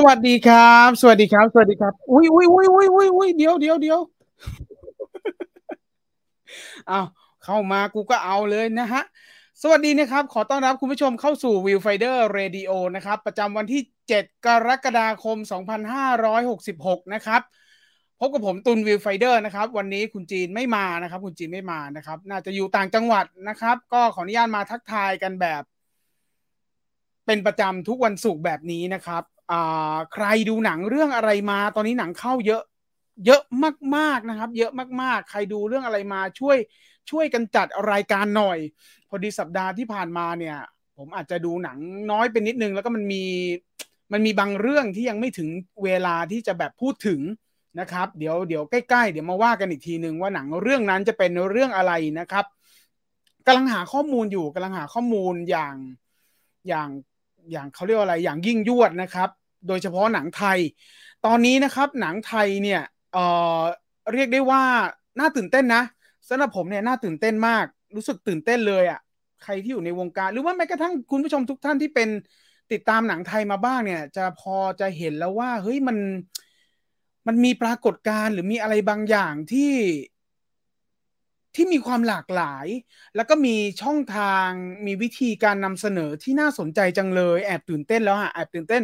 สวัสดีครับ สวัสดีครับ สวัสดีครับ อุ้ยอุ้ยอุ้ยอุ้ยอุ้ยอุ้ยเดี๋ยวเดี๋ยวเดี๋ยวเอาเข้ามากูก็เอาเลยนะฮะ สวัสดีนะครับ ขอต้อนรับคุณผู้ชมเข้าสู่ Viewfinder Radio นะครับ ประจำวันที่ 7 กรกฎาคม 2566 นะครับ พบกับผมตุน Viewfinder นะครับ วันนี้คุณจีนไม่มานะครับ คุณจีนไม่มานะครับ น่าจะอยู่ต่างจังหวัดนะครับ ก็ขออนุญาตมาทักทายกันแบบ เป็นประจำทุกวันศุกร์แบบนี้นะครับ ใครดูหนังเรื่องอะไรมา ตอนนี้หนังเข้าเยอะ เยอะมากๆนะครับ เยอะมากๆ ใครดูเรื่องอะไรมาช่วยช่วยกันจัดรายการหน่อย พอดีสัปดาห์ที่ผ่านมาเนี่ย ผมอาจจะดูหนังน้อยไปนิดนึง แล้วก็มันมีมันมีบางเรื่องที่ยังไม่ถึงเวลาที่จะแบบพูดถึงนะครับ เดี๋ยวเดี๋ยวใกล้ๆ เดี๋ยวมาว่ากันอีกทีหนึ่งว่าหนังเรื่องนั้นจะเป็นเรื่องอะไรนะครับกำลังหาข้อมูลอยู่กำลังหาข้อมูลอย่างอย่าง อย่างเขาเรียกว่าอะไรอย่างยิ่งยวดนะครับ โดยเฉพาะหนังไทย ตอนนี้นะครับหนังไทยเนี่ยเอ่อเรียกได้ว่าน่าตื่นเต้นนะสำหรับผมเนี่ยน่าตื่นเต้นมาก รู้สึกตื่นเต้นเลยอะ่ะใครที่อยู่ในวงการ หรือว่าแม้กระทั่งคุณผู้ชมทุกท่านที่เป็นติดตามหนังไทยมาบ้างเนี่ย จะพอจะเห็นแล้วว่าเฮ้ยมันมันมีปรากฏการณ์หรือมีอะไรบางอย่างที่ ที่มีความหลากหลาย แล้วก็มีช่องทางมีวิธีการนำเสนอที่น่าสนใจจังเลย แอบตื่นเต้นแล้วฮะแอบตื่นเต้น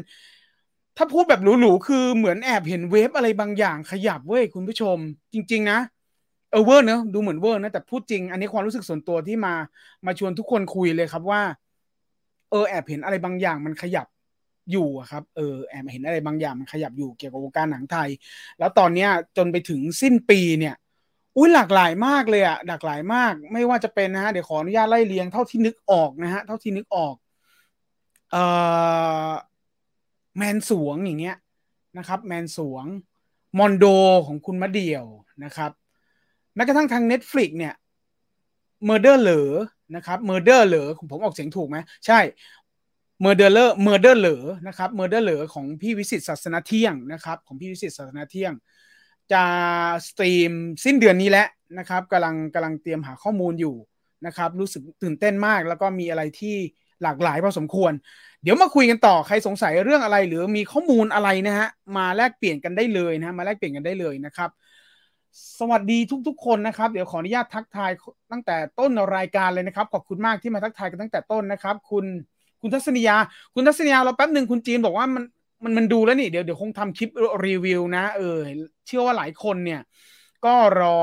ถ้าพูดแบบหรูๆคือเหมือนแอบเห็น wave อะไรบางอย่างขยับเว้ยคุณผู้ชม จริง ๆ นะเออเวอร์เนอะดูเหมือนเวอร์นะแต่พูดจริง อันนี้ความรู้สึกส่วนตัวที่มามาชวนทุกคนคุยเลยครับว่า เออแอบเห็นอะไรบางอย่างมันขยับอยู่ครับเออแอบเห็นอะไรบางอย่างมันขยับอยู่เกี่ยวกับวงการหนังไทย แล้วตอนเนี้ยจนไปถึงสิ้นปีเนี่ย อุ้ยหลากหลายมากเลยอะหลากหลายมาก ไม่ว่าจะเป็นนะฮะเดี๋ยวขออนุญาตไล่เรียงเท่าที่นึกออกนะฮะเท่าที่นึกออกเอ่อแมนสวงอย่างเงี้ยนะครับ แมนสวงมอนโดของคุณมะเดี่ยวนะครับแม้กระทั่งทาง Netflix เนี่ยเมอร์เดอร์เหลอนะครับเมอร์เดอร์เหลอผมออกเสียงถูกไหมใช่เมอร์เดอร์เลอร์เมอร์เดอร์เหลอนะครับเมอร์เด้อเหรอของพี่วิศิษฏ์ ศาสนเที่ยงนะครับ ของพี่วิศิษฏ์ ศาสนเที่ยง จะ stream สิ้นเดือนนี้แล้วนะครับกำลังกำลังเตรียมหาข้อมูลอยู่นะครับ รู้สึกตื่นเต้นมาก แล้วก็มีอะไรที่หลากหลายพอสมควร เดี๋ยวมาคุยกันต่อใครสงสัยเรื่องอะไร หรือมีข้อมูลอะไรนะฮะมาแลกเปลี่ยนกันได้เลยนะ มาแลกเปลี่ยนกันได้เลยนะครับ สวัสดีทุก ๆ คนนะครับ เดี๋ยวขออนุญาตทักทายตั้งแต่ต้นรายการเลยนะครับขอบคุณมากที่มาทักทายกันตั้งแต่ต้นนะครับ คุณคุณทัศนียา คุณทัศนียาเราแป๊บหนึ่งคุณจีนบอกว่ามัน มันมันดูแล้วนี่เดี๋ยวเดี๋ยวคงทำคลิปรีวิวนะเออเชื่อว่าหลายคนเนี่ย ก็รอ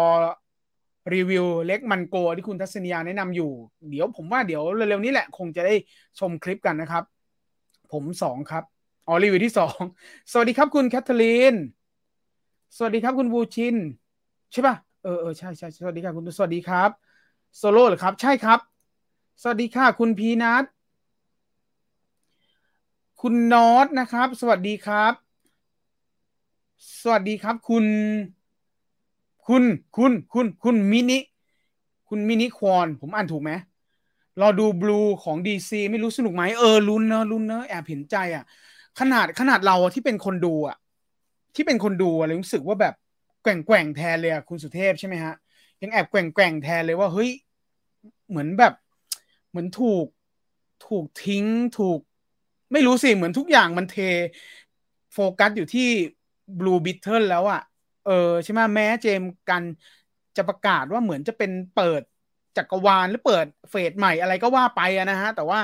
รีวิวเล็กมันโกที่คุณทัศนียาแนะนำอยู่ เดี๋ยวผมว่าเดี๋ยวเร็วๆนี้แหละ คงจะได้ชมคลิปกันนะครับ ผมสองครับอ๋อรีวิวที่สองสวัสดีครับคุณแคทเธอรีนสวัสดีครับคุณบูชิน ใช่ป่ะเออเออใช่ใช่สวัสดีครับคุณสวัสดีครับโซโล่เหรอครับ ใช่ครับ สวัสดีค่ะคุณพีนัท คุณนอตนะครับ สวัสดีครับ สวัสดีครับ คุณ คุณคุณคุณคุณมินิคุณมินิควอนผมอ่านถูกไหมรอดู Blue ของ DC ไม่รู้สนุกไหมเออลุ้นเนอะลุ้นเนอะแอบเห็นใจอะ ขนาดขนาดเราที่เป็นคนดูอะ ที่เป็นคนดูอะไรรู้สึกว่าแบบแกว่งแกว่งแทนเลยอะคุณสุเทพใช่ไหมฮะยังแอบแกว่งแกว่งแทนเลยว่าเฮ้ยเหมือนแบบ เหมือนถูกถูกทิ้งถูก ไม่รู้สิ เหมือนทุกอย่างมันเทโฟกัสอยู่ที่บลูบิทเทิลแล้วอะ่ะ เออใช่ไหมแม้เจมกันจะประกาศว่าเหมือนจะเป็นเปิดจักรวาลหรือเปิดเฟสใหม่อะไรก็ว่าไปนะฮะ แต่ว่า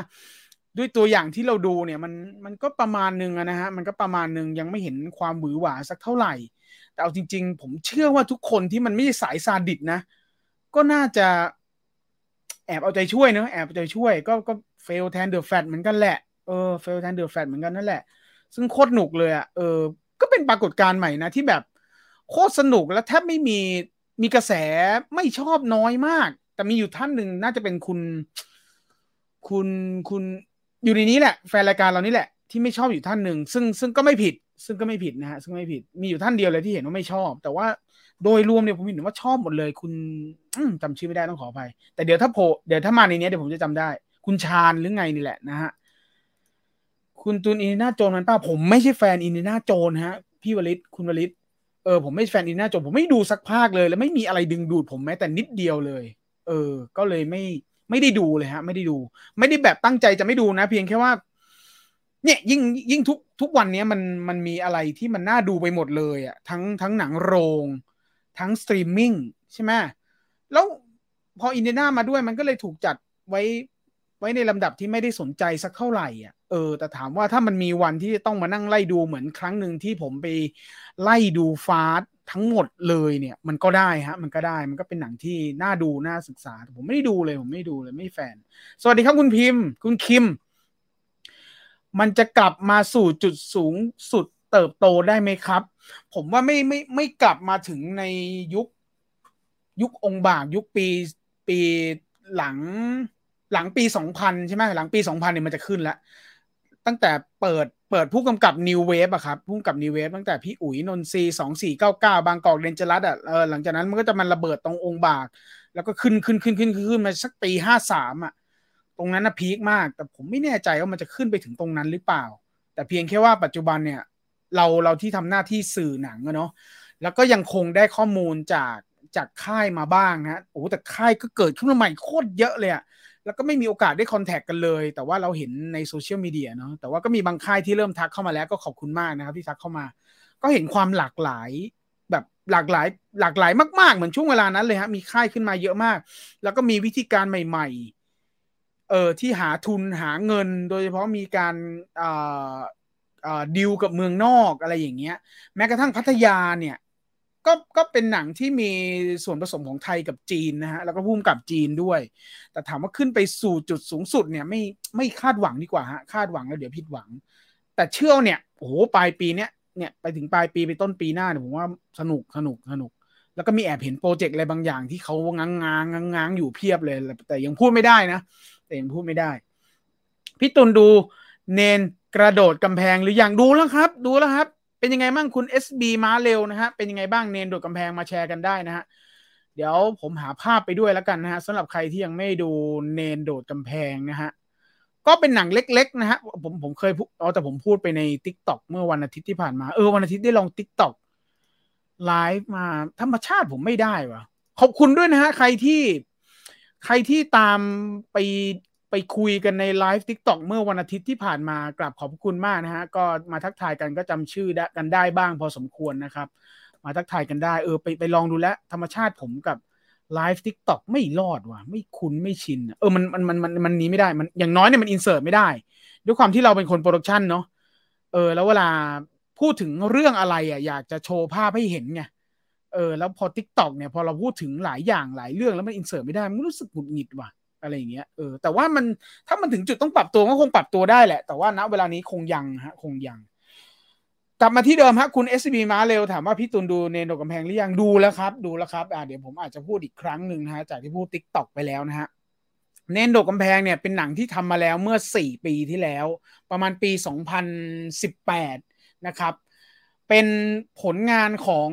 ด้วยตัวอย่างที่เราดูเนี่ยมันมันก็ประมาณหนึ่งนะฮะ มันก็ประมาณหนึ่งยังไม่เห็นความหวือหวาสักเท่าไหร่ แต่เอาจริง ๆ ผมเชื่อว่าทุกคนที่มันไม่ใช่สายซาดิสม์นะ ก็น่าจะแอบเอาใจช่วยเนอะแอบเอาใจช่วย ก็ก็ fail แทน The Flash เหมือนกันแหละ เออ fail แทน The Flash เหมือนกันนั่นแหละ ซึ่งโคตรหนุกเลยอะเออ ก็เป็นปรากฏการณ์ใหม่นะที่แบบโคตรสนุกแล้วแทบไม่มีมีกระแสไม่ชอบน้อยมาก แต่มีอยู่ท่านหนึ่งน่าจะเป็นคุณ คุณคุณอยู่ในนี้แหละ แฟนรายการเรานี่แหละ ที่ไม่ชอบอยู่ท่านหนึ่งซึ่งซึ่งก็ไม่ผิด ซึ่งก็ไม่ผิดนะฮะซึ่งไม่ผิดมีอยู่ท่านเดียวเลยที่เห็นว่าไม่ชอบ แต่ว่าโดยรวมเนี่ยผมเห็นว่าชอบหมดเลย คุณจำชื่อไม่ได้ต้องขออภัยแต่เดี๋ยวถ้าโผล่เดี๋ยวถ้ามาในนี้เดี๋ยวผมจะจำได้ คุณชาญหรือไงนี่แหละนะฮะ คุณตูน Indiana Jones มันป้าผมไม่ใช่แฟน Indiana Jones ฮะ พี่วลิตคุณวลิตเออผมไม่แฟน Indiana Jones ผมไม่ดูสักภาคเลย แล้วไม่มีอะไรดึงดูดผมแม้แต่นิดเดียวเลย เออ ก็เลยไม่ไม่ได้ดูเลยฮะ ไม่ได้ดู ไม่ได้แบบตั้งใจจะไม่ดูนะ เพียงแค่ว่า เนี่ยยิ่งยิ่งทุกทุกวันนี้มันมันมีอะไรที่มันน่าดูไปหมดเลยอะทั้งทั้งหนังโรง ทั้งสตรีมมิ่งใช่ไหมแล้วพอ Indiana มาด้วยมันก็เลยถูกจัดไว้ไว้ในลำดับที่ไม่ได้สนใจสักเท่าไหร่อะ เออ แต่ถามว่าถ้ามันมีวันที่ต้องมานั่งไล่ดูเหมือนครั้งหนึ่งที่ผมไปไล่ดู Fast ทั้งหมดเลยเนี่ย มันก็ได้ฮะ มันก็ได้มันก็เป็นหนังที่น่าดูน่าศึกษาแต่ผมไม่ได้ดูเลยผมไม่ดูเลยไม่แฟน สวัสดีครับคุณพิมพ์ คุณคิม มันจะกลับมาสู่จุดสูงสุดเติบโตได้ไหมครับ ผมว่าไม่ไม่ไม่กลับมาถึงในยุค ยุคองค์บากยุคปีปีหลังหลังปีสองพันใช่ไหมหลังปีสองพันเนี่ยมันจะขึ้นแล้ว ตั้งแต่เปิดเปิดผู้กำกับ New Wave อะครับผู้กำกับ New Wave ตั้งแต่พี่อุ๋ยนนทรีสองสี่เก้าเก้าบางกอกเดนจรัสอะเออหลังจากนั้นมันก็จะมันระเบิดตรงองค์บาก แล้วก็ขึ้นขึ้นขึ้นขึ้นขึ้นมาสักปีห้าสามอะตรงนั้นนะพีคมาก แต่ผมไม่แน่ใจว่ามันจะขึ้นไปถึงตรงนั้นหรือเปล่า แต่เพียงแค่ว่าปัจจุบันเนี่ย เราเราที่ทำหน้าที่สื่อหนังเนาะแล้วก็ยังคงได้ข้อมูลจากจากค่ายมาบ้างนะโอ้แต่ค่ายก็เกิดขึ้นมาใหม่โคตรเยอะเลยอะ แล้วก็ไม่มีโอกาสได้คอนแทคกันเลย แต่ว่าเราเห็นในโซเชียลมีเดียเนาะแต่ว่าก็มีบางค่ายที่เริ่มทักเข้ามาแล้วก็ขอบคุณมากนะครับที่ทักเข้ามา ก็เห็นความหลากหลายแบบหลากหลายหลากหลายมากๆ เหมือนช่วงเวลานั้นเลยฮะมีค่ายขึ้นมาเยอะมาก แล้วก็มีวิธีการใหม่ ๆ เอ่อที่หาทุนหาเงิน โดยเฉพาะมีการอ่าอ่าดิวกับเมืองนอกอะไรอย่างเงี้ย แม้กระทั่งพัทยาเนี่ย ก็ก็เป็นหนังที่มีส่วนผสมของไทยกับจีนนะฮะแล้วก็พุ่มกับจีนด้วย แต่ถามว่าขึ้นไปสู่จุดสูงสุดเนี่ยไม่ไม่คาดหวังดีกว่าฮะคาดหวังแล้วเดี๋ยวผิดหวัง แต่เชื่อเนี่ยโอ้โหปลายปีเนี้ยเนี่ยไปถึงปลายปีไปต้นปีหน้าเนี่ยผมว่าสนุกสนุกสนุก แล้วก็มีแอบเห็นโปรเจกต์อะไรบางอย่างที่เขาง้างงางงางอยู่เพียบเลย แต่ยังพูดไม่ได้นะ แต่ยังพูดไม่ได้พี่ตุนดูเนนกระโดดกำแพงหรืออยังดูแล้วครับ ดูแล้วครับ เป็นยังไงบ้างคุณ SB ม้าเร็วนะฮะ เป็นยังไงบ้างเนนโดดกำแพงมาแชร์กันได้นะฮะ เดี๋ยวผมหาภาพไปด้วยแล้วกันนะฮะสำหรับใครที่ยังไม่ดูเณรโดดกำแพงนะฮะ ก็เป็นหนังเล็ก ๆ นะฮะ ผมผมเคยเอาแต่ผมพูดไปใน t ิ k t o k เมื่อวันอาทิตย์ที่ผ่านมา เออวันอาทิตย์ได้ลอง t ิ k t o k ไลฟ์มาธรรมชาติผมไม่ได้วะขอบคุณด้วยนะฮะ ใครที่ใครที่ตามไป ไปคุยกันใน live TikTok เมื่อวันอาทิตย์ที่ผ่านมากราบขอบคุณมากนะฮะ ก็มาทักทายกันก็จำชื่อกันได้บ้างพอสมควรนะครับ มาทักทายกันได้เออไปไปลองดูแลธรรมชาติผมกับlive TikTok ไม่รอดว่ะ ไม่คุ้นไม่ชินเออมันมันมันมันมันนี้ไม่ได้มันอย่างน้อยเนี่ยมัน insert ไม่ได้ ด้วยความที่เราเป็นคน production เนาะเออ แล้วเวลาพูดถึงเรื่องอะไรอะอยากจะโชว์ภาพให้เห็นไงเออแล้วพอ TikTok เนี่ยพอเราพูดถึงหลายอย่างหลายเรื่องแล้วมัน insert ไม่ได้มันรู้สึกหงุดหงิดว่ะ อะไรอย่างเงี้ยเออแต่ว่ามันถ้ามันถึงจุดต้องปรับตัวก็คงปรับตัวได้แหละ แต่ว่าณเวลานี้คงยังฮะคงยังกลับมาที่เดิมฮะคุณ SCB มาเร็วถามว่าพี่ตูนดูเณรโดดกำแพงหรือยังดูแล้วครับ ดูแล้วครับอ่าเดี๋ยวผมอาจจะพูดอีกครั้งหนึ่งนะฮะจากที่พูด TikTok ไปแล้วนะฮะเนนโดกำแพงเนี่ยเป็นหนังที่ทำมาแล้วเมื่อ 4 ปีที่แล้ว ประมาณปี 2018 นะครับ เป็นผลงานของ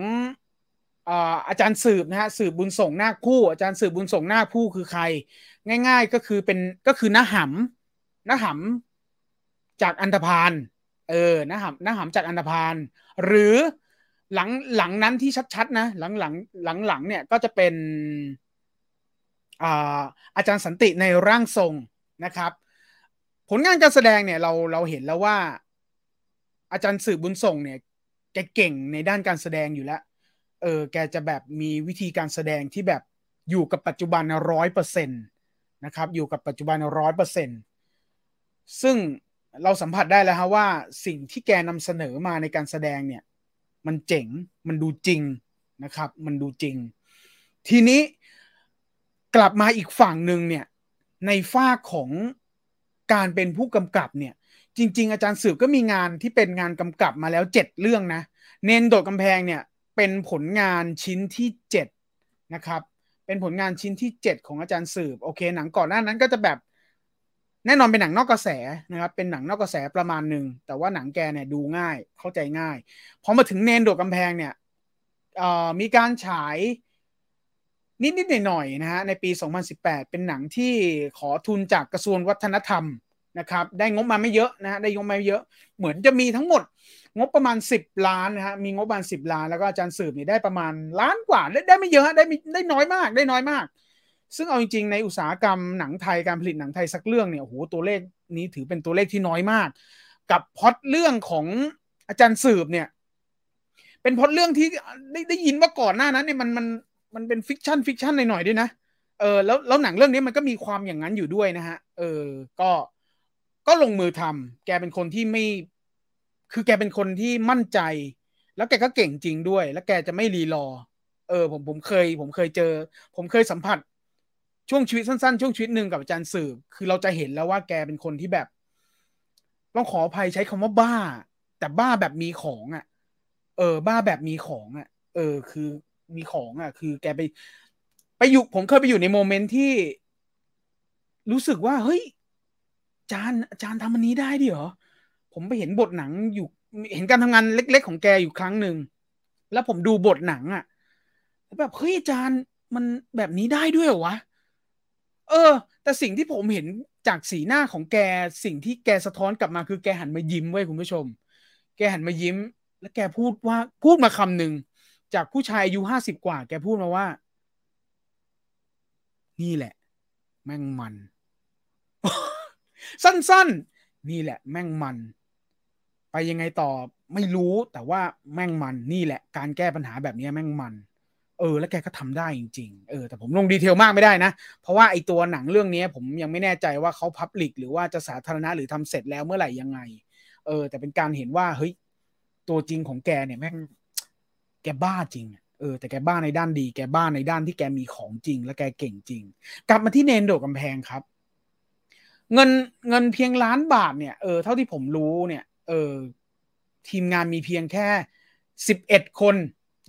อาจารย์สืบนะฮะสืบบุญส่งหน้าคู่ อาจารย์สืบบุญส่งหน้าคู่คือใคร ง่าย ๆก็คือเป็นก็คือน้าหำน้าหำจากอันธพาลเออน้าหำน้าหำจากอันธพาลหรือหลังหลังนั้นที่ชัดๆนะหลังหลังหลังหลังเนี่ยก็จะเป็นอาอาจารย์สันติในร่างทรงนะครับ ผลงานการแสดงเนี่ยเราเราเห็นแล้วว่า อาจารย์สืบบุญส่งเนี่ยแกเก่งในด้านการแสดงอยู่แล้ว เออแกจะแบบมีวิธีการแสดงที่แบบอยู่กับปัจจุบันร้อยเปอร์เซ็นต์นะครับ อยู่กับปัจจุบันร้อยเปอร์เซ็นซึ่งเราสัมผัสได้แล้วฮะว่าสิ่งที่แกนำเสนอมาในการแสดงเนี่ย มันเจ๋งมันดูจริงนะครับ มันดูจริง ทีนี้กลับมาอีกฝั่งหนึ่งเนี่ย ในฝ้าของการเป็นผู้กำกับเนี่ย จริง ๆ อาจารย์สืบก็มีงานที่เป็นงานกำกับมาแล้วเจ็ดเรื่องนะ เน้นโดดกำแพงเนี่ย เป็นผลงานชิ้นที่เจ็ดนะครับ เป็นผลงานชิ้นที่ 7 ของอาจารย์สืบ โอเค หนังก่อนหน้านั้นก็จะแบบแน่นอนเป็นหนังนอกกระแสนะครับ เป็นหนังนอกกระแสประมาณหนึ่ง แต่ว่าหนังแกเนี่ยดูง่าย เข้าใจง่าย พอมาถึงเนนโดดกำแพงเนี่ยมีการฉายนิดๆหน่อยๆนะฮะในปี 2018 เป็นหนังที่ขอทุนจากกระทรวงวัฒนธรรม นะครับได้งบมาไม่เยอะนะฮะได้งบมาไม่เยอะ เหมือนจะมีทั้งหมด งบประมาณ 10 ล้านนะฮะมีงบประมาณ 10 ล้าน แล้วก็อาจารย์สืบเนี่ยได้ประมาณล้านกว่าได้ได้ไม่เยอะได้ได้น้อยมากได้น้อยมาก ซึ่งเอาจริงๆ ในอุตสาหกรรมหนังไทยการผลิตหนังไทยสักเรื่องเนี่ยโอ้โหตัวเลขนี้ถือเป็นตัวเลขที่น้อยมาก กับพล็อตเรื่องของอาจารย์สืบเนี่ยเป็นพล็อตเรื่องที่ได้ได้ยินว่าก่อนหน้านั้นเนี่ยมันมันมันเป็น fiction fiction หน่อยๆด้วยนะเออแล้วแล้วหนังเรื่องนี้มันก็มีความอย่างนั้นอยู่ด้วยนะฮะเออก็ ก็ลงมือทำแกเป็นคนที่ไม่ คือแกเป็นคนที่มั่นใจ แล้วแกก็เก่งจริงด้วย แล้วแกจะไม่รีรอ เออ ผมผมเคย ผมเคยเจอ ผมเคยสัมผัส ช่วงชีวิตสั้นๆ ช่วงชีวิตหนึ่งกับอาจารย์สืบ คือเราจะเห็นแล้วว่าแกเป็นคนที่แบบ ต้องขออภัยใช้คำว่าบ้า แต่บ้าแบบมีของอะ เออ บ้าแบบมีของอะ เออ คือมีของอะ คือแกไป ไปอยู่ ผมเคยไปอยู่ในโมเมนต์ที่ รู้สึกว่า เฮ้ย อาจารย์อาจารย์ทำอันนี้ได้ดิเหรอ ผมไปเห็นบทหนังอยู่ เห็นการทำงานเล็ก ๆ ของแกอยู่ครั้งหนึ่ง แล้วผมดูบทหนังอะ่ะแบบเฮ้ยอาจารย์มันแบบนี้ได้ด้วยเหรอวะ เออ แต่สิ่งที่ผมเห็นจากสีหน้าของแกสิ่งที่แกสะท้อนกลับมาคือแกหันมายิ้มไว้คุณผู้ชม แกหันมายิ้ม แล้วแกพูดว่าพูดมาคำหนึ่งจากผู้ชายอายุห้าสิบกว่า แกพูดมาว่า นี่แหละ แม่งมัน สั้น ๆ นี่แหละแม่งมัน ไปยังไงต่อไม่รู้แต่ว่าแม่งมันนี่แหละ การแก้ปัญหาแบบนี้แม่งมัน เออ แล้วแกก็ทำได้จริง ๆ เออ แต่ผมลงดีเทลมากไม่ได้นะ เพราะว่าไอตัวหนังเรื่องนี้ผมยังไม่แน่ใจว่าเขาพับลิกหรือว่าจะสาธารณะหรือทำเสร็จแล้วเมื่อไหร่ยังไง เออ แต่เป็นการเห็นว่าเฮ้ยตัวจริงของแกเนี่ยแม่งแกบ้าจริงเออแต่แกบ้าในด้านดี แกบ้าในด้านที่แกมีของจริง และแกเก่งจริง กลับมาที่เนนโดดกำแพงครับ เงินเงินเพียงล้านบาทเนี่ยเออเท่าที่ผมรู้เนี่ยเออทีมงานมีเพียงแค่สิบเอ็ดคน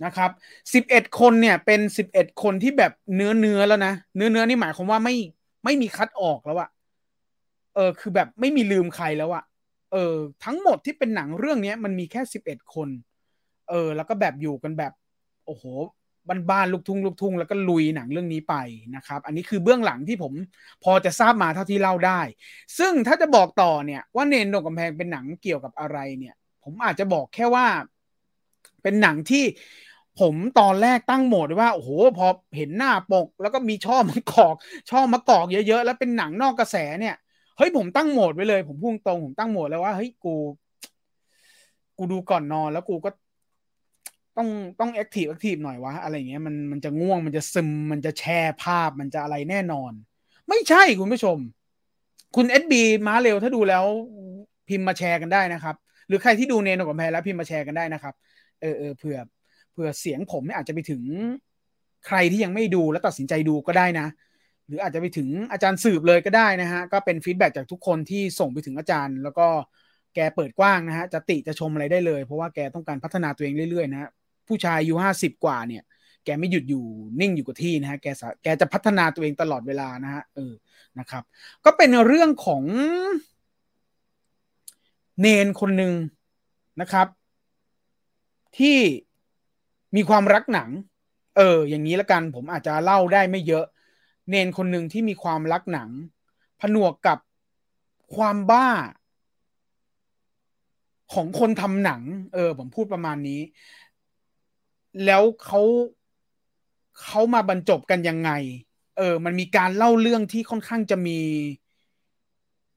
นะครับสิบเอ็ดคนเนี่ยเป็นสิบเอ็ดคนที่แบบเนื้อเนื้อแล้วนะเนื้อเนื้อนี่หมายความว่าไม่ไม่มีคัดออกแล้วอะเออคือแบบไม่มีลืมใครแล้วอะเออทั้งหมดที่เป็นหนังเรื่องนี้มันมีแค่สิบเอ็ดคน เออ แล้วก็แบบอยู่กันแบบ โอ้โห บ้านๆลูกทุ่งลูกทุ่งแล้วก็ลุยหนังเรื่องนี้ไปนะครับ อันนี้คือเบื้องหลังที่ผมพอจะทราบมาเท่าที่เล่าได้ ซึ่งถ้าจะบอกต่อเนี่ยว่าเนนโดกำแพงเป็นหนังเกี่ยวกับอะไรเนี่ย ผมอาจจะบอกแค่ว่า เป็นหนังที่ผมตอนแรกตั้งโหมดว่าโอ้โหพอเห็นหน้าปก แล้วก็มีช่อมะกอก ช่อมะกอกเยอะๆแล้วเป็นหนังนอกกระแสเนี่ยเฮ้ยผมตั้งโหมดไว้เลย ผมพุ่งตรงผมตั้งโหมดแล้วว่าเฮ้ยกู กูดูก่อนนอนแล้วกูก็ ต้องต้อง active active หน่อยวะอะไรเงี้ยมันมันจะง่วงมันจะซึมมันจะแช่ภาพมันจะอะไรแน่นอน ไม่ใช่คุณผู้ชม คุณ SCB มาเร็วถ้าดูแล้วพิมพ์มาแชร์กันได้นะครับ หรือใครที่ดูเณรกำแพงแล้วพิมพ์มาแชร์กันได้นะครับ เออเออเผื่อเผื่อเสียงผมเนี่ยอาจจะไปถึงใครที่ยังไม่ดูแล้วตัดสินใจดูก็ได้นะ หรืออาจจะไปถึงอาจารย์สืบเลยก็ได้นะฮะก็เป็น feedback จากทุกคนที่ส่งไปถึงอาจารย์ แล้วก็แกเปิดกว้างนะฮะจะติจะชมอะไรได้เลย เพราะว่าแกต้องการพัฒนาตัวเองเรื่อยๆนะ ผู้ชายอายุห้าสิบกว่าเนี่ย แกไม่หยุดอยู่นิ่งอยู่กับที่นะฮะแกแกจะพัฒนาตัวเองตลอดเวลานะฮะเออนะครับ ก็เป็นเรื่องของ เนนคนหนึ่งนะครับ ที่มีความรักหนัง เออ อย่างนี้ละกัน ผมอาจจะเล่าได้ไม่เยอะ เนนคนหนึ่งที่มีความรักหนัง ผนวกกับความบ้าของคนทำหนัง เออ ผมพูดประมาณนี้ แล้วเขาเขามาบรรจบกันยังไง เออ มันมีการเล่าเรื่องที่ค่อนข้างจะมี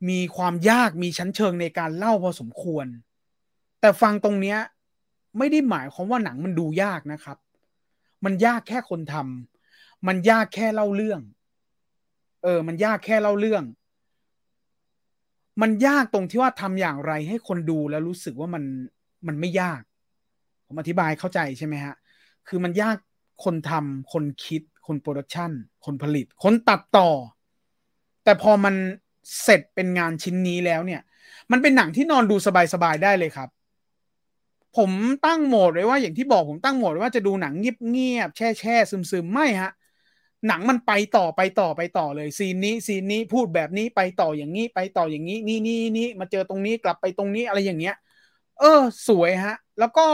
มีความยากมีชั้นเชิงในการเล่าพอสมควร แต่ฟังตรงเนี้ย ไม่ได้หมายความว่าหนังมันดูยากนะครับ มันยากแค่คนทำมันยากแค่เล่าเรื่อง เออ มันยากแค่เล่าเรื่อง มันยากตรงที่ว่าทำอย่างไรให้คนดูแล้วรู้สึกว่ามันมันไม่ยาก ผมอธิบายเข้าใจใช่ไหมฮะ คือมันยากคนทำคนคิด คนโปรดักชันคนผลิต คนตัดต่อ แต่พอมันเสร็จเป็นงานชิ้นนี้แล้วเนี่ย มันเป็นหนังที่นอนดูสบายๆได้เลยครับ ผมตั้งโหมดไว้ว่าอย่างที่บอกผมตั้งโหมดว่าจะดูหนังเงียบๆแช่แช่ซึมๆ ไม่ฮะ หนังมันไปต่อไปต่อไปต่อเลย scene นี้ scene นี้พูดแบบนี้ไปต่ออย่างนี้ไปต่ออย่างนี้ นี่นี่นี่มาเจอตรงนี้กลับไปตรงนี้อะไรอย่างเงี้ย เออ สวยฮะ แล้วก็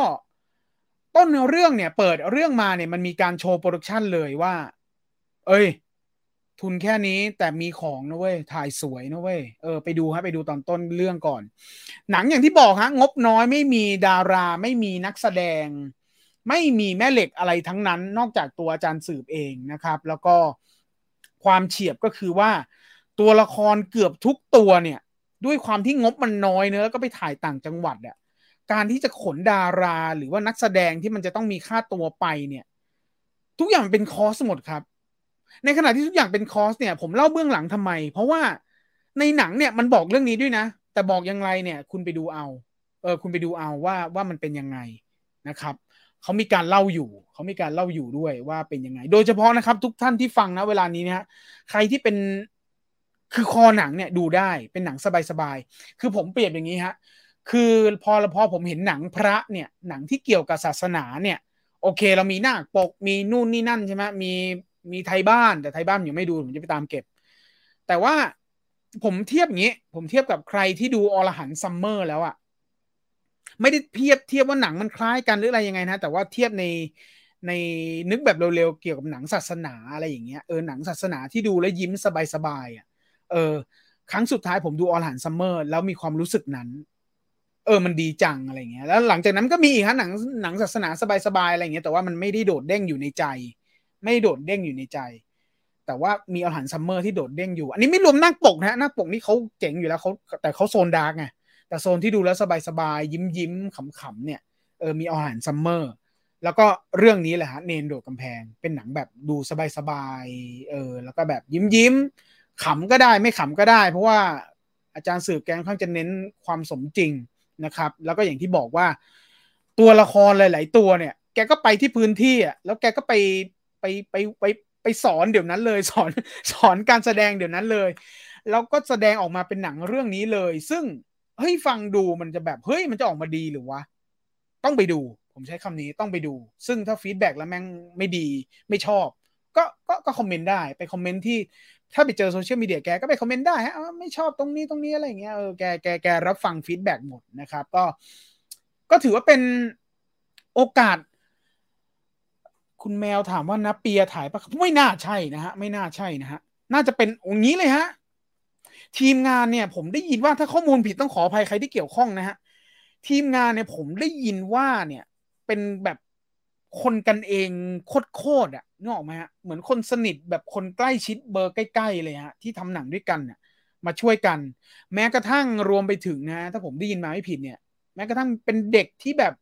ต้นเรื่องเนี่ย เปิดเรื่องมาเนี่ยมันมีการโชว์ production เลยว่า เอ้ย ทุนแค่นี้แต่มีของนะเว้ย ถ่ายสวยนะเว้ย เออไปดูฮะไปดูตอนต้นเรื่องก่อน หนังอย่างที่บอกฮะงบน้อยไม่มีดาราไม่มีนักแสดง ไม่มีแม่เหล็กอะไรทั้งนั้น นอกจากตัวอาจารย์สืบเองนะครับ แล้วก็ความเฉียบก็คือว่า ตัวละครเกือบทุกตัวเนี่ย ด้วยความที่งบมันน้อยเนอะแล้วก็ไปถ่ายต่างจังหวัดอะ การที่จะขนดารา หรือว่านักแสดงที่มันจะต้องมีค่าตัวไปเนี่ย ทุกอย่างเป็นคอสหมดครับ ในขณะที่ทุกอย่างเป็นคอสเนี่ย ผมเล่าเบื้องหลังทำไม เพราะว่าในหนังเนี่ยมันบอกเรื่องนี้ด้วยนะ แต่บอกยังไงเนี่ย คุณไปดูเอาเออคุณไปดูเอาว่าว่ามันเป็นยังไงนะครับเขามีการเล่าอยู่เขามีการเล่าอยู่ด้วยว่าเป็นยังไง โดยเฉพาะนะครับ ทุกท่านที่ฟังนะเวลานี้นะฮะใครที่เป็นคือคอหนังเนี่ยดูได้เป็นหนังสบายๆ คือผมเปรียบอย่างนี้ฮะ คือพอพอผมเห็นหนังพระเนี่ยหนังที่เกี่ยวกับศาสนาเนี่ยโอเค เรามีหน้าปกมีนู่นนี่นั่นใช่ไหมมีมีไทยบ้านแต่ไทยบ้านยังไม่ดูผมจะไปตามเก็บ แต่ว่าผมเทียบอย่างนี้ ผมเทียบกับใครที่ดูอรหันต์ซัมเมอร์แล้วอะไม่ได้เทียบเทียบว่าหนังมันคล้ายกันหรืออะไรยังไงนะ แต่ว่าเทียบในในนึกแบบเร็วๆ เกี่ยวกับหนังศาสนาอะไรอย่างเงี้ยเออหนังศาสนาที่ดูแล้วยิ้มสบายๆอะเออ ครั้งสุดท้ายผมดูอรหันต์ซัมเมอร์แล้วมีความรู้สึกนั้น เออมันดีจังอะไรเงี้ยแล้วหลังจากนั้นก็มีอีกฮะหนังหนังศาสนาสบายๆอะไรเงี้ยแต่ว่ามันไม่ได้โดดเด้งอยู่ในใจ ไม่โดดเด้งอยู่ในใจ แต่ว่ามีอรหันต์ซัมเมอร์ที่โดดเด้งอยู่ อันนี้ไม่รวมนาคปรกนะนาคปรกนี่เขาเจ๋งอยู่แล้วเขาแต่เขาโซน dark ไงแต่โซนที่ดูแล้วสบายๆยิ้มยิ้มขำๆเนี่ยเออมีอรหันต์ซัมเมอร์แล้วก็เรื่องนี้แหละฮะเณรโดดกำแพง เป็นหนังแบบดูสบายๆเออแล้วก็แบบยิ้มยิ้มขำก็ได้ไม่ขำก็ได้ เพราะว่าอาจารย์สืบแกค่อนข้างจะเน้นความสมจริง นะครับ แล้วก็อย่างที่บอกว่าตัวละครหลาย ๆ ตัวเนี่ย แกก็ไปที่พื้นที่อะแล้วแกก็ไปไปไปไปไปสอนเดี๋ยวนั้นเลยสอนสอนการแสดงเดี๋ยวนั้นเลยแล้วก็แสดงออกมาเป็นหนังเรื่องนี้เลย ซึ่งเฮ้ยฟังดูมันจะแบบเฮ้ยมันจะออกมาดีหรือวะต้องไปดู ผมใช้คำนี้ต้องไปดู ซึ่งถ้า feedback แล้วแม่งไม่ดีไม่ชอบ ก็ก็ก็ comment ได้ไป comment ที่ ถ้าไปเจอ social media แกก็ไป comment ได้ฮะไม่ชอบตรงนี้ตรงนี้อะไรเงี้ยเออแกแกแกรับฟัง feedback หมดนะครับ ก็ก็ถือว่าเป็นโอกาส คุณแมวถามว่านับเปียถ่ายปะไม่น่าใช่นะฮะไม่น่าใช่นะฮะน่าจะเป็นกองนี้เลยฮะทีมงานเนี่ย ผมได้ยินว่าถ้าข้อมูลผิดต้องขออภัยใครที่เกี่ยวข้องนะฮะทีมงานเนี่ยผมได้ยินว่าเนี่ย เป็นแบบคนกันเองโคตรๆอะ นึกออกไหมฮะเหมือนคนสนิทแบบคนใกล้ชิดเบอร์ใกล้ๆเลยฮะที่ทำหนังด้วยกันเนี่ยมาช่วยกัน แม้กระทั่งรวมไปถึงนะ ถ้าผมได้ยินมาไม่ผิดเนี่ย แม้กระทั่งเป็นเด็กที่แบบ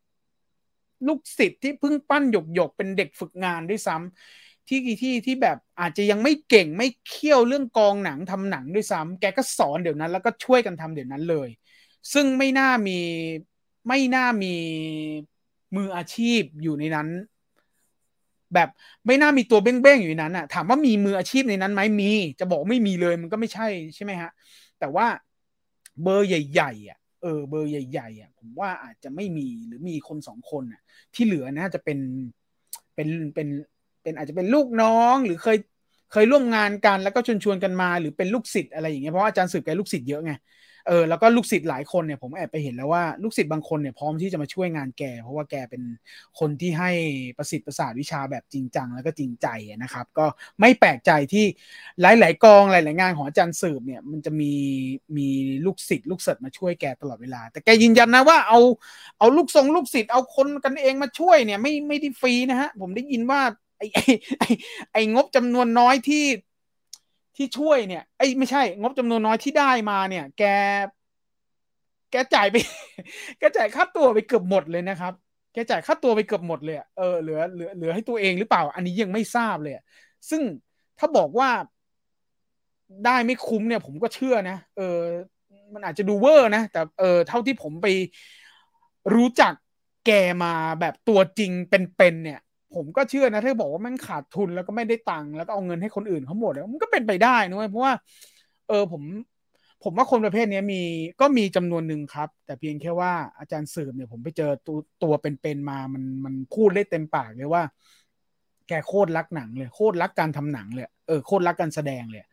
ลูกศิษย์ที่เพิ่งปั้นหยกหยกเป็นเด็กฝึกงานด้วยซ้ำที่ที่ที่แบบอาจจะยังไม่เก่งไม่เคี่ยวเรื่องกองหนังทำหนังด้วยซ้ำแกก็สอนเดี๋ยวนั้น แล้วก็ช่วยกันทำเดี๋ยวนั้นเลย ซึ่งไม่น่ามีไม่น่ามีมืออาชีพอยู่ในนั้น แบบไม่น่ามีตัวเบ้งๆอยู่ในนั้นอะถามว่ามีมืออาชีพในนั้นไหมมี จะบอกไม่มีเลยมันก็ไม่ใช่ใช่ไหมฮะ แต่ว่าเบอร์ใหญ่ๆอะเออเบอร์ใหญ่ๆอะผมว่าอาจจะไม่มีหรือมีคนสองคนอะ ที่เหลือนะจะเป็นเป็นเป็นเป็นอาจจะเป็นลูกน้องหรือเคยเคยร่วมงานกันแล้วก็ชวนชวนกันมา หรือเป็นลูกศิษย์อะไรอย่างเงี้ยเพราะอาจารย์สืบแกลูกศิษย์เยอะไง เออแล้วก็ลูกศิษย์หลายคนเนี่ยผมแอบไปเห็นแล้วว่าลูกศิษย์บางคนเนี่ยพร้อมที่จะมาช่วยงานแก เพราะว่าแกเป็นคนที่ให้ประสิทธิ์ประสาทวิชาแบบจริงจังแล้วก็จริงใจนะครับ ก็ไม่แปลกใจที่หลาย ๆ กองหลาย ๆ งานของอาจารย์สืบเนี่ยมันจะมีมีลูกศิษย์ลูกเสิร์มาช่วยแกตลอดเวลา แต่แกยืนยันนะว่าเอาเอาลูกทรงลูกศิษย์เอาคนกันเองมาช่วยเนี่ยไม่ไม่ได้ฟรีนะฮะผมได้ยินว่าไอ้ไอ้ไอ้งบจำนวนน้อยที่ ที่ช่วยเนี่ยไอ้ไม่ใช่ งบจำนวนน้อยที่ได้มาเนี่ย แก แกจ่ายไป แกจ่ายค่าตัวไปเกือบหมดเลยนะครับ แกจ่ายค่าตัวไปเกือบหมดเลยเออเหลือเหลือเหลือให้ตัวเองหรือเปล่า อันนี้ยังไม่ทราบเลยซึ่งถ้าบอกว่าได้ไม่คุ้มเนี่ย ผมก็เชื่อนะเออ มันอาจจะดูเวอร์นะ แต่เออเท่าที่ผมไปรู้จักแกมาแบบตัวจริงเป็นๆเนี่ย ผมก็เชื่อนะถ้าบอกว่ามันขาดทุนแล้วก็ไม่ได้ตังค์แล้วก็เอาเงินให้คนอื่นเขาหมดมันก็เป็นไปได้นะเว้ยเพราะว่า เออผม ผมว่าคนประเภทนี้มีก็มีจำนวนหนึ่งครับ แต่เพียงแค่ว่าอาจารย์สืบเนี่ยผมไปเจอตัวตัวเป็นๆมามันมันพูดได้เต็มปากเลยว่า แกโคตรรักหนังเลยโคตรรักการทำหนังเลยเออโคตรรักการแสดงเลย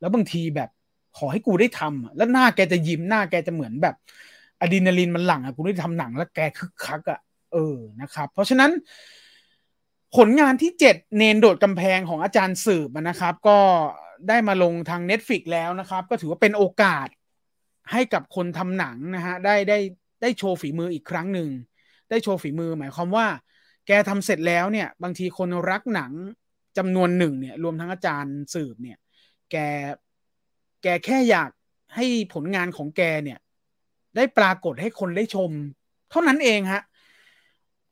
แล้วบางทีแบบขอให้กูได้ทำแล้วหน้าแกจะยิ้มหน้าแกจะเหมือนแบบอะดรีนาลีนมันหลั่งอะกูได้ทำหนัง แล้วแกคึกคักอะเออนะครับ เพราะฉะนั้น ผลงานที่ 7 เนนโดดกำแพงของอาจารย์สืบนะครับ ก็ได้มาลงทาง Netflix แล้วนะครับ ก็ถือว่าเป็นโอกาสให้กับคนทำหนังนะฮะได้ได้ได้โชว์ฝีมืออีกครั้งหนึ่ง ได้โชว์ฝีมือหมายความว่า แกทำเสร็จแล้วเนี่ย บางทีคนรักหนังจำนวนหนึ่งเนี่ย รวมทั้งอาจารย์สืบเนี่ย แกแกแค่อยากให้ผลงานของแกเนี่ย ได้ปรากฏให้คนได้ชม เท่านั้นเองฮะ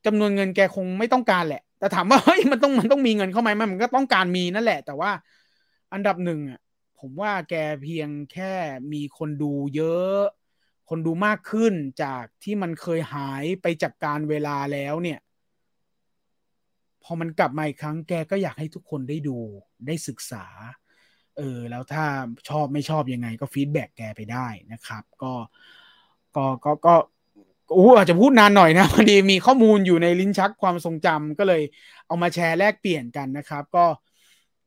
จำนวนเงินแกคงไม่ต้องการแหละ แต่ถามว่าเฮ้ยมันต้องมันต้องมีเงินเข้ามาไหมมันก็ต้องการมีนั่นแหละ แต่ว่าอันดับหนึ่งอะผมว่าแกเพียงแค่มีคนดูเยอะ คนดูมากขึ้นจากที่มันเคยหายไปจากการเวลาแล้วเนี่ย พอมันกลับมาอีกครั้งแกก็อยากให้ทุกคนได้ดูได้ศึกษา เออ แล้วถ้าชอบไม่ชอบยังไงก็ฟีดแบ็กแกไปได้นะครับ ก็ก็ก็ก็ อู้อาจจะพูดนานหน่อยนะพอดีมีข้อมูลอยู่ในลิ้นชักความทรงจำก็เลยเอามาแชร์แลกเปลี่ยนกันนะครับ ก็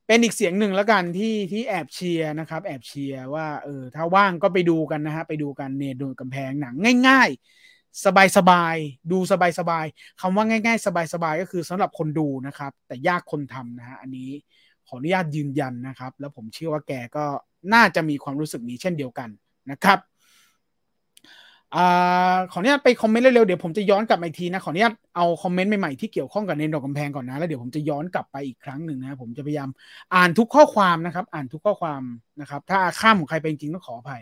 เป็นอีกเสียงหนึ่งแล้วกันที่ที่แอบเชียร์นะครับ แอบเชียร์ว่าเออถ้าว่างก็ไปดูกันนะฮะไปดูกันเนโดนกำแพงหนังง่าย ๆ สบายๆ ดูสบายๆคำว่าง่าย ๆ สบายๆ ก็คือสำหรับคนดูนะครับ แต่ยากคนทำนะฮะอันนี้ขออนุญาตยืนยันนะครับ แล้วผมเชื่อว่าแกก็น่าจะมีความรู้สึกนี้เช่นเดียวกันนะครับ อขออนุญาตไปคอมเมนต์เร็วๆเดี๋ยวผมจะย้อนกลับมาอีกทีนะขออนุญาตเอาคอมเมนต์ใหม่ๆที่เกี่ยวข้องกับเนนดอกกำแพงก่อนนะแล้วเดี๋ยวผมจะย้อนกลับไปอีกครั้งหนึ่งนะผมจะพยายามอ่านทุกข้อความนะครับ อ่านทุกข้อความนะครับ ถ้าข้ามของใครเป็นจริงต้องขออภัย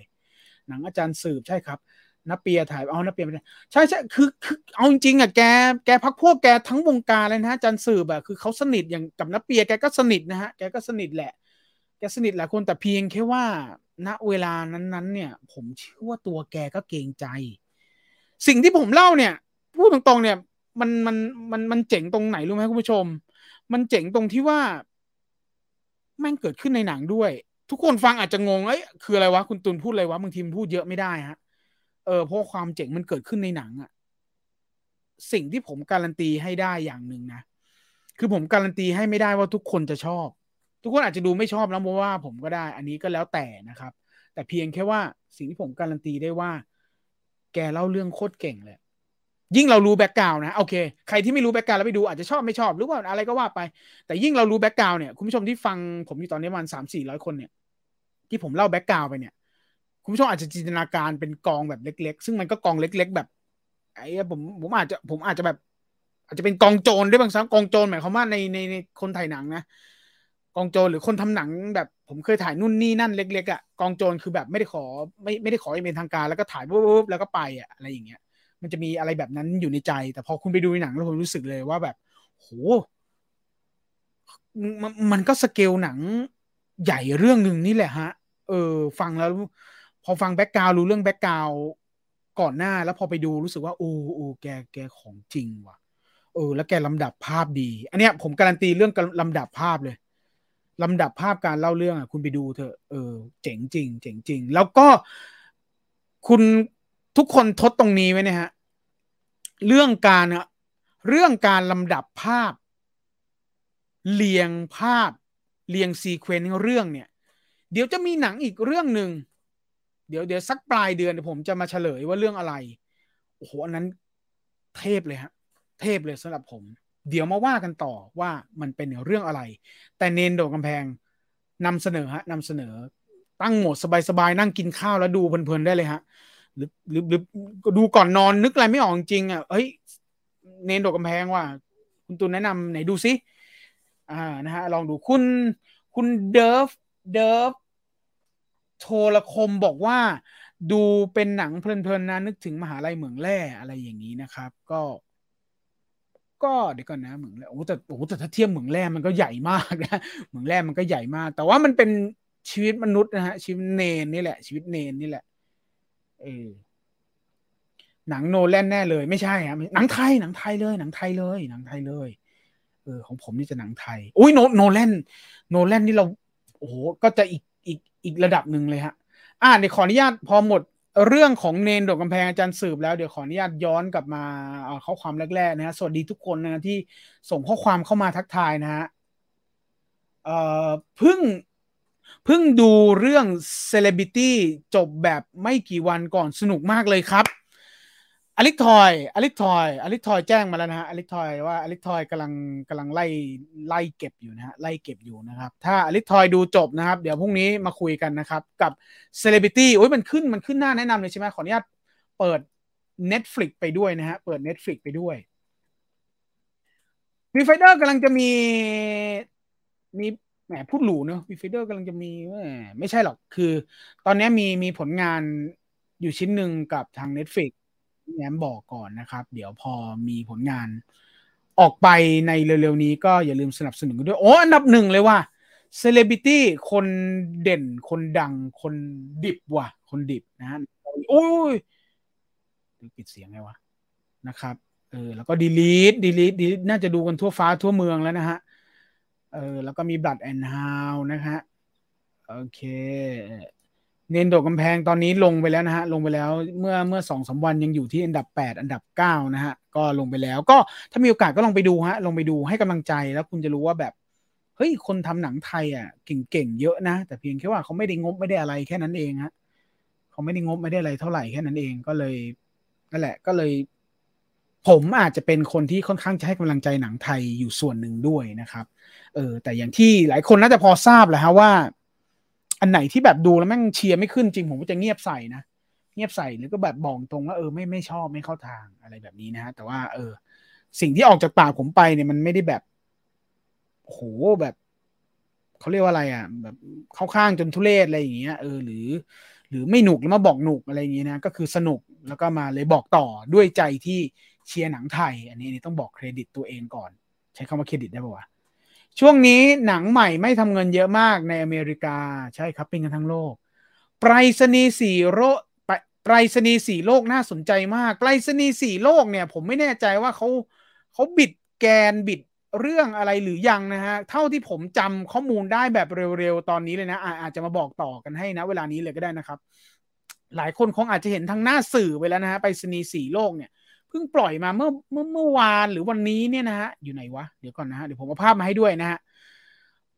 หนังอาจารย์สืบใช่ครับนับเปียถ่ายเอานับเปียไม่ใช่ใช่คือคือเอาจริงๆอะแกแกพักพวกแกทั้งวงการเลยนะอาจารย์สืบอะคือเขาสนิทอย่างกับนับเปียแกก็สนิทนะฮะแกก็สนิทแหละแกสนิทหลายคนแต่เพียงแค่ว่า ณเวลานั้นๆ เนี่ย ผมเชื่อว่าตัวแกก็เกรงใจ สิ่งที่ผมเล่าเนี่ยพูดตรงๆเนี่ย มันมันมันมันเจ๋งตรงไหนรู้ไหมคุณผู้ชม มันเจ๋งตรงที่ว่าแม่งเกิดขึ้นในหนังด้วย ทุกคนฟังอาจจะงงเอ้ยคืออะไรวะคุณตุลพูดอะไรวะบางทีมพูดเยอะไม่ได้ฮะเออเพราะความเจ๋งมันเกิดขึ้นในหนังอะสิ่งที่ผมการันตีให้ได้อย่างหนึ่งนะคือผมการันตีให้ไม่ได้ว่าทุกคนจะชอบ ทุกคนอาจจะดูไม่ชอบแล้วเพราะว่าผมก็ได้ อันนี้ก็แล้วแต่นะครับ แต่เพียงแค่ว่าสิ่งที่ผมการันตีได้ว่า แกเล่าเรื่องโคตรเก่งเลยยิ่งเรารู้ background นะโอเคใครที่ไม่รู้ background แล้วไปดูอาจจะชอบไม่ชอบหรือว่าอะไรก็ว่าไป แต่ยิ่งเรารู้ background เนี่ยคุณผู้ชมที่ฟังผมอยู่ตอนนี้วันสามสี่ร้อยคนเนี่ย ที่ผมเล่าแบ็กกราวไปเนี่ย คุณผู้ชมอาจจะจินตนาการเป็นกองแบบเล็ก ๆ ซึ่งมันก็กองเล็ก ๆ แบบไอ้ผมผมอาจจะผมอาจจะแบบ อาจจะเป็นกองโจรด้วยบางครั้งกองโจรหมายความว่าในในในคนถ่ายหนังนะ กองโจรหรือคนทำหนังแบบผมเคยถ่ายนู่นนี่นั่นเล็กๆอะ่ะกองโจรคือแบบไม่ได้ขอไม่ไม่ได้ขอเป็นทางการแล้วก็ถ่ายปุ๊บแล้วก็ไปอะ่ะอะไรอย่างเงี้ย มันจะมีอะไรแบบนั้นอยู่ในใจ แต่พอคุณไปดูในหนังแล้วผมรู้สึกเลยว่าแบบโหมันมันก็สเกลหนังใหญ่เรื่องหนึ่งนี่แหละฮะ เออ ฟังแล้ว พอฟัง background รู้เรื่อง background ก่อนหน้าแล้วพอไปดูรู้สึกว่าโอ้โอ้แกแกของจริงว่ะเออ แล้วแกลำดับภาพดี อันเนี้ยผมการันตีเรื่องลำดับภาพเลย ลำดับภาพการเล่าเรื่องอะคุณไปดูเถอะเออเจ๋งจริง เจ๋งจริง แล้วก็คุณทุกคนทดตรงนี้ไว้นะฮะ เรื่องการเรื่องการลำดับภาพ เรียงภาพ เรียงซีเควนต์เรื่องเนี่ย เดี๋ยวจะมีหนังอีกเรื่องหนึ่งเดี๋ยวเดี๋ยวสักปลายเดือนผมจะมาเฉลยว่าเรื่องอะไร โอ้โหอันนั้นเทพเลยฮะ เทพเลยสำหรับผม เดี๋ยวมาว่ากันต่อว่ามันเป็นเรื่องอะไร แต่เนนโดดกำแพงนำเสนอฮะนำเสนอ ตั้งโหมดสบายๆนั่งกินข้าวแล้วดูเพลินๆได้เลยฮะหรือหรือหรือดูก่อนนอนนึกอะไรไม่ออกจริงอะเฮ้ยเนนโดดกำแพงว่ะคุณตุนแนะนำไหนดูซิอ่านะฮะลองดูคุณคุณเดิร์ฟเดิร์ฟโทรคมบอกว่าดูเป็นหนังเพลินๆนะนึกถึงมหาลัยเหมืองแร่อะไรอย่างนี้นะครับ ก็ ก็เดี๋ยวก่อนนะเหมืองแร่โอ้แต่โอ้แต่ถ้าเทียบเหมืองแร่มันก็ใหญ่มากนะเหมืองแร่มันก็ใหญ่มาก แต่ว่ามันเป็นชีวิตมนุษย์นะฮะ ชีวิตเนนนี่แหละ ชีวิตเนนนี่แหละเออหนังโนแลนแน่เลยไม่ใช่ครับหนังไทยหนังไทยเลยหนังไทยเลยหนังไทยเลยเออของผมนี่จะหนังไทยอุ้ยโนโนแลนโนแลนนี่เราโอ้โหก็จะอีกอีกอีกระดับหนึ่งเลยฮะ อ่าเดี๋ยวขออนุญาตพอหมด เรื่องของเนนโดดกำแพงอาจารย์สืบแล้วเดี๋ยวขออนุญาตย้อนกลับมาข้อความแรกๆนะฮะสวัสดีทุกคนนะที่ส่งข้อความเข้ามาทักทายนะฮะเอ่อเพิ่งเพิ่งดูเรื่องเซเลบิตี้จบแบบไม่กี่วันก่อนสนุกมากเลยครับ อลิทอยอลิทอยอลิทอยแจ้งมาแล้วนะฮะอลิทอยว่าอลิทอยกำลังกำลังไล่ไล่เก็บอยู่นะฮะไล่เก็บอยู่นะครับ ถ้าอลิทอยดูจบนะครับ เดี๋ยวพรุ่งนี้มาคุยกันนะครับ กับเซเลบริตี้โอ้ยมันขึ้นมันขึ้นหน้าแนะนำเลยใช่ไหมขออนุญาตเปิด Netflix ไปด้วยนะฮะเปิด Netflix ไปด้วยViewfinder กำลังจะมีมีแหมพูดหรูเนอะ Viewfinder กำลังจะมีไม่ใช่หรอกคือ ตอนนี้มีมีผลงานอยู่ชิ้นหนึ่งกับทาง Netflix แง้มบอกก่อนนะครับ เดี๋ยวพอมีผลงานออกไปในเร็วๆนี้ก็อย่าลืมสนับสนุนกันด้วย โอ้อันดับหนึ่งเลยว่าเซเลบิตี้คนเด่นคนดังคนดิบว่ะ คนดิบนะฮะโอ้ยปิดเสียงไงวะนะครับเออแล้วก็ดีลีทดีลีทดีน่าจะดูกันทั่วฟ้าทั่วเมืองแล้วนะฮะเออแล้วก็มีบลัดแอนฮาวนะฮะโอเค เนนโดกำแพงตอนนี้ลงไปแล้วนะฮะ ลงไปแล้วเมื่อเมื่อสองสาวันยังอยู่ที่อันดับแปดอันดับเก้านะฮะ ก็ลงไปแล้วก็ถ้ามีโอกาสก็ลองไปดูฮะ ลงไปดูให้กำลังใจแล้วคุณจะรู้ว่าแบบเฮ้ยคนทำหนังไทยอะเก่งๆเยอะนะ แต่เพียงแค่ว่าเขาไม่ได้งบไม่ได้อะไรแค่นั้นเองฮะเขาไม่ได้งบไม่ได้อะไรเท่าไหร่แค่นั้นเองก็เลยนั่นแหละ ก็เลย ผมอาจจะเป็นคนที่ค่อนข้างจะให้กำลังใจหนังไทยอยู่ส่วนหนึ่งด้วยนะครับ เออแต่อย่างที่หลายคนน่าจะพอทราบแหละฮะว่า อันไหนที่แบบดูแล้วแม่งเชียร์ไม่ขึ้นจริงผมก็จะเงียบใส่นะเงียบใส่หรือก็แบบบอกตรงว่าเออไม่ไม่ชอบไม่เข้าทางอะไรแบบนี้นะฮะแต่ว่าเออ สิ่งที่ออกจากปากผมไปเนี่ยมันไม่ได้แบบโหแบบเขาเรียกว่าอะไรอะ แบบเข้าข้างจนทุเรศอะไรอย่างเงี้ยเออหรือ หรือไม่หนุกแล้วมาบอกหนุกอะไรอย่างเงี้ยนะก็คือสนุกแล้วก็มาเลยบอกต่อด้วยใจที่เชียร์หนังไทย อันนี้นี่ต้องบอกเครดิตตัวเองก่อน ใช้คำว่าเครดิตได้ป่าวะ ช่วงนี้หนังใหม่ไม่ทำเงินเยอะมากในอเมริกาใช่ครับเป็นกันทั้งโลกไปรษณีย์สี่โลกไปรษณีย์สี่โลกน่าสนใจมากไปรษณีย์สี่โลกเนี่ย ผมไม่แน่ใจว่าเขาเขาบิดแกนบิดเรื่องอะไรหรือยังนะฮะ เท่าที่ผมจำข้อมูลได้แบบเร็วๆ ตอนนี้เลยนะ อาจจะมาบอกต่อกันให้นะ เวลานี้เลยก็ได้นะครับ หลายคนคงอาจจะเห็นทางหน้าสื่อไปแล้วนะฮะไปสนีสี่โลกเนี่ย เพิ่งปล่อยมาเมื่อเมื่อเมื่อวานหรือวันนี้เนี่ยนะฮะอยู่ไหนวะเดี๋ยวก่อนนะฮะเดี๋ยวผมเอาภาพมาให้ด้วยนะฮะ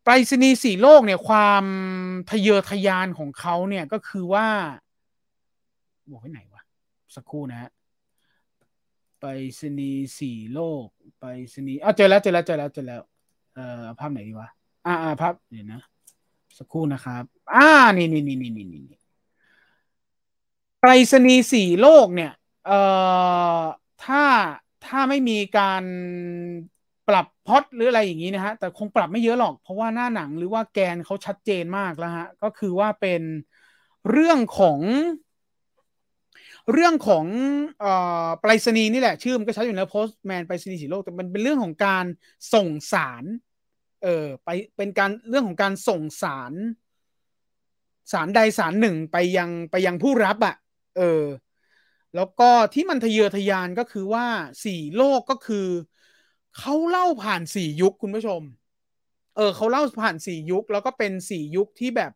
ไปรษณีย์สี่โลกเนี่ยความทะเยอทะยานของเขาเนี่ยก็คือว่าบอกไว้ไหนวะสักครู่นะฮะไปสนีสี่โลก ไปสนีอะเจอแล้วเจอแล้วเจอแล้วเจอแล้วเอ่อภาพไหนดีวะอ่าอ่าภาพเดี๋ยวนะสักครู่นะครับ อ่านี่นี่นี่นี่นี่นี่ไปสนีสี่โลกเนี่ย เอ่อถ้าถ้าไม่มีการปรับพอดหรืออะไรอย่างนี้นะฮะ แต่คงปรับไม่เยอะหรอก เพราะว่าหน้าหนังหรือว่าแกนเขาชัดเจนมากแล้วฮะ ก็คือว่าเป็นเรื่องของเรื่องของอไปรษณีย์นี่แหละ ชื่อมันก็ชัดอยู่แล้วโพสต์แมนไปรษณีย์สีโลก แต่มันเป็นเรื่องของการส่งสาร เออไปเป็นการเรื่องของการส่งสาร สารใดสารหนึ่งไปยังไปยังผู้รับอะ่ะ เออ แล้วก็ที่มันทะเยอทะยานก็คือว่าสี่โลกก็คือ เขาเล่าผ่านสี่ยุคคุณผู้ชม เออเขาเล่าผ่านสี่ยุค แล้วก็เป็นสี่ยุคที่แบบ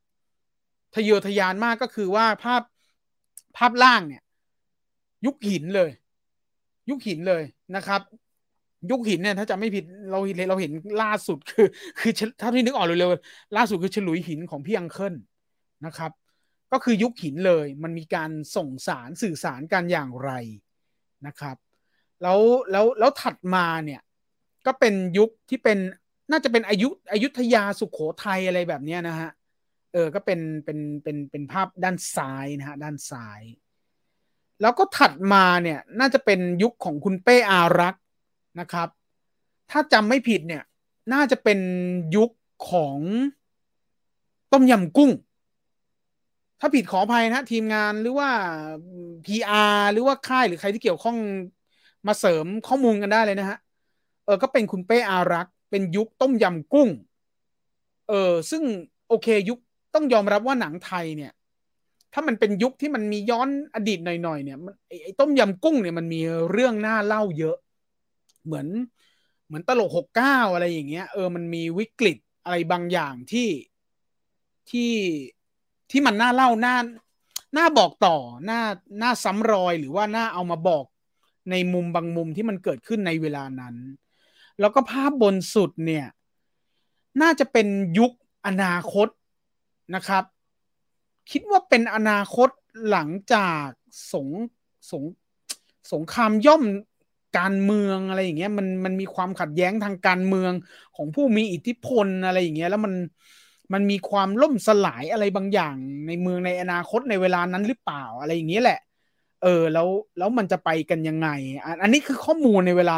ทะเยอทะยานมากก็คือว่าภาพภาพล่างเนี่ย ยุคหินเลย ยุคหินเลยนะครับ ยุคหินเนี่ยถ้าจะไม่ผิดเราเราเห็นล่าสุดคือ คือถ้าที่นึกออกเร็วๆล่าสุดคือฉลุยหินของพี่อังเคิลนะครับ ก็คือยุคหินเลย มันมีการส่งสารสื่อสารกันอย่างไรนะครับ แล้วแล้วแล้วถัดมาเนี่ยก็เป็นยุคที่เป็นน่าจะเป็นอายุอายุทยาสุขโขทัยอะไรแบบนี้นะฮะเออก็เป็นเป็นเป็นเป็นภาพด้านซ้ายนะฮะด้านซ้าย แล้วก็ถัดมาเนี่ยน่าจะเป็นยุคของคุณเป้อารักษ์นะครับ ถ้าจำไม่ผิดเนี่ยน่าจะเป็นยุคของต้มยำกุ้ง ถ้าผิดขออภัยนะทีมงานหรือว่า PR หรือว่าค่ายหรือใครที่เกี่ยวข้องมาเสริมข้อมูลกันได้เลยนะฮะ เออก็เป็นคุณเป้อารักษ์เป็นยุคต้มยำกุ้ง เออซึ่งโอเคยุคต้องยอมรับว่าหนังไทยเนี่ย ถ้ามันเป็นยุคที่มันมีย้อนอดีตหน่อยๆเนี่ยไอ้ต้มยำกุ้งเนี่ยมันมีเรื่องน่าเล่าเยอะ เหมือนเหมือนตลกหกเก้าอะไรอย่างเงี้ย เออมันมีวิกฤตอะไรบางอย่างที่ที่ ที่มันน่าเล่าน่าน่าบอกต่อน่าน่าซ้ำรอยหรือว่าน่าเอามาบอกในมุมบางมุมที่มันเกิดขึ้นในเวลานั้น แล้วก็ภาพบนสุดเนี่ย น่าจะเป็นยุคอนาคตนะครับ คิดว่าเป็นอนาคตหลังจากสงสงสงครามย่อมการเมืองอะไรอย่างเงี้ยมันมันมีความขัดแย้งทางการเมืองของผู้มีอิทธิพลอะไรอย่างเงี้ยแล้วมัน มันมีความล่มสลายอะไรบางอย่างในเมืองในอนาคตในเวลานั้นหรือเปล่าอะไรอย่างเงี้ยแหละ เออ แล้วแล้วมันจะไปกันยังไง อันนี้คือข้อมูลในเวลา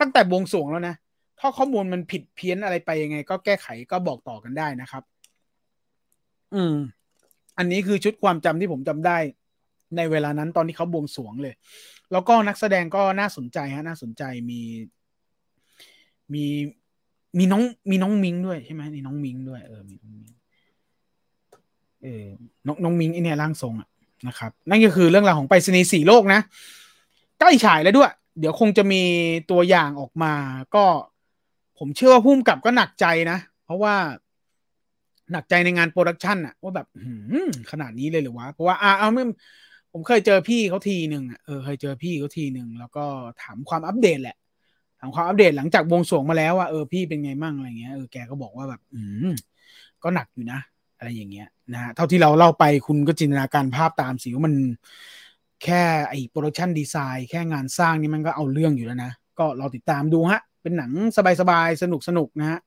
ตั้งแต่บวงสวงแล้วนะถ้าข้อมูลมันผิดเพี้ยนอะไรไปยังไง ก็แก้ไขก็บอกต่อกันได้นะครับ อืม อันนี้คือชุดความจำที่ผมจำได้ ในเวลานั้นตอนที่เขาบวงสวงเลย แล้วก็นักแสดงก็น่าสนใจฮะ น่าสนใจมี มี มีน้องมีน้องมิงด้วยใช่ไหมมีน้องมิงด้วยเออมีน้องมิงเออน้องน้องมิงไอเนี่ยร่างทรงอะนะครับ นั่นก็คือเรื่องราวของไปรษณีย์สี่โลกนะ ใกล้ฉายแล้วด้วย เดี๋ยวคงจะมีตัวอย่างออกมา ก็ผมเชื่อว่าผู้กำกับก็หนักใจนะ เพราะว่าหนักใจในงาน production อะว่าแบบขนาดนี้เลยหรือวะ เพราะว่าอ่าเอาไม่ผมเคยเจอพี่เขาทีหนึ่งอะเออเคยเจอพี่เขาทีหนึ่งแล้วก็ถามความอัปเดตแหละ ถามความอัปเดตหลังจากบวงสรวงมาแล้วว่าเออพี่เป็นไงมั่งอะไรเงี้ยเออแกก็บอกว่าแบบ อืมก็หนักอยู่นะ อะไรอย่างเงี้ยนะฮะเท่าที่เราเล่าไปคุณก็จินตนาการภาพตามสิว่ามันแค่ไอ้ production design แค่งานสร้างนี่มันก็เอาเรื่องอยู่แล้วนะ ก็เราติดตามดูฮะ เป็นหนังสบายๆ สนุกสนุกนะฮะ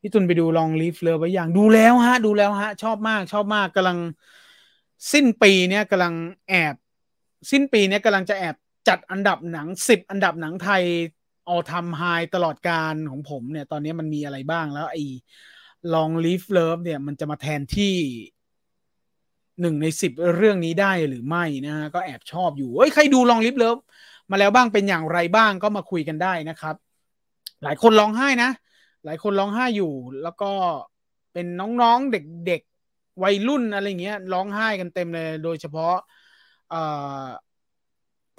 พี่ตุนไปดู Long Live Love หรือยังดูแล้วฮะ ดูแล้วฮะ ชอบมากชอบมากกำลังสิ้นปีเนี้ยกำลังแอบ สิ้นปีเนี้ยกำลังจะแอบจัดอันดับหนังสิบอันดับหนังไทย all time high ตลอดกาลของผมเนี่ย ตอนนี้มันมีอะไรบ้างแล้วไอ้ Long Live Love เนี่ย มันจะมาแทนที่หนึ่งในสิบเรื่องนี้ได้หรือไม่นะฮะก็แอบชอบอยู่เอ้ยใครดู Long Live Love มาแล้วบ้างเป็นอย่างไรบ้างก็มาคุยกันได้นะครับ หลายคนร้องไห้นะ หลายคนร้องไห้อยู่ แล้วก็เป็นน้องๆเด็กๆวัยรุ่นอะไรเงี้ยร้องไห้กันเต็มเลย โดยเฉพาะอ่อ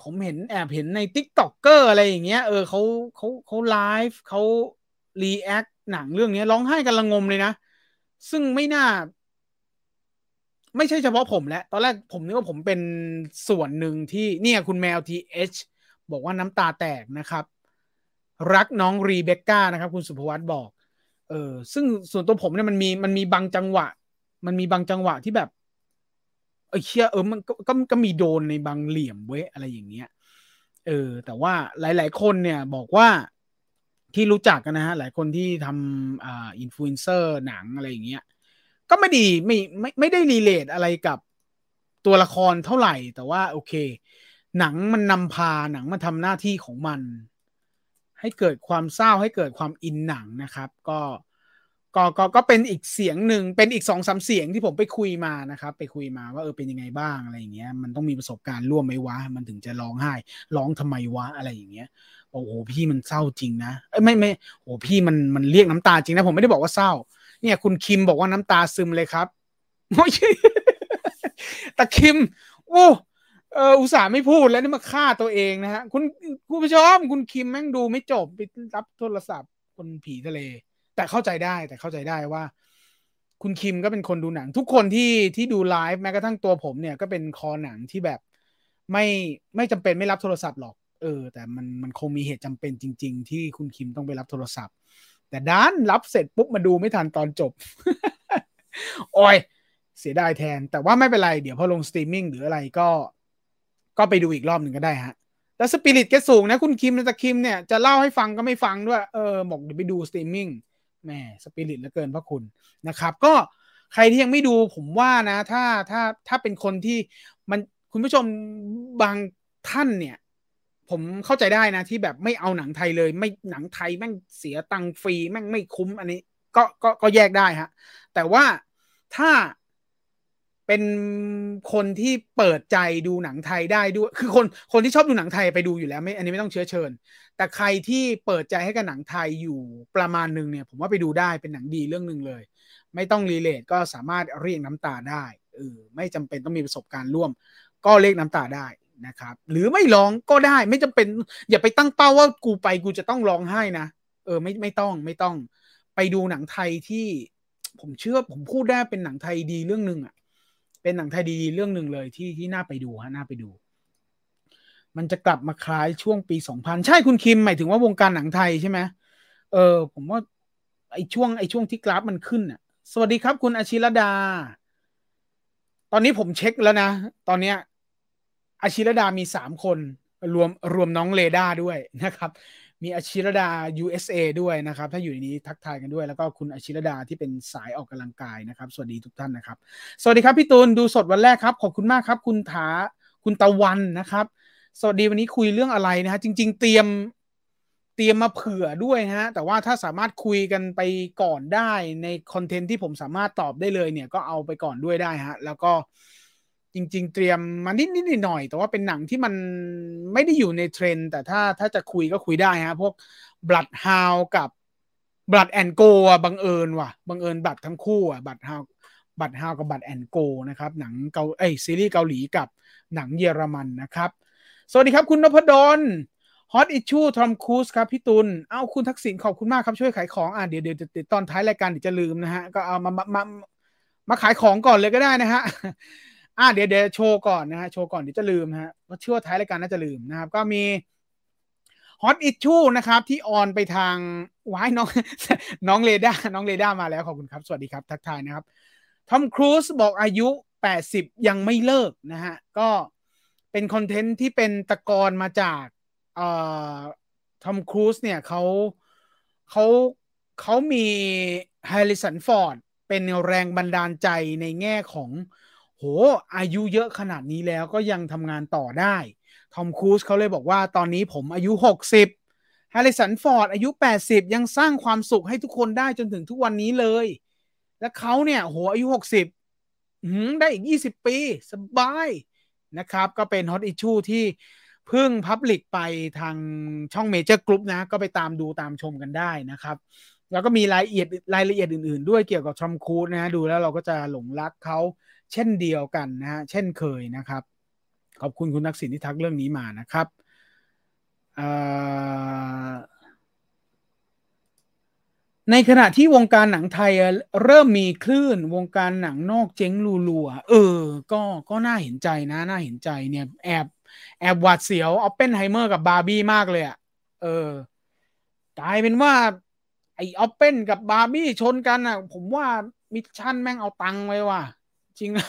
ผมเห็นแอบเห็นใน TikToker อะไรอย่างเงี้ย เออเขาเขาเขาไลฟ์เขา react หนังเรื่องนี้ร้องไห้กันระงมเลยนะ ซึ่งไม่น่า ไม่ใช่เฉพาะผมแล้วตอนแรกผมนึกว่าผมเป็นส่วนหนึ่งที่เนี่ยคุณแมวทีเอชบอกว่าน้ำตาแตกนะครับ รักน้องรีเบคก้านะครับ คุณสุภวัตบอก เออซึ่งส่วนตัวผมเนี่ยมันมีมันมีบางจังหวะ มันมีบางจังหวะที่แบบ เออเชื่อเออมันก็ก็ก็มีโดนในบางเหลี่ยมเว้ยอะไรอย่างเงี้ย เออ แต่ว่าหลาย ๆ คนเนี่ยบอกว่าที่รู้จักกันนะฮะ หลายคนที่ทำอ่าอินฟลูเอนเซอร์หนังอะไรอย่างเงี้ย ก็ไม่ดีไม่ไม่ไม่ได้ relate อะไรกับตัวละครเท่าไหร่ แต่ว่าโอเค หนังมันนำพาหนังมันทำหน้าที่ของมัน ให้เกิดความเศร้าให้เกิดความอินหนังนะครับ ก็ ก็ก็ก็เป็นอีกเสียงหนึ่งเป็นอีกสองสาเสียงที่ผมไปคุยมานะครับ ไปคุยมาว่าเออเป็นยังไงบ้างอะไรอย่างเงี้ย มันต้องมีประสบการณ์ร่วมไหมวะมันถึงจะร้องไห้ร้องทำไมวะอะไรอย่างเงี้ยโอ้โหพี่มันเศร้าจริงนะเอ้ไม่ไม่โอ้พี่มันมันเรียกน้ำตาจริงนะผมไม่ได้บอกว่าเศร้า เนี่ย คุณคิมบอกว่าน้ำตาซึมเลยครับโอ้ยแต่คิมโอ้เอออุตส่าห์ไม่พูดแล้วนี่มาฆ่าตัวเองนะฮะคุณคุณผู้ชมคุณคิมแม่งดูไม่จบไปรับโทรศัพท์คนผีทะเล แต่เข้าใจได้แต่เข้าใจได้ว่า คุณคิมก็เป็นคนดูหนัง ทุกคนที่ที่ดูไลฟ์แม้กระทั่งตัวผมเนี่ยก็เป็นคอหนังที่แบบไม่ไม่จำเป็นไม่รับโทรศัพท์หรอก เออ แต่มันมันคงมีเหตุจำเป็นจริง ๆ ที่คุณคิมต้องไปรับโทรศัพท์ แต่ด้านรับเสร็จปุ๊บมาดูไม่ทันตอนจบโอ้ยเสียดายแทน แต่ว่าไม่เป็นไร เดี๋ยวพอลงสตรีมมิ่งหรืออะไรก็ ก็ไปดูอีกรอบหนึ่งก็ได้ฮะ แล้วสปิริตแกสูงนะ คุณคิมนะแต่คิมเนี่ยจะเล่าให้ฟังก็ไม่ฟังด้วย เออบอกเดี๋ยวไปดูสตรีมมิ่ง แม่สปิริตเหลือเกินพระคุณนะครับ ก็ใครที่ยังไม่ดูผมว่านะ ถ้าถ้าถ้าเป็นคนที่มันคุณผู้ชมบางท่านเนี่ย ผมเข้าใจได้นะที่แบบไม่เอาหนังไทยเลย ไม่หนังไทยแม่งเสียตังฟรีแม่งไม่คุ้มอันนี้ ก็ก็ก็แยกได้ฮะแต่ว่าถ้า เป็นคนที่เปิดใจดูหนังไทยได้ด้วย คือคนคนที่ชอบดูหนังไทยไปดูอยู่แล้วไม่อันนี้ไม่ต้องเชื้อเชิญ แต่ใครที่เปิดใจให้กับหนังไทยอยู่ประมาณหนึ่งเนี่ย ผมว่าไปดูได้เป็นหนังดีเรื่องหนึ่งเลย ไม่ต้องรีเลทก็สามารถเรียกน้ำตาได้เออไม่จำเป็นต้องมีประสบการณ์ร่วม ก็เรียกน้ำตาได้นะครับ หรือไม่ร้องก็ได้ไม่จำเป็น อย่าไปตั้งเป้าว่ากูไปกูจะต้องร้องไห้นะเออไม่ไม่ต้องไม่ต้อง ไปดูหนังไทยที่ผมเชื่อผมพูดได้เป็นหนังไทยดีเรื่องหนึ่งอะ เป็นหนังไทยดีเรื่องหนึ่งเลยที่ที่น่าไปดูฮะน่าไปดู มันจะกลับมาคล้ายช่วงปีสองพันใช่คุณคิมหมายถึงว่าวงการหนังไทยใช่ไหมเออ ผมว่าไอช่วงไอช่วงที่กราฟมันขึ้นอะ สวัสดีครับคุณอาชิรดา ตอนนี้ผมเช็คแล้วนะ ตอนเนี้ยอาชิรดามีสามคนรวมรวมน้องเลด้าด้วยนะครับ มีอาชิรดา USA ด้วยนะครับ ถ้าอยู่ในนี้ทักทายกันด้วย แล้วก็คุณอาชิรดาที่เป็นสายออกกำลังกายนะครับ สวัสดีทุกท่านนะครับ สวัสดีครับพี่ตูนดูสดวันแรกครับ ขอบคุณมากครับ คุณถาคุณตะวันนะครับ สวัสดีวันนี้คุยเรื่องอะไรนะฮะจริง ๆ เตรียมเตตรียมมาเผื่อด้วยฮะ แต่ว่าถ้าสามารถคุยกันไปก่อนได้ในคอนเทนต์ที่ผมสามารถตอบได้เลยเนี่ยก็เอาไปก่อนด้วยได้ฮะแล้วก็ จริง ๆ เตรียมมานิดนิดหน่อยแต่ว่าเป็นหนังที่มันไม่ได้อยู่ในเทรนแต่ถ้าถ้าจะคุยก็คุยได้ฮะ พวก Blood Hound กับ Blood and Go อะบังเอิญว่ะบังเอิญบัตรทั้งคู่อะบัตร Hound บัตร Hound กับบัตร and Go นะครับหนังเกาเอ้ซีรีส์เกาหลีกับหนังเยอรมันนะครับ สวัสดีครับคุณนพดล hot issue ทอมครูซครับพี่ตุลเอ้าคุณทักษิณขอบคุณมากครับช่วยขายของอ่าเดี๋ยวเดี๋ยวตอนท้ายรายการเดี๋ยวจะลืมนะฮะก็เอามามามามาขายของก่อนเลยก็ได้นะฮะ อ่าเดี๋ยวเดี๋ยวโชว์ก่อนนะฮะโชว์ก่อนเดี๋ยวจะลืมนะฮะว่าเชื่อท้ายรายการน่าจะลืมนะครับ ก็มี hot issue นะครับที่ on ไปทางวายน้องน้องเรดาน้องเรดามาแล้วขอบคุณครับ สวัสดีครับทักทายนะครับทอมครูซบอกอายุ 80 ยังไม่เลิกนะฮะ ก็เป็น content ที่เป็นตะกอนมาจากเอ่อทอมครูซเนี่ยเขาเขาเขามีแฮริสันฟอร์ดเป็นแรงบันดาลใจในแง่ของ โห อายุเยอะขนาดนี้แล้วก็ยังทำงานต่อได้ ทอมครูซเขาเลยบอกว่าตอนนี้ผมอายุ 60ฮาริสันฟอร์ดอายุ 80 ยังสร้างความสุขให้ทุกคนได้จนถึงทุกวันนี้เลย และเขาเนี่ยโหอายุ 60อืได้อีก 20 ปี สบายนะครับ ก็เป็น hot issue ที่เพิ่ง public ไปทางช่องเมเจอร์กรุ๊ปนะ ก็ไปตามดูตามชมกันได้นะครับ แล้วก็มีรายละเอียดรายละเอียดอื่น ๆ ด้วยเกี่ยวกับทอมครูซนะ ดูแล้วเราก็จะหลงรักเขา เช่นเดียวกันนะฮะเช่นเคยนะครับ ขอบคุณคุณทักษิณที่ทักเรื่องนี้มานะครับในขณะที่วงการหนังไทยเริ่มมีคลื่นวงการหนังนอกเจ๊งรัวๆเออ ก็ก็น่าเห็นใจนะ น่าเห็นใจเนี่ย แอบแอบหวาดเสียวเอาเปนไฮเมอร์กับบาร์บี้มากเลยอะ่ะเออกลายเป็นว่าไอ Oppen กับบาร์บี้ชนกันอะผมว่า Mission แม่งเอาตังไว้ว่ะ จริงนะ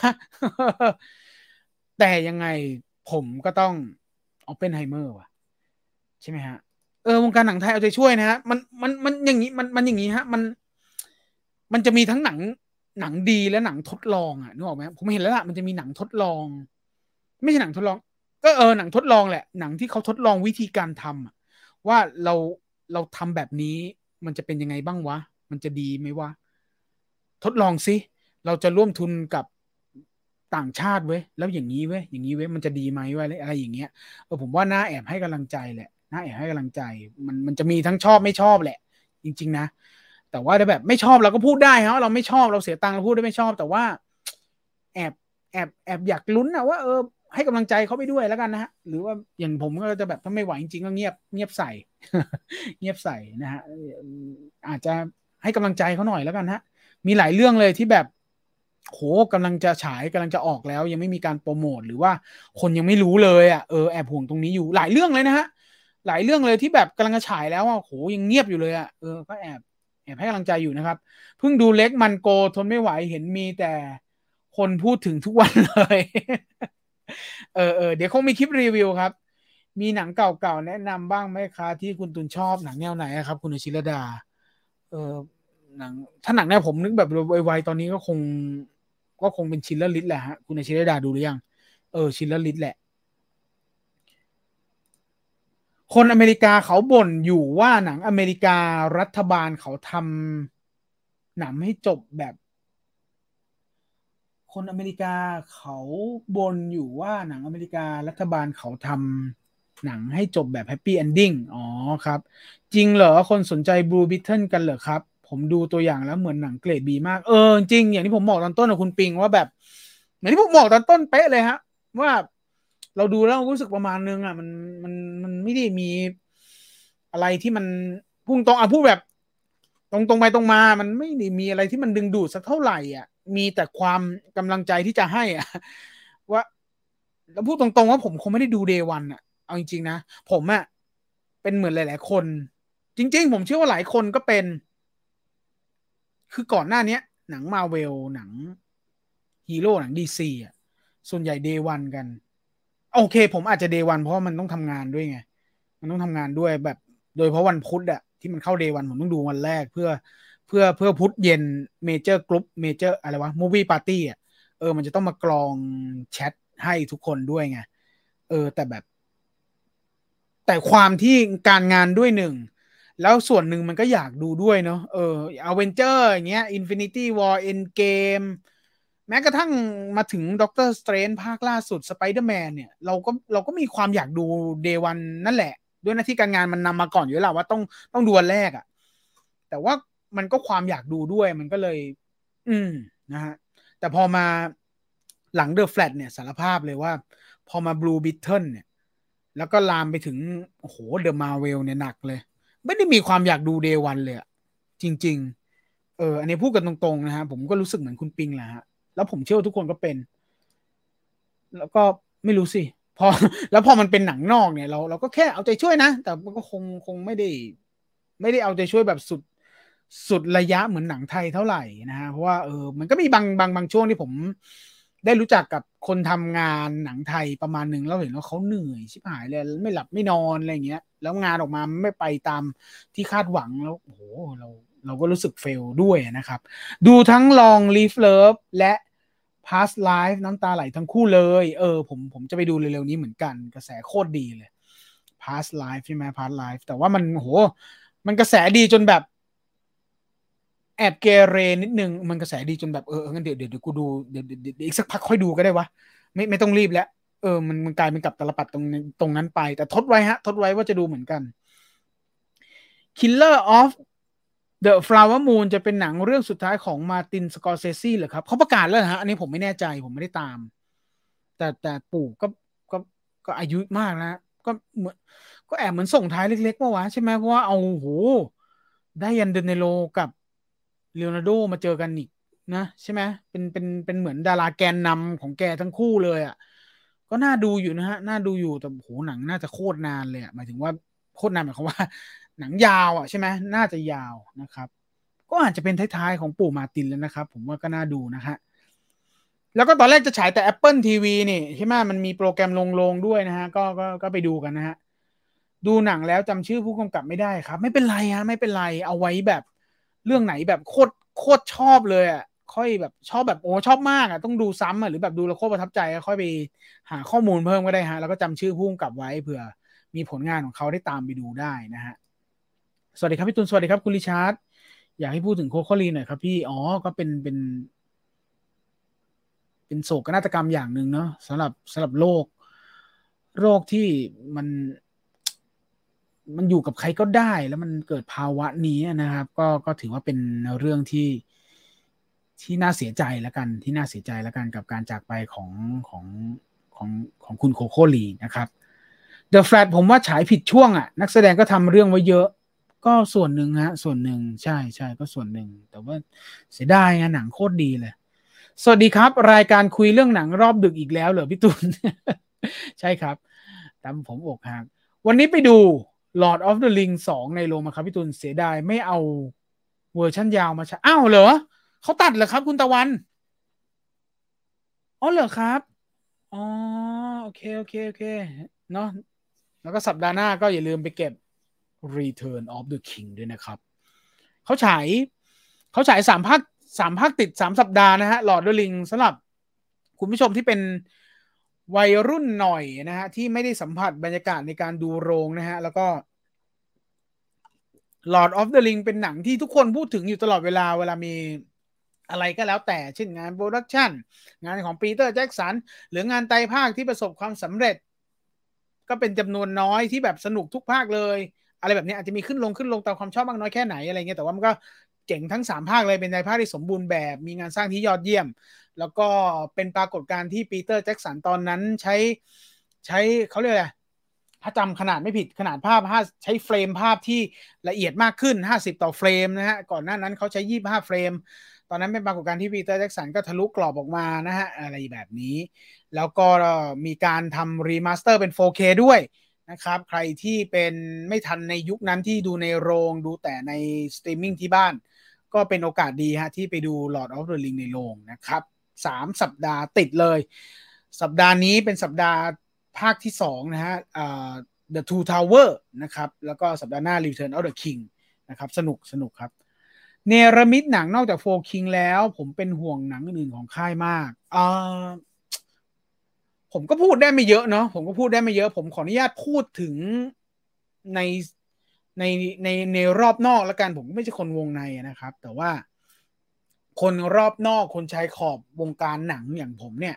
แต่ยังไงผมก็ต้องออปเปนไฮเมอร์ว่ะ ใช่ไหมฮะ เออวงการหนังไทยเอาใจช่วยนะฮะ มันมันมันอย่างนี้มันมันอย่างนี้ฮะ มัน มันจะมีทั้งหนังหนังดีและหนังทดลองอะนึกออกไหมผมเห็นแล้วล่ะมันจะมีหนังทดลอง ไม่ใช่หนังทดลอง ก็เออหนังทดลองแหละ หนังที่เขาทดลองวิธีการทำว่าเราเราทำแบบนี้มันจะเป็นยังไงบ้างวะ มันจะดีไหมวะ ทดลองสิ เราจะร่วมทุนกับ ต่างชาติเว้ยแล้วอย่างนี้เว้ยอย่างนี้เว้ยมันจะดีไหมวะอะไรอย่างเงี้ยเออผมว่าน่าแอบให้กำลังใจแหละน่าแอบให้กำลังใจ มันมันจะมีทั้งชอบไม่ชอบแหละ จริง ๆ นะ แต่ว่าถ้าแบบไม่ชอบเราก็พูดได้ครับเราไม่ชอบเราเสียตังค์เราพูดได้ไม่ชอบ แต่ว่า แอบแอบแอบอยากลุ้นนะว่าเออให้กำลังใจเขาไปด้วยแล้วกันนะฮะหรือว่าอย่างผมก็จะแบบถ้าไม่ไหวจริงๆก็เงียบเงียบใส่ เงียบใส่นะฮะอาจจะให้กำลังใจเขาหน่อยแล้วกันฮะมีหลายเรื่องเลยที่แบบ โหกำลังจะฉายกำลังจะออกแล้ว ยังไม่มีการโปรโมทหรือว่าคนยังไม่รู้เลยอะเออแอบห่วงตรงนี้อยู่หลายเรื่องเลยนะฮะหลายเรื่องเลยที่แบบกำลังจะฉายแล้วอะโหยังเงียบอยู่เลยอะเออก็แอบแอบให้กำลังใจอยู่นะครับเพิ่งดูเล็กมันโกทนไม่ไหวเห็นมีแต่คนพูดถึงทุกวันเลย เออเออเดี๋ยวคงมีคลิปรีวิวครับ มีหนังเก่าๆแนะนำบ้างไหมคะที่คุณตุนชอบหนังแนวไหนครับ คุณชิรดา เออหนังถ้าหนังเนี่ยผมนึกแบบไวๆตอนนี้ก็คง ก็คงเป็นชิลเลอร์ลิสแหละฮะคุณชิรดาดูหรือยัง เออ ชิลเลอร์ลิสแหละ คนอเมริกาเขาบ่นอยู่ว่าหนังอเมริการัฐบาลเขาทำหนังให้จบแบบ คนอเมริกาเขาบ่นอยู่ว่าหนังอเมริการัฐบาลเขาทำหนังให้จบแบบ happy ending อ๋อครับ จริงเหรอ คนสนใจ Blue Beetle กันเหรอครับ ผมดูตัวอย่างแล้วเหมือนหนังเกรด B มาก เออจริง อย่างที่ผมบอกตอนต้นกับคุณปิงว่าแบบเหมือนที่ผมบอกตอนต้นเป๊ะเลยฮะ ว่าเราดูแล้วรู้สึกประมาณนึงอะ มันมันมันไม่ได้มีอะไรที่มันพุ่งตรงอะพูดแบบ ตรงตรงไปตรงมา มันไม่ได้มีอะไรที่มันดึงดูดสักเท่าไหร่อะ มีแต่ความกำลังใจที่จะให้อะว่าแล้วพูดตรงๆว่าผมคงไม่ได้ดู day one อะ เอาจริงๆนะ ผมอะเป็นเหมือนหลาย ๆ คน จริง ๆ ผมเชื่อว่าหลายคนก็เป็น คือก่อนหน้านี้หนังมาเวลหนังฮีโร่หนัง DC อะ ส่วนใหญ่ day one กัน โอเค ผมอาจจะ day one เพราะมันต้องทำงานด้วยไง มันต้องทำงานด้วยแบบ โดยเพราะวันพุธอะที่มันเข้า day one ผมต้องดูวันแรกเพื่อเพื่อเพื่อพุธเย็นเมเจอร์กรุ๊ปเมเจอร์อะไรวะ Movie Party อะเออ มันจะต้องมากรองแชทให้ทุกคนด้วยไง เออ แต่แบบ แต่ความที่การงานด้วยหนึ่ง แล้วส่วนหนึ่งมันก็อยากดูด้วยเนาะเอออเวนเจอร์อย่างเงี้ย Infinity War Endgame แม้กระทั่งมาถึง Doctor Strange ภาคล่าสุดสไปเดอร์แมนเนี่ย เราก็เราก็มีความอยากดู day one นั่นแหละ ด้วยหน้าที่การงานมันนำมาก่อนอยู่แล้วว่าต้องต้องดูวันแรกอะ่ะ แต่ว่ามันก็ความอยากดูด้วยมันก็เลย อืมนะฮะ แต่พอมาหลัง The Flash เนี่ยสารภาพเลยว่า พอมา Blue Beetle เนี่ย แล้วก็ลามไปถึง โอ้โห The Marvels เนี่ยหนักเลย ไม่ได้มีความอยากดู day one เลยอะจริง ๆ เออ อันนี้พูดกันตรงๆนะฮะผมก็รู้สึกเหมือนคุณปิงแหละฮะแล้วผมเชื่อว่าทุกคนก็เป็น แล้วก็ไม่รู้สิพอแล้วพอมันเป็นหนังนอกเนี่ย เราเราก็แค่เอาใจช่วยนะ แต่ก็คงคงไม่ได้ ไม่ได้เอาใจช่วยแบบสุดสุดระยะเหมือนหนังไทยเท่าไหร่นะฮะเพราะว่าเออมันก็มีบางบางบางช่วงที่ผม ได้รู้จักกับคนทำงานหนังไทยประมาณหนึ่งแล้วเห็นว่าเขาเหนื่อยชิบหายเลยไม่หลับไม่นอนอะไรเงี้ย แล้วงานออกมาไม่ไปตามที่คาดหวังแล้วโอ้โหเราเราก็รู้สึกเฟลด้วยนะครับ ดูทั้ง Long Live Love และ Past Life น้ำตาไหลทั้งคู่เลย เออ ผมผมจะไปดูเร็วๆนี้เหมือนกันกระแสโคตรดีเลย Past Life ใช่ไหม Past Life แต่ว่ามันโห มันกระแสดีจนแบบ แอบเกเรนิดนึงมันกระแสดีจนแบบเอองั้นเดี๋ยวเดี๋ยวกูดูเดี๋ยวเดี๋ยวอีกสักพักค่อยดูก็ได้วะไม่ไม่ต้องรีบแล้วเออมันมันกลายเป็นกับตลปัดตรงตรงนั้นไป แต่ทดไว้ฮะ ทดไว้ว่าจะดูเหมือนกัน Killer of The Flower Moon จะเป็นหนังเรื่องสุดท้ายของมาตินสกอร์เซซีเหรอครับเขาประกาศแล้วฮะ อันนี้ผมไม่แน่ใจผมไม่ได้ตาม แต่แต่ปู่ก็ก็ก็อายุมากนะก็เหมือนก็แอบเหมือนส่งท้ายเล็กๆว่าวะใช่ไหมเพราะว่าเอาโหได้ยันเดนเนโลกับ เลโอนาร์โดมาเจอกันอีกนะใช่ไหมเป็นเป็นเป็นเหมือนดาราแกนนำของแกทั้งคู่เลยอะ่ะ ก็น่าดูอยู่นะฮะ น่าดูอยู่แต่โหหนังน่าจะโคตรนานเลยอะ่ะหมายถึงว่าโคตรนานหมายความว่า หนังยาวอะใช่ไหมน่าจะยาวนะครับ ก็อาจจะเป็นท้ายๆของปู่มาตินแล้วนะครับ ผมว่าก็น่าดูนะฮะแล้วก็ตอนแรกจะฉายแต่ Apple TV นี่ใช่ไหมมันมีโปรแกรมลงๆด้วยนะฮะก็ก็ก็ไปดูกันนะฮะดูหนังแล้วจำชื่อผู้กำกับไม่ได้ครับ ไม่เป็นไรฮะไม่เป็นไรเอาไว้แบบ เรื่องไหนแบบโคตรโคตรชอบเลยอะค่อยแบบชอบแบบโอ้ชอบมากอะต้องดูซ้ำอะหรือแบบดูแล้วโคตรประทับใจค่อยไปหาข้อมูลเพิ่มก็ได้ฮะแล้วก็จำชื่อผู้กำกับไว้เผื่อ มีผลงานของเขาได้ตามไปดูได้นะฮะสวัสดีครับพี่ตุลสวัสดีครับคุณริชาร์ดอยากให้พูดถึงโคโคลีหน่อยครับพี่อ๋อก็เป็นเป็น เป็นโศกนาฏกรรมอย่างหนึ่งเนาะสำหรับสำหรับโลก โรคที่มัน มันอยู่กับใครก็ได้ แล้วมันเกิดภาวะนี้นะครับ ก็ก็ถือว่าเป็นเรื่องที่ที่น่าเสียใจแล้วกัน ที่น่าเสียใจแล้วกันกับการจากไปของของของของคุณโคโคลีนะครับ The Flat ผมว่าฉายผิดช่วงอะ่ะ นักแสดงก็ทำเรื่องไว้เยอะ ก็ส่วนหนึ่งฮะ ส่วนหนึ่งใช่ใช่ก็ส่วนหนึ่ง แต่ว่าเสียดายหนังโคตรดีเลย สวัสดีครับ รายการคุยเรื่องหนังรอบดึกอีกแล้วเหรอพี่ตุลใช่ครับตามผมอกหักวันนี้ไปดู Lord of the Ring 2ในโรงมาครับพี่ตุลเสียดายไม่เอาเวอร์ชั่นยาวมาใช้อ้าวเหรอเขาตัดเหรอครับ คุณตะวันอ๋อเหรอครับอ๋อโอเคโอเคโอเคเนาะแล้วก็สัปดาห์หน้าก็อย่าลืมไปเก็บ Return of the King ด้วยนะครับ เขาฉายเขาฉายสามภาคสามภาคติดสามสัปดาห์นะฮะ Lord of the Ring สำหรับ คุณผู้ชมที่เป็น วัยรุ่นหน่อยนะฮะที่ไม่ได้สัมผัสบรรยากาศในการดูโรงนะฮะแล้วก็ Lord of the Ring เป็นหนังที่ทุกคนพูดถึงอยู่ตลอดเวลาเวลามีอะไรก็แล้วแต่เช่นงาน productionงานของปีเตอร์แจ็กสันหรืองานไตรภาคที่ประสบความสำเร็จ ก็เป็นจำนวนน้อยที่แบบสนุกทุกภาคเลย อะไรแบบนี้อาจจะมีขึ้นลงขึ้นลงตามความชอบมากน้อยแค่ไหนอะไรเงี้ยแต่ว่ามันก็ เจ๋งทั้ง 3 ภาคเลยเป็นไตรภาคที่สมบูรณ์แบบมีงานสร้างที่ยอดเยี่ยม แล้วก็เป็นปรากฏการณ์ที่ปีเตอร์แจ็กสันตอนนั้นใช้ใช้เขาเรียกอะไรถ้าจำขนาดไม่ผิดขนาดภาพใช้เฟรมภาพที่ละเอียดมากขึ้น 50 ต่อเฟรมนะฮะก่อนหน้านั้นเขาใช้ 25 เฟรม ตอนนั้นเป็นปรากฏการณ์ที่ปีเตอร์แจ็กสันก็ทะลุกรอบออกมานะฮะอะไรแบบนี้ แล้วก็มีการทำ remaster เป็น 4K ด้วยนะครับใครที่เป็นไม่ทันในยุคนั้นที่ดูในโรงดูแต่ในสตรีมมิ่งที่บ้าน ก็เป็นโอกาสดีฮะที่ไปดู Lord of the Ring ในโรงนะครับสามสัปดาห์ติดเลย สัปดาห์นี้เป็นสัปดาห์ภาคที่สองนะฮะ The Two Tower นะครับ แล้วก็สัปดาห์หน้า Return of the King นะครับ สนุกสนุกครับ เนรมิตหนังนอกจากโฟคิงแล้ว ผมเป็นห่วงหนังอื่นของค่ายมากอ่าผมก็พูดได้ไม่เยอะเนาะผมก็พูดได้ไม่เยอะ ผมขออนุญาตพูดถึงใน ในในในรอบนอกแล้วกันผมไม่ใช่คนวงในนะครับ แต่ว่าคนรอบนอกคนชายขอบวงการหนังอย่างผมเนี่ย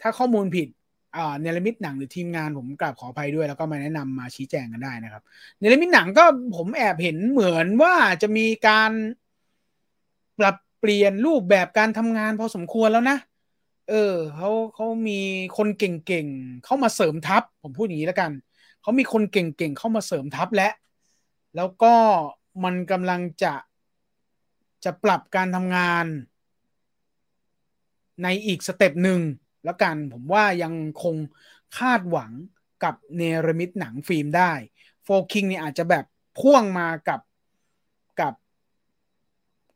ถ้าข้อมูลผิดอ่าเนลมิตหนังหรือทีมงานผมกราบขออภัยด้วย แล้วก็มาแนะนำมาชี้แจงกันได้นะครับเนรมิตหนังก็ผมแอบเห็นเหมือนว่าจะมีการปรับเปลี่ยนรูปแบบการทำงานพอสมควรแล้วนะ เออเขาเขามีคนเก่งๆเข้ามาเสริมทัพ ผมพูดอย่างนี้แล้วกันเขามีคนเก่งๆเข้ามาเสริมทัพและ แล้วก็มันกำลังจะจะปรับการทำงาน ในอีก step หนึ่งแล้วกันผมว่ายังคงคาดหวังกับเนรมิตหนังฟิล์มได้โฟคิงเนี่ยอาจจะแบบพ่วงมากับกับ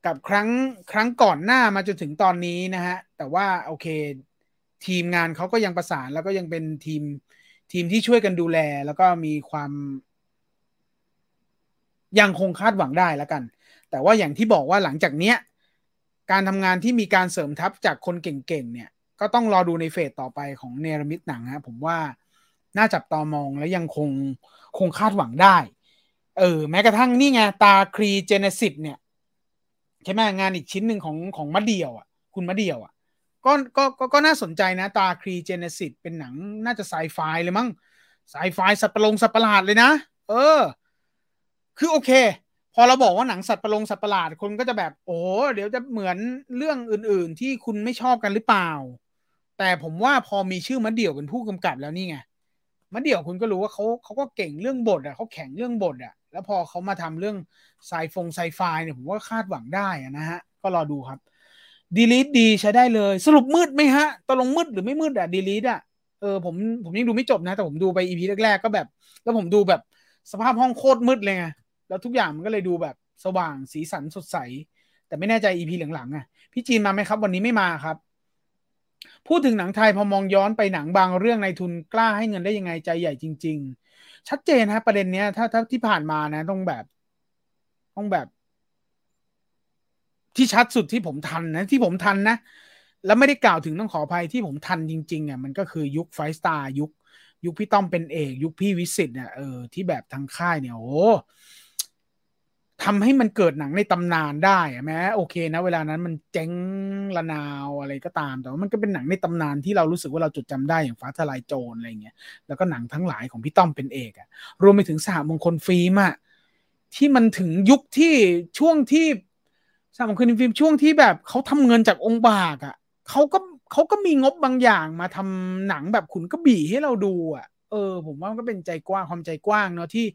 กับครั้งครั้งก่อนหน้ามาจนถึงตอนนี้นะฮะ แต่ว่าโอเค ทีมงานเขาก็ยังประสานแล้วก็ยังเป็นทีมทีมที่ช่วยกันดูแล แล้วก็มีความ ยังคงคาดหวังได้แล้วกัน แต่ว่าอย่างที่บอกว่าหลังจากเนี้ยการทำงานที่มีการเสริมทัพจากคนเก่งๆเนี่ยก็ต้องรอดูใน phase ต่อไปของเนรมิตหนังฮะผมว่าน่าจับตามองและยังคงคงคาดหวังได้ เออ แม้กระทั่งนี่ไง ตาคลี Genesis เนี่ย ใช่ไหมงานอีกชิ้นหนึ่งของของมะเดี่ยวอะ คุณมะเดี่ยวอะก็ก็ก็ก็น่าสนใจนะ ตาคลี Genesis เป็นหนังน่าจะไซไฟเลยมั้งไซไฟสัตว์ประหลงสัตว์ประหลาดเลยนะ เออ คือโอเค พอเราบอกว่าหนังสัตว์ประหลงสัตว์ประหลาดคนก็จะแบบโอ้เดี๋ยวจะเหมือนเรื่องอื่น ๆ ที่คุณไม่ชอบกันหรือเปล่า แต่ผมว่าพอมีชื่อมะเดี่ยวเป็นผู้กำกับแล้วนี่ไงมะเดี่ยวคุณก็รู้ว่าเขาเขาก็เก่งเรื่องบทอะเขาแข็งเรื่องบทอะ แล้วพอเขามาทำเรื่องไซฟงไซไฟเนี่ยผมว่าคาดหวังได้นะฮะ ก็รอดูครับดีลิทดีใช้ได้เลย สรุปมืดไหมฮะตกลงมืดหรือไม่มืดอะดีลิทอะเออผมผมยังดูไม่จบนะ แต่ผมดูไปอีพีแรกๆก็แบบ แล้วผมดูแบบสภาพห้องโคตรมืดเลยไง แล้วทุกอย่างมันก็เลยดูแบบสว่างสีสันสดใส แต่ไม่แน่ใจอีพีหลังๆอะพี่จีนมาไหมครับ วันนี้ไม่มาครับ พูดถึงหนังไทยพอมองย้อนไปหนังบางเรื่องในทุนกล้าให้เงินได้ยังไงใจใหญ่จริง ๆ ชัดเจนฮะประเด็นเนี้ยถ้าถ้าที่ผ่านมานะต้องแบบต้องแบบ ที่ชัดสุดที่ผมทันนะที่ผมทันนะแล้วไม่ได้กล่าวถึงต้องขออภัยที่ผมทันจริงๆอะมันก็คือยุคไฟว์สตาร์ยุค ยุคพี่ต้อมเป็นเอก ยุคพี่วิศิษฏ์เนี่ยเออที่แบบทางค่ายเนี่ยโอ้ ทำให้มันเกิดหนังในตำนานได้แม้โอเคนะ เวลานั้นมันเจ๊งระนาวอะไรก็ตาม แต่ว่ามันก็เป็นหนังในตำนานที่เรารู้สึกว่าเราจดจำได้อย่างฟ้าทะลายโจรอะไรเงี้ยแล้วก็หนังทั้งหลายของพี่ต้อมเป็นเอกอะรวมไปถึงสหมงคลฟิล์มอะที่มันถึงยุคที่ช่วงที่สามงคนฟิล์มช่วงที่แบบเขาทำเงินจากองค์บากอะ่ะเขาก็เขาก็มีงบบางอย่างมาทำหนังแบบขุนกระบี่ให้เราดูอะเออ ผมว่ามันก็เป็นใจกว้างความใจกว้างเนาะที่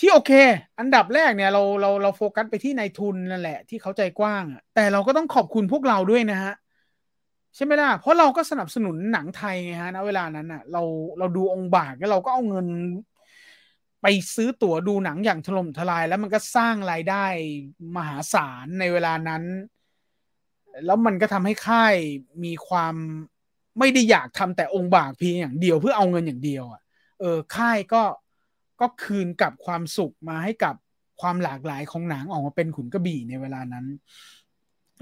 ที่โอเค อันดับแรกเนี่ยเราเราเราโฟกัสไปที่นายทุนนั่นแหละ ที่เขาใจกว้างอะแต่เราก็ต้องขอบคุณพวกเราด้วยนะฮะใช่ไหมล่ะ เพราะเราก็สนับสนุนหนังไทยไงฮะณเวลานั้นอะ เราเราดูองค์บากแล้วเราก็เอาเงิน ไปซื้อตั๋วดูหนังอย่างถล่มทลาย แล้วมันก็สร้างรายได้มหาศาลในเวลานั้น แล้วมันก็ทำให้ค่ายมีความไม่ได้อยากทำแต่องค์บากเพียงอย่างเดียวเพื่อเอาเงินอย่างเดียวอะเออค่ายก็ ก็คืนกับความสุขมาให้กับความหลากหลายของหนังออกมาเป็นขุนกระบี่ในเวลานั้น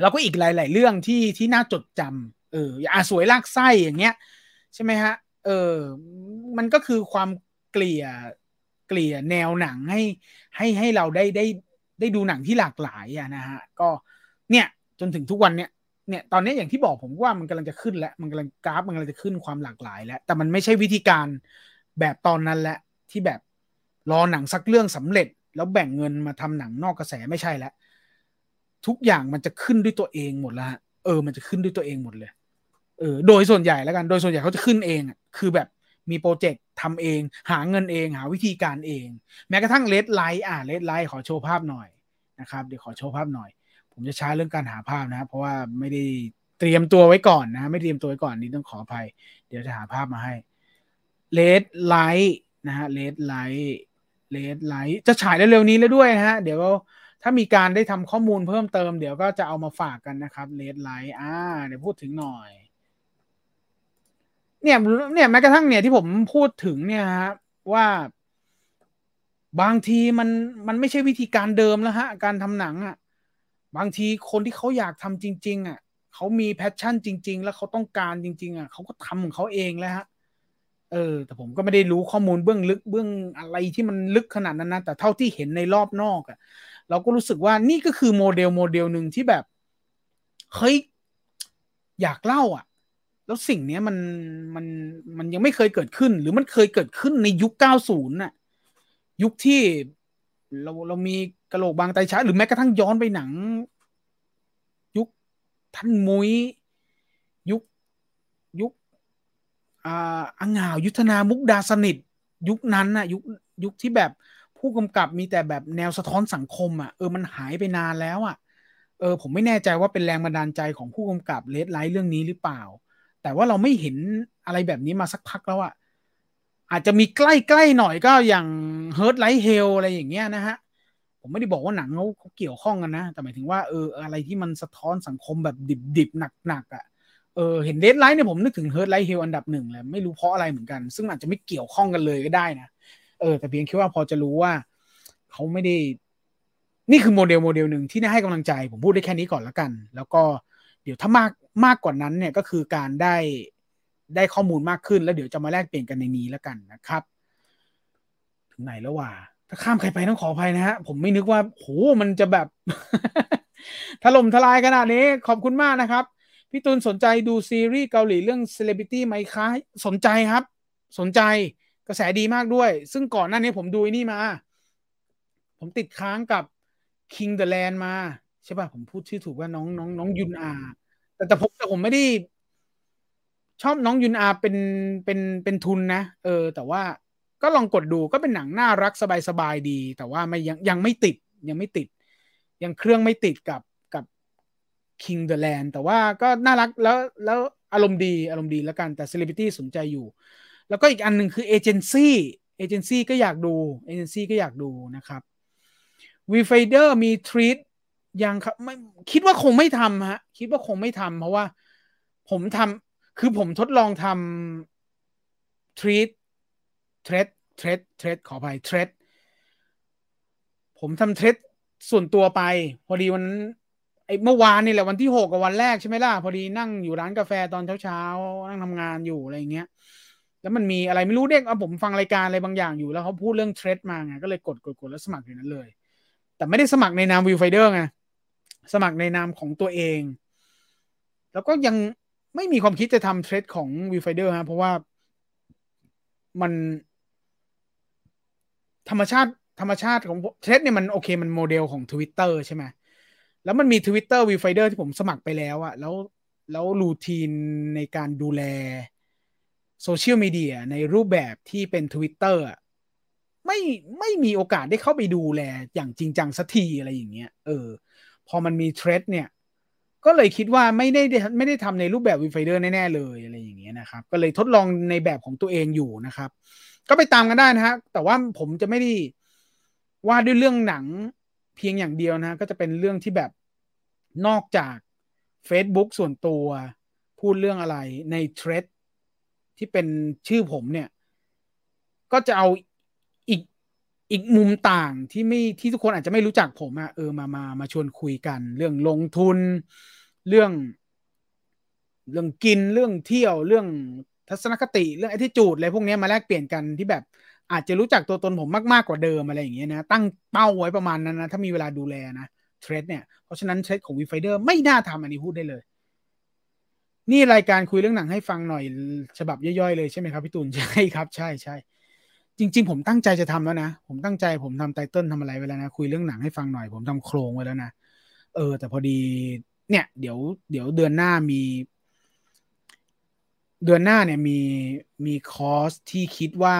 แล้วก็อีกหลาย ๆ เรื่องที่ที่น่าจดจำเอออาสวยลากไส้อย่างเงี้ย ใช่ไหมฮะ เออ มันก็คือความเกลี่ยเกลี่ยแนวหนังให้ให้ให้เราได้ได้ได้ดูหนังที่หลากหลายอะนะฮะ ก็เนี่ยจนถึงทุกวันเนี่ยเนี่ยตอนนี้อย่างที่บอกผมว่ามันกำลังจะขึ้นแล้ว มันกำลังกราฟมันกำลังจะขึ้นความหลากหลายแล้ว แต่มันไม่ใช่วิธีการแบบตอนนั้นแหละที่แบบ รอหนังสักเรื่องสำเร็จ แล้วแบ่งเงินมาทำหนังนอกกระแสไม่ใช่แล้วทุกอย่างมันจะขึ้นด้วยตัวเองหมดล้วเออ มันจะขึ้นด้วยตัวเองหมดเลยเออโดยส่วนใหญ่แล้วกันโดยส่วนใหญ่เขาจะขึ้นเองคือแบบมีโปรเจกต์ทำเอง หาเงินเองหาวิธีการเอง แม้กระทั่ง RedLife อ่า RedLife ขอโชว์ภาพหน่อยนะครับเดี๋ยวขอโชว์ภาพหน่อย ผมจะช้าเรื่องการหาภาพนะ เพราะว่าไม่ได้เตรียมตัวไว้ก่อนนะ ไม่เตรียมตัวไว้ก่อนนี้ต้องขออภัย เดี๋ยวจะหาภาพมาให้ RedLife นะฮะ RedLife RedLife จะฉายเร็วๆนี้แล้วด้วยนะฮะ เดี๋ยวถ้ามีการได้ทำข้อมูลเพิ่มเติมเดี๋ยวก็จะเอามาฝากกันนะครับ RedLife อ่าเดี๋ยวพูดถึงหน่อย เนี่ยเนี่ยแม้กระทั่งเนี่ยที่ผมพูดถึงเนี่ยฮะว่าบางทีมันมันไม่ใช่วิธีการเดิมแล้วฮะ การทำหนังอะ่ะบางทีคนที่เขาอยากทำจริง ๆอะเขามี passion จริง ๆ แล้วเขาต้องการจริง ๆอะเขาก็ทำของเขาเองแล้วฮะ เออ แต่ผมก็ไม่ได้รู้ข้อมูลเบื้องลึกเบื้องอะไรที่มันลึกขนาดนั้นนะ แต่เท่าที่เห็นในรอบนอกอะ่ะ เราก็รู้สึกว่านี่ก็คือโมเดลโมเดลหนึ่งที่แบบเฮ้ยอยากเล่าอะ แล้วสิ่งนี้มันมันมันยังไม่เคยเกิดขึ้น หรือมันเคยเกิดขึ้นในยุค 90น่ะ ยุคที่เราเรามีกระโหลกบางไตช้า หรือแม้กระทั่งย้อนไปหนัง ยุคท่านมุ้ยยุคยุค อ่าอังหาวยุทธนามุกดาสนิท ยุคนั้นน่ะ ยุคยุคที่แบบผู้กำกับมีแต่แบบแนวสะท้อนสังคมอะเออมันหายไปนานแล้วอะเออผมไม่แน่ใจว่าเป็นแรงบันดาลใจของผู้กำกับเลดไลท์เรื่องนี้หรือเปล่า แต่ว่าเราไม่เห็นอะไรแบบนี้มาสักพักแล้วอะอาจจะมีใกล้ๆหน่อยก็อย่าง Hurt Like Hell อะไรอย่างเงี้ยนะฮะผมไม่ได้บอกว่าหนังเขาเขาเกี่ยวข้องกันนะ แต่หมายถึงว่าเอออะไรที่มันสะท้อนสังคมแบบดิบๆหนักๆอะ่ะ เออเห็น RedLife เนี่ยผมนึกถึง Hurt Like Hell อันดับหนึ่งเลยไม่รู้เพราะอะไรเหมือนกัน ซึ่งอาจจะไม่เกี่ยวข้องกันเลยก็ได้นะเออแต่เพียงแค่ว่าพอจะรู้ว่าเขาไม่ได้ นี่คือโมเดลโมเดลหนึ่งที่น่าให้กำลังใจ ผมพูดได้แค่นี้ก่อนแล้วกัน แล้วก็เดี๋ยวถ้ามากมากกว่านั้นเนี่ยก็คือการได้ได้ข้อมูลมากขึ้น แล้วเดี๋ยวจะมาแลกเปลี่ยนกันในนี้แล้วกันนะครับ ถึงไหนแล้วว่า ถ้าข้ามใครไปต้องขออภัยนะฮะผมไม่นึกว่าโหมันจะแบบถล่มทลายขนาดนี้ขอบคุณมากนะครับ พี่ตูนสนใจดูซีรีส์เกาหลีเรื่อง Celebrity ไหมคะสนใจครับ สนใจกระแสดีมากด้วย ซึ่งก่อนหน้านี้ผมดูนี่มา ผมติดค้างกับ King the Land มา ใช่ป่ะ ผมพูดชื่อถูกว่าน้องน้องน้องยุนอา แต่แต่ผมแต่ผมไม่ได้ ชอบน้องยุนอาเป็นเป็นเป็นทุนนะ เออ แต่ว่าก็ลองกดดูก็เป็นหนังน่ารักสบายๆดี แต่ว่าไม่ยังยังไม่ติดยังไม่ติด ยังเครื่องไม่ติดกับ King the Land แต่ว่าก็น่ารักแล้วแล้วอารมณ์ดีอารมณ์ดีแล้วกันแต่ Celebrity สนใจอยู่ แล้วก็อีกอันหนึ่งคือเอเจนซี่เอเจนซี่ก็อยากดูเอเจนซี่ก็อยากดูนะครับ Viewfinder มี Threads ยังครับไม่คิดว่าคงไม่ทำฮะคิดว่าคงไม่ทำเพราะว่าผมทำคือผมทดลองทำ Threads Threads Threads Threads ขออภัย Threads ผมทำ Threads ส่วนตัวไป พอดีวัน ไอ้เมื่อวานนี่แหละวันที่หกกับวันแรกใช่ไหมล่ะพอดีนั่งอยู่ร้านกาแฟตอนเช้าๆนั่งทำงานอยู่อะไรเงี้ย แล้วมันมีอะไรไม่รู้เด็กเอาผมฟังรายการอะไรบางอย่างอยู่แล้วเขาพูดเรื่อง Threads มาไงก็เลยกดกดกดแล้วสมัครอยู่นั้นเลย แต่ไม่ได้สมัครในนาม Viewfinder ไงสมัครในนามของตัวเอง แล้วก็ยังไม่มีความคิดจะทำ Threads ของ Viewfinder ฮะเพราะว่ามันธรรมชาติธรรมชาติของ Threads เนี่ยมันโอเคมันโมเดลของ Twitter ใช่ไหม แล้วมันมี Twitter Viewfinder ที่ผมสมัครไปแล้วอะแล้วแล้ว routine ในการดูแลโซเชียลมีเดียในรูปแบบที่เป็น Twitter อะไม่ไม่มีโอกาสได้เข้าไปดูแลอย่างจริงจังสักทีอะไรอย่างเงี้ยเออ พอมันมี Threads เนี่ย ก็เลยคิดว่าไม่ได้ไม่ได้ทำในรูปแบบ Viewfinder แน่ ๆ เลยอะไรอย่างเงี้ยนะครับ ก็เลยทดลองในแบบของตัวเองอยู่นะครับ ก็ไปตามกันได้นะฮะ แต่ว่าผมจะไม่ได้ว่าด้วยเรื่องหนังเพียงอย่างเดียวนะ ก็จะเป็นเรื่องที่แบบ นอกจาก Facebook ส่วนตัวพูดเรื่องอะไรใน Threadsที่เป็นชื่อผมเนี่ย ก็จะเอาอีกมุมต่างที่ไม่ที่ทุกคนอาจจะไม่รู้จักผมอะเออมามามาชวนคุยกัน เรื่องลงทุน เรื่อง เรื่องกินเรื่องเที่ยวเรื่องทัศนคติเรื่องไอธิจูดอะไรพวกนี้มาแลกเปลี่ยนกันที่แบบอาจจะรู้จักตัวตนผมมาก ๆ กว่าเดิมอะไรอย่างเงี้ยนะ ตั้งเป้าไว้ประมาณนั้นนะ ถ้ามีเวลาดูแลนะ เทรดเนี่ย เพราะฉะนั้นเทรดของวีไฟเดอร์ไม่น่าทำอันนี้พูดได้เลย นี่รายการคุยเรื่องหนังให้ฟังหน่อย ฉบับย่อยๆเลยใช่ไหมครับพี่ตูนใช่ครับ ใช่ใช่จริง ๆ ผมตั้งใจจะทำแล้วนะ ผมตั้งใจผมทำไตเติ้ลทำอะไรไว้แล้วนะ คุยเรื่องหนังให้ฟังหน่อย ผมทำโครงไว้แล้วนะ เออ แต่พอดี เนี่ย เดี๋ยว เดี๋ยวเดือนหน้ามี เดือนหน้าเนี่ยมีมีคอร์สที่คิดว่า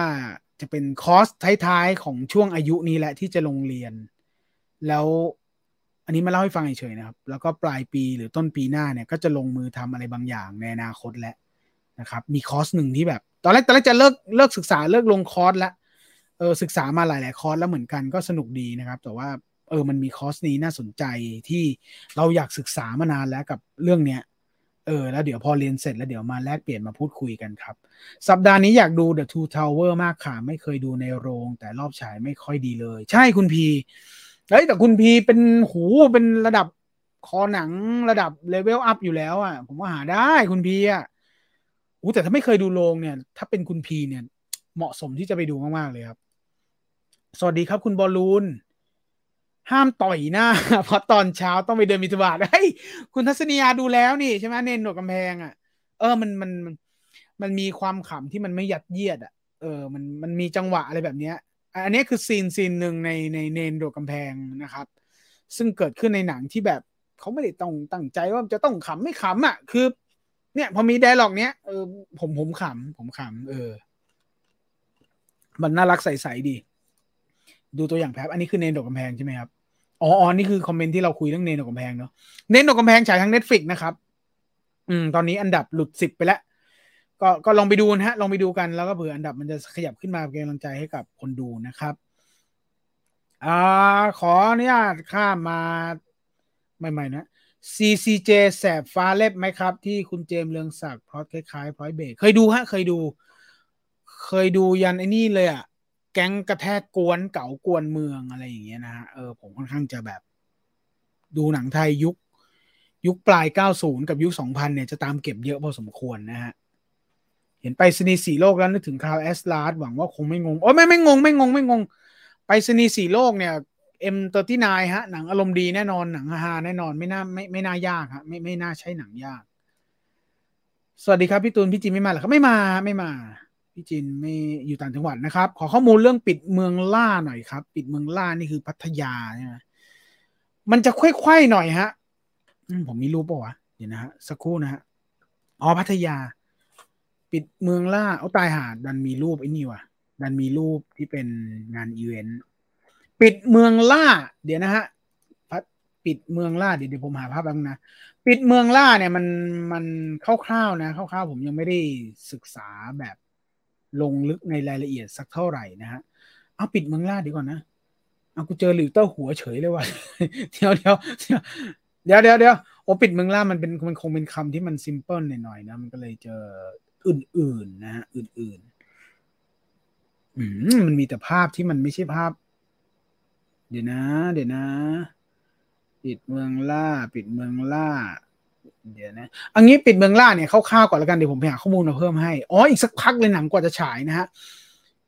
จะเป็นคอร์สท้ายๆของช่วงอายุนี้แหละที่จะลงเรียน แล้ว อันนี้มาเล่าให้ฟังเฉยๆนะครับ แล้วก็ปลายปีหรือต้นปีหน้าเนี่ย ก็จะลงมือทำอะไรบางอย่างในอนาคตแล้วนะครับ มีคอร์สหนึ่งที่แบบ ตอนแรกตอนแรกจะเลิกเลิกศึกษาเลิกลงคอร์สแล้วเออศึกษามาหลาย ๆ คอร์สแล้วเหมือนกันก็สนุกดีนะครับ แต่ว่าเออมันมีคอร์สนี้น่าสนใจที่เราอยากศึกษามานานแล้วกับเรื่องเนี้ยเออแล้วเดี๋ยวพอเรียนเสร็จแล้วเดี๋ยวมาแลกเปลี่ยนมาพูดคุยกันครับ สัปดาห์นี้อยากดู The Two Tower มากค่ะ ไม่เคยดูในโรง แต่รอบฉายไม่ค่อยดีเลย ใช่คุณพี เฮ้ยแต่คุณพีเป็นหูเป็นระดับคอหนังระดับ level up อยู่แล้วอะ ผมว่าหาได้คุณพีอะอู้แต่ถ้าไม่เคยดูโรงเนี่ย ถ้าเป็นคุณพีเนี่ย เหมาะสมที่จะไปดูมากๆเลยครับ สวัสดีครับคุณบอลลูน ห้ามต่อยหน้าเพราะตอนเช้าต้องไปเดินบิณฑบาตเฮ้ยคุณทัศนียาดูแล้วนี่ใช่ไหมเณรโดดกำแพงอะ เออมันมันมันมันมีความขำที่มันไม่ยัดเยียดอะเออ มันมันมีจังหวะอะไรแบบเนี้ย อันนี้คือ scene scene หนึ่งในในเณรโดดกำแพงนะครับ ซึ่งเกิดขึ้นในหนังที่แบบเขาไม่ได้ต้องตั้งใจว่าจะต้องขำไม่ขำอะ คือ เนี่ยพอมี dialogue เนี้ยเออผมผมขำผมขำเออ มันน่ารักใสๆดี ดูตัวอย่างแป๊บอันนี้คือเณรโดดกำแพงใช่ไหมครับอ๋ออ๋อนี่คือ comment ที่เราคุยเรื่องเณรโดดกำแพงเนาะเณรโดดกำแพงฉายทาง Netflix นะครับ อืมตอนนี้อันดับหลุดสิบไปแล้ว ก็ก็ลองไปดูนะฮะ ลองไปดูกันแล้วก็เผื่ออันดับมันจะขยับขึ้นมาเป็นกำลังใจให้กับคนดูนะครับอ่าขออนุญาตข้ามมาใหม่ๆนะ CCJ แสบฟ้าเล็บไหมครับ ที่คุณเจมเรืองศักดิ์พอดคล้ายๆพอยเบรกเคยดูฮะ เคยดู เคยดูยันไอ้นี่เลยอะแก๊งกระแทกกวนเก่ากวนเมืองอะไรอย่างเงี้ยนะฮะเออผมค่อนข้างจะแบบ ดูหนังไทยยุค ยุคปลาย 90 กับยุค 2000 เนี่ยจะตามเก็บเยอะพอสมควรนะฮะ เห็นไปรษณีย์สี่โลกแล้วนึกถึง Cloud Atlas หวังว่าคงไม่งง โอ้ไม่ไม่งง ไม่งง ไม่งง ไปรษณีย์สี่โลกเนี่ย M Thirteen ฮะ หนังอารมณ์ดีแน่นอนหนังฮาแน่นอนไม่น่าไม่ไม่น่ายากฮะไม่ไม่น่าใช่หนังยาก สวัสดีครับพี่ตูนพี่จินไม่มาหรอครับไม่มาไม่มา พี่จินไม่อยู่ต่างจังหวัดนะครับ ขอข้อมูลเรื่องปิดเมืองล่าหน่อยครับ ปิดเมืองล่านี่คือพัทยาใช่ไหมมันจะควยๆหน่อยฮะผมมีรูปป่าวะเดี๋ยวนะฮะสักครู่นะฮะอ๋อพัทยา ปิดเมืองล่า เอาตายหาดันมีรูปไอ้นี่ว่ะ ดันมีรูปที่เป็นงานอีเวนต์ ปิดเมืองล่า เดี๋ยวนะฮะปิดเมืองล่าเดี๋ยวเดี๋ยวผมหาภาพบ้างนะ ปิดเมืองล่าเนี่ยมันมันคร่าวๆนะคร่าวๆผมยังไม่ได้ศึกษาแบบลงลึกในรายละเอียดสักเท่าไหร่นะฮะ เอาปิดเมืองล่าดีก่อนนะ เอากูเจอหลิวเต้าหัวเฉยเลยว่ะ เดี๋ยวเดี๋ยวเดี๋ยวเดี๋ยวเดี๋ยวโอ้ปิดเมืองล่ามันเป็นมันคงเป็นคำที่มันซิมเพิลหน่อยๆนะ มันก็เลยเจอ อื่นๆนะฮะอื่นๆมันมีแต่ภาพที่มันไม่ใช่ภาพ เดี๋ยวนะ เดี๋ยวนะ ปิดเมืองล่า ปิดเมืองล่า เดี๋ยวนะอันนี้ปิดเมืองล่าเนี่ยคร่าวๆก่อนแล้วกันเดี๋ยวผมไปหาข้อมูลมาเพิ่มให้อ๋ออีกสักพักเลยหนังกว่าจะฉายนะฮะ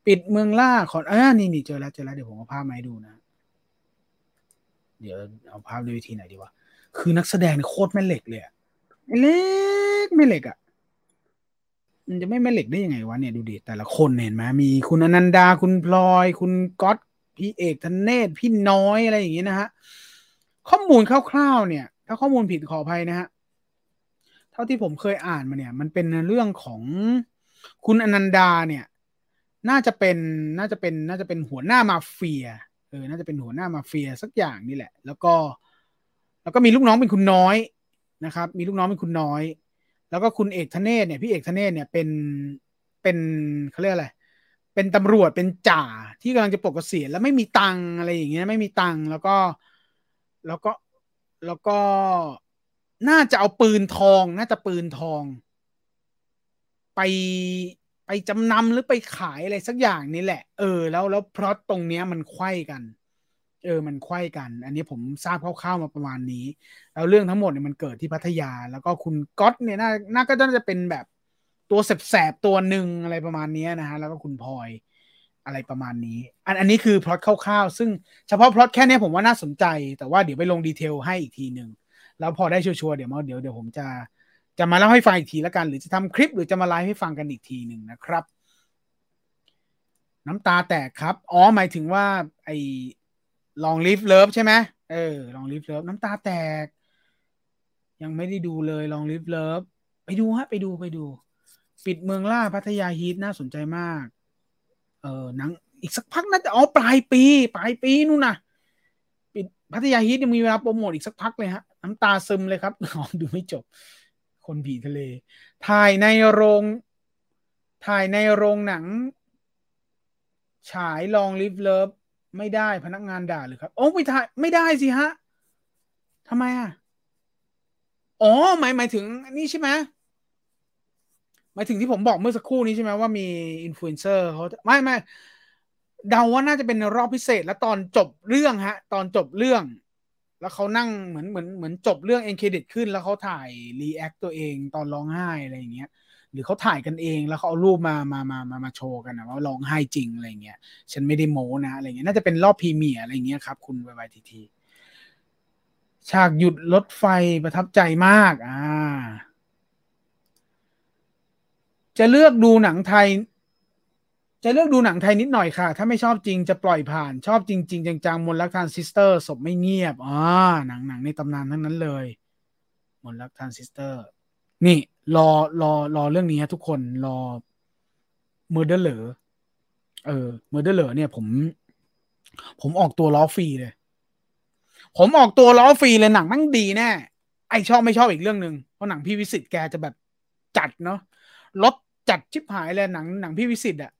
ปิดเมืองล่าขออ่านี่นี่เจอแล้วเจอแล้วเดี๋ยวผมเอาภาพมาให้ดูนะ เดี๋ยวเอาภาพด้วยวิธีไหนดีวะคือนักแสดงโคตรแม่เหล็กเลยแม่เหล็กไม่เหล็กอะ มันจะไม่แม่เหล็กได้ยังไงวะเนี่ยดูดิแต่ละคนเห็นไหมมีคุณอนันดาคุณพลอย คุณก๊อตพี่เอกธเนศพี่น้อยอะไรอย่างงี้นะฮะข้อมูลคร่าวๆเนี่ย ถ้าข้อมูลผิดขออภัยนะฮะเท่าที่ผมเคยอ่านมาเนี่ย มันเป็นเรื่องของคุณอนันดาเนี่ย น่าจะเป็นน่าจะเป็นน่าจะเป็นหัวหน้ามาเฟียเออน่าจะเป็นหัวหน้ามาเฟียสักอย่างนี่แหละ แล้วก็ แล้วก็มีลูกน้องเป็นคุณน้อยนะครับ มีลูกน้องเป็นคุณน้อย แล้วก็คุณเอกธเนศเนี่ยพี่เอกธเนศเนี่ยเป็นเป็นเขาเรียกอะไรเป็นตำรวจเป็นจ่าที่กำลังจะปลดเกษียณแล้วไม่มีตังอะไรอย่างเงี้ยไม่มีตังแล้วก็แล้วก็แล้วก็น่าจะเอาปืนทองน่าจะปืนทอง ไปไปจำนำหรือไปขายอะไรสักอย่างนี่แหละ เออ แล้วแล้วเพราะตรงเนี้ยมันไขว้กัน เออมันไขว้กัน อันนี้ผมทราบคร่าวๆมาประมาณนี้ แล้วเรื่องทั้งหมดเนี่ยมันเกิดที่พัทยา แล้วก็คุณก๊อตเนี่ยน่าน่าก็น่าจะเป็นแบบตัวแสบๆตัวหนึ่งอะไรประมาณนี้นะฮะแล้วก็คุณพลอยอะไรประมาณนี้ อันอันนี้คือพล็อตคร่าวๆ ซึ่งเฉพาะพล็อตแค่นี้ผมว่าน่าสนใจ แต่ว่าเดี๋ยวไปลง detail ให้อีกทีหนึ่ง แล้วพอได้ sure เดี๋ยวมาเดี๋ยวเดี๋ยวผมจะจะมาเล่าให้ฟังอีกทีล้วกัน หรือจะทำคลิปหรือจะมาไลฟ์ให้ฟังกันอีกทีหนึ่งนะครับ น้ำตาแตกครับ อ๋อหมายถึงว่าไอ Long Live Love ใช่ไหมเออ Long Live Love น้ำตาแตก ยังไม่ได้ดูเลย Long Live Love ไปดูฮะ ไปดูไปดู ปิดเมืองล่าพัทยา Heat น่าสนใจมาก เออหนังอีกสักพักน่าจะอ๋อปลายปี ปลายปีนู่นนะปิดพัทยา Heat ยังมีเวลาโปรโมทอีกสักพักเลยฮะ น้ำตาซึมเลยครับอ๋อดูไม่จบ คนผีทะเล ถ่ายในโรง ถ่ายในโรงหนัง ฉาย Long Live Love ไม่ได้พนักงานด่าหรือครับโอ้ไม่ถ่ายไม่ได้สิฮะทำไมอะอ๋อหมายหมายถึงนี่ใช่ไหมหมายถึงที่ผมบอกเมื่อสักครู่นี้ใช่ไหมว่ามีอินฟลูเอนเซอร์เขาไม่ไม่เดาว่าน่าจะเป็นรอบพิเศษแล้วตอนจบเรื่องฮะ ตอนจบเรื่อง แล้วเขานั่งเหมือนเหมือนเหมือนจบเรื่อง end credit ขึ้นแล้วเขาถ่าย react ตัวเองตอนร้องไห้อะไรอย่างเงี้ย หรือเขาถ่ายกันเองแล้วเขาเอารูปมามามามามาโชว์กันนะว่าร้องไห้จริงอะไรเงี้ยฉันไม่ได้โม้นะอะไรเงี้ยน่าจะเป็นรอบ premiere อะไรเงี้ยครับ คุณ YTT ฉากหยุดรถไฟประทับใจมาก อ่า จะเลือกดูหนังไทย จะเลือกดูหนังไทยนิดหน่อยค่ะ ถ้าไม่ชอบจริงจะปล่อยผ่าน ชอบจริง ๆ จังๆมนต์รักทรานซิสเตอร์ศพไม่เงียบ อ่า หนังหนังในตำนานทั้งนั้นเลย มนต์รักทรานซิสเตอร์ นี่ รอรอรอเรื่องนี้ทุกคนรอเมอร์เดอร์เหลอเออเมอร์เดอร์เหลอเนี่ยผม ผมออกตัวล้อฟรีเลย ผมออกตัวล้อฟรีเลยหนังมั่งดีแน่ไอชอบไม่ชอบอีกเรื่องหนึ่งเพราะหนังพี่วิสิตแกจะแบบจัดเนาะรถจัดชิบหายเลยหนังหนังพี่วิสิตอะ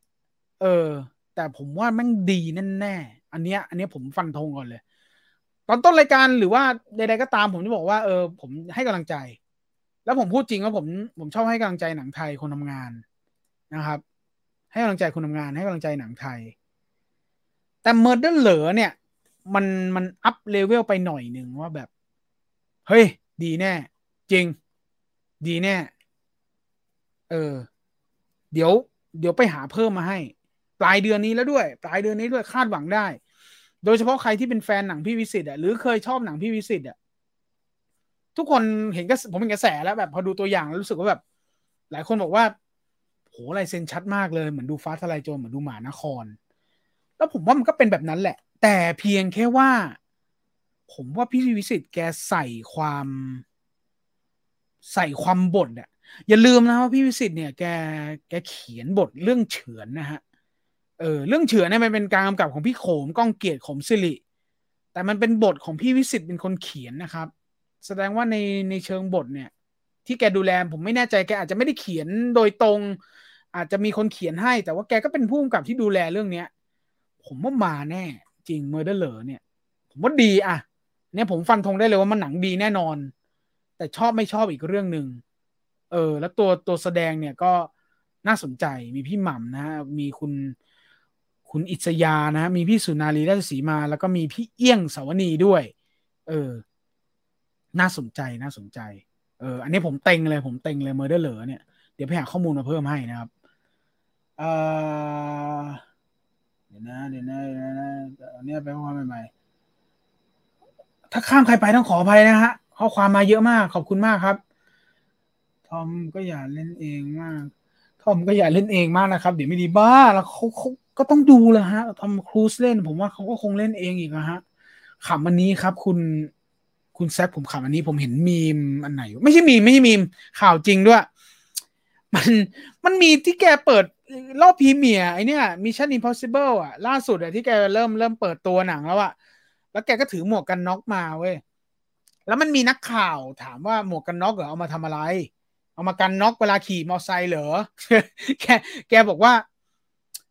เออ แต่ผมว่าแม่งดีแน่แน่อันเนี้ย อันเนี้ยผมฟันธงก่อนเลย ตอนต้นรายการหรือว่าใดๆก็ตามผมจะบอกว่าเออผมให้กำลังใจ แล้วผมพูดจริงว่าผมผมชอบให้กำลังใจหนังไทยคนทำงานนะครับ ให้กำลังใจคนทำงานให้กำลังใจหนังไทย แต่เมอร์เด้อเหรอเนี่ย มันมัน up level ไปหน่อยหนึ่งว่าแบบ เฮ้ย ดีแน่ จริง ดีแน่ เออ เดี๋ยว เดี๋ยวไปหาเพิ่มมาให้ ปลายเดือนนี้แล้วด้วย ปลายเดือนนี้ด้วยคาดหวังได้ โดยเฉพาะใครที่เป็นแฟนหนังพี่วิศิษฏ์อะหรือเคยชอบหนังพี่วิศิษฏ์อะ ทุกคนเห็นก็ผมเป็นกระแสแล้วแบบพอดูตัวอย่างแล้วรู้สึกว่าแบบ หลายคนบอกว่าโหลายเซ็นชัดมากเลยเหมือนดูฟ้าทลายโจรเหมือนดูหมานคร แล้วผมว่ามันก็เป็นแบบนั้นแหละ แต่เพียงแค่ว่า ผมว่าพี่วิสิตแกใส่ความ ใส่ความบทอะอย่าลืมนะว่าพี่วิสิตเนี่ยแกแกเขียนบทเรื่องเฉือนนะฮะเออเรื่องเฉือนเนี่ยมันเป็นการกำกับของพี่โขมก้องเกียรติขมสิริแต่มันเป็นบทของพี่วิสิตเป็นคนเขียนนะครับ แสดงว่าในในเชิงบทเนี่ย ที่แกดูแลผมไม่แน่ใจแกอาจจะไม่ได้เขียนโดยตรง อาจจะมีคนเขียนให้ แต่ว่าแกก็เป็นผู้กำกับที่ดูแลเรื่องเนี้ย ผมว่ามาแน่ จริงเมอร์เดอร์เลอเนี่ย ผมว่าดีอะเนี่ยผมฟันธงได้เลยว่ามันหนังดีแน่นอน แต่ชอบไม่ชอบอีกเรื่องหนึ่งเออ แล้วตัวตัวแสดงเนี่ยก็น่าสนใจมีพี่หม่ำนะมีคุณคุณอิสยานะ มีพี่สุนารีราชสีมา แล้วก็มีพี่เอี้ยงสาวนีด้วย เออ น่าสนใจน่าสนใจ เออ อันนี้ผมเต็งเลยผมเต็งเลยเมอร์เดอร์เลอเนี่ย เดี๋ยวไปหาข้อมูลมาเพิ่มให้นะครับเออเดี๋ยวนะเดี๋ยวนะเดี๋ยวนะอันนี้ไปข้อความใหม่ๆถ้าข้ามใครไปต้องขออภัยนะฮะข้อความมาเยอะมาก ขอบคุณมากครับ ทอมก็อย่าเล่นเองมาก ทอมก็อย่าเล่นเองมากนะครับ เดี๋ยวไม่ดีบ้า แล้วเขาเขาก็ต้องดูแหละฮะทอมครูซเล่น ผมว่าเขาก็คงเล่นเองอีกนะฮะขำอันนี้ครับ คุณ คุณแซคผมขำอันนี้ผมเห็นมีมอันไหน ไม่ใช่มีมไม่ใช่มีมข่าวจริงด้วย มันมันมีที่แกเปิดรอบ premiere ไอเนี้ย Mission Impossible อะ ล่าสุดอะที่แกเริ่มเริ่มเปิดตัวหนังแล้วอะแล้วแกก็ถือหมวกกันน็อกมาเว้ยแล้วมันมีนักข่าวถามว่าหมวกกันน็อกเหรอเอามาทำอะไร เอามากันน็อกเวลาขี่มอเตอร์ไซค์เหรอแกแกบอกว่า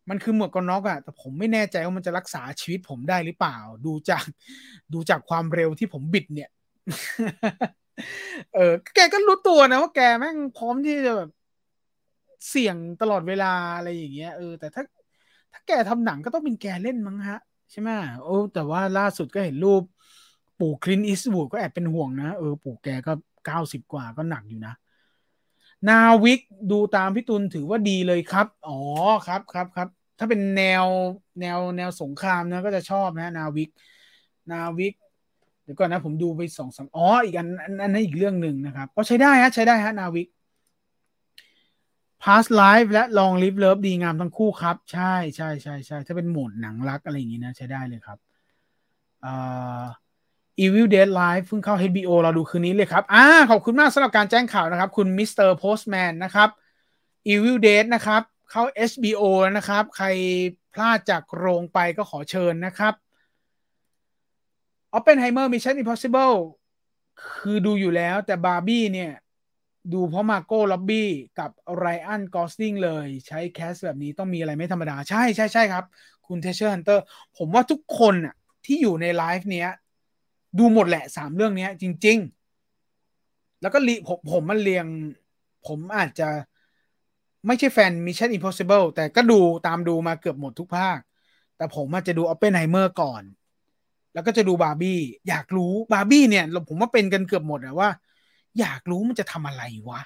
มันคือหมวกกันน็อกอะแต่ผมไม่แน่ใจว่ามันจะรักษาชีวิตผมได้หรือเปล่า ดูจากดูจากความเร็วที่ผมบิดเนี่ย เออ แกก็รู้ตัวนะว่าแกแม่งพร้อมที่จะแบบเสี่ยงตลอดเวลาอะไรอย่างเงี้ยเออแต่ถ้า ถ้าแกทำหนังก็ต้องเป็นแกเล่นมั้งฮะ ใช่ไหมโอ้แต่ว่าล่าสุดก็เห็นรูป ปู่คลินอิสบูดก็แอบเป็นห่วงนะ เออ ปู่แกก็เก้าสิบกว่าก็หนักอยู่นะนาวิกดูตามพี่ตุลถือว่าดีเลยครับ อ๋อครับครับครับ ถ้าเป็นแนวแนวแนวสงครามนะก็จะชอบนะ นาวิก นาวิก เดี๋ยวก่อนนะผมดูไปสองสามอ๋ออีกอันอันนั้นอีกเรื่องหนึ่งนะครับ ก็ใช้ได้ฮะใช้ได้ฮะนาวิก Past Life และ Long Live Love ดีงามทั้งคู่ครับ ใช่ใช่ใช่ใช่ถ้าเป็นโหมดหนังรักอะไรอย่างงี้นะ ใช้ได้เลยครับอ่า Evil Dead Rise เพิ่งเข้า HBO เราดูคืนนี้เลยครับอ่าขอบคุณมากสำหรับการแจ้งข่าวนะครับ คุณ Mr. Postman นะครับ Evil Dead นะครับ เข้า HBO แล้วนะครับ ใครพลาดจากโรงไปก็ขอเชิญนะครับ Oppenheimer Mission Impossible คือดูอยู่แล้วแต่บาร์บี้เนี่ย ดูเพราะมาร์โก้ ร็อบบี้กับไรอันกอสลิงเลย ใช้ cast แบบนี้ต้องมีอะไรไม่ธรรมดา ใช่ใช่ใช่ครับ คุณ Treasure Hunter ผมว่าทุกคนอะที่อยู่ในไลฟ์เนี้ย ดูหมดแหละสามเรื่องนี้จริง ๆ แล้วก็ลีผมผมมันเรียง ผมอาจจะไม่ใช่แฟน Mission Impossible แต่ก็ดูตามดูมาเกือบหมดทุกภาค แต่ผมอาจจะดู Oppenheimer ก่อน แล้วก็จะดูบาร์บี้อยากรู้บาร์บี้เนี่ยผมว่าเป็นกันเกือบหมดอะว่า อยากรู้มันจะทำอะไรวะ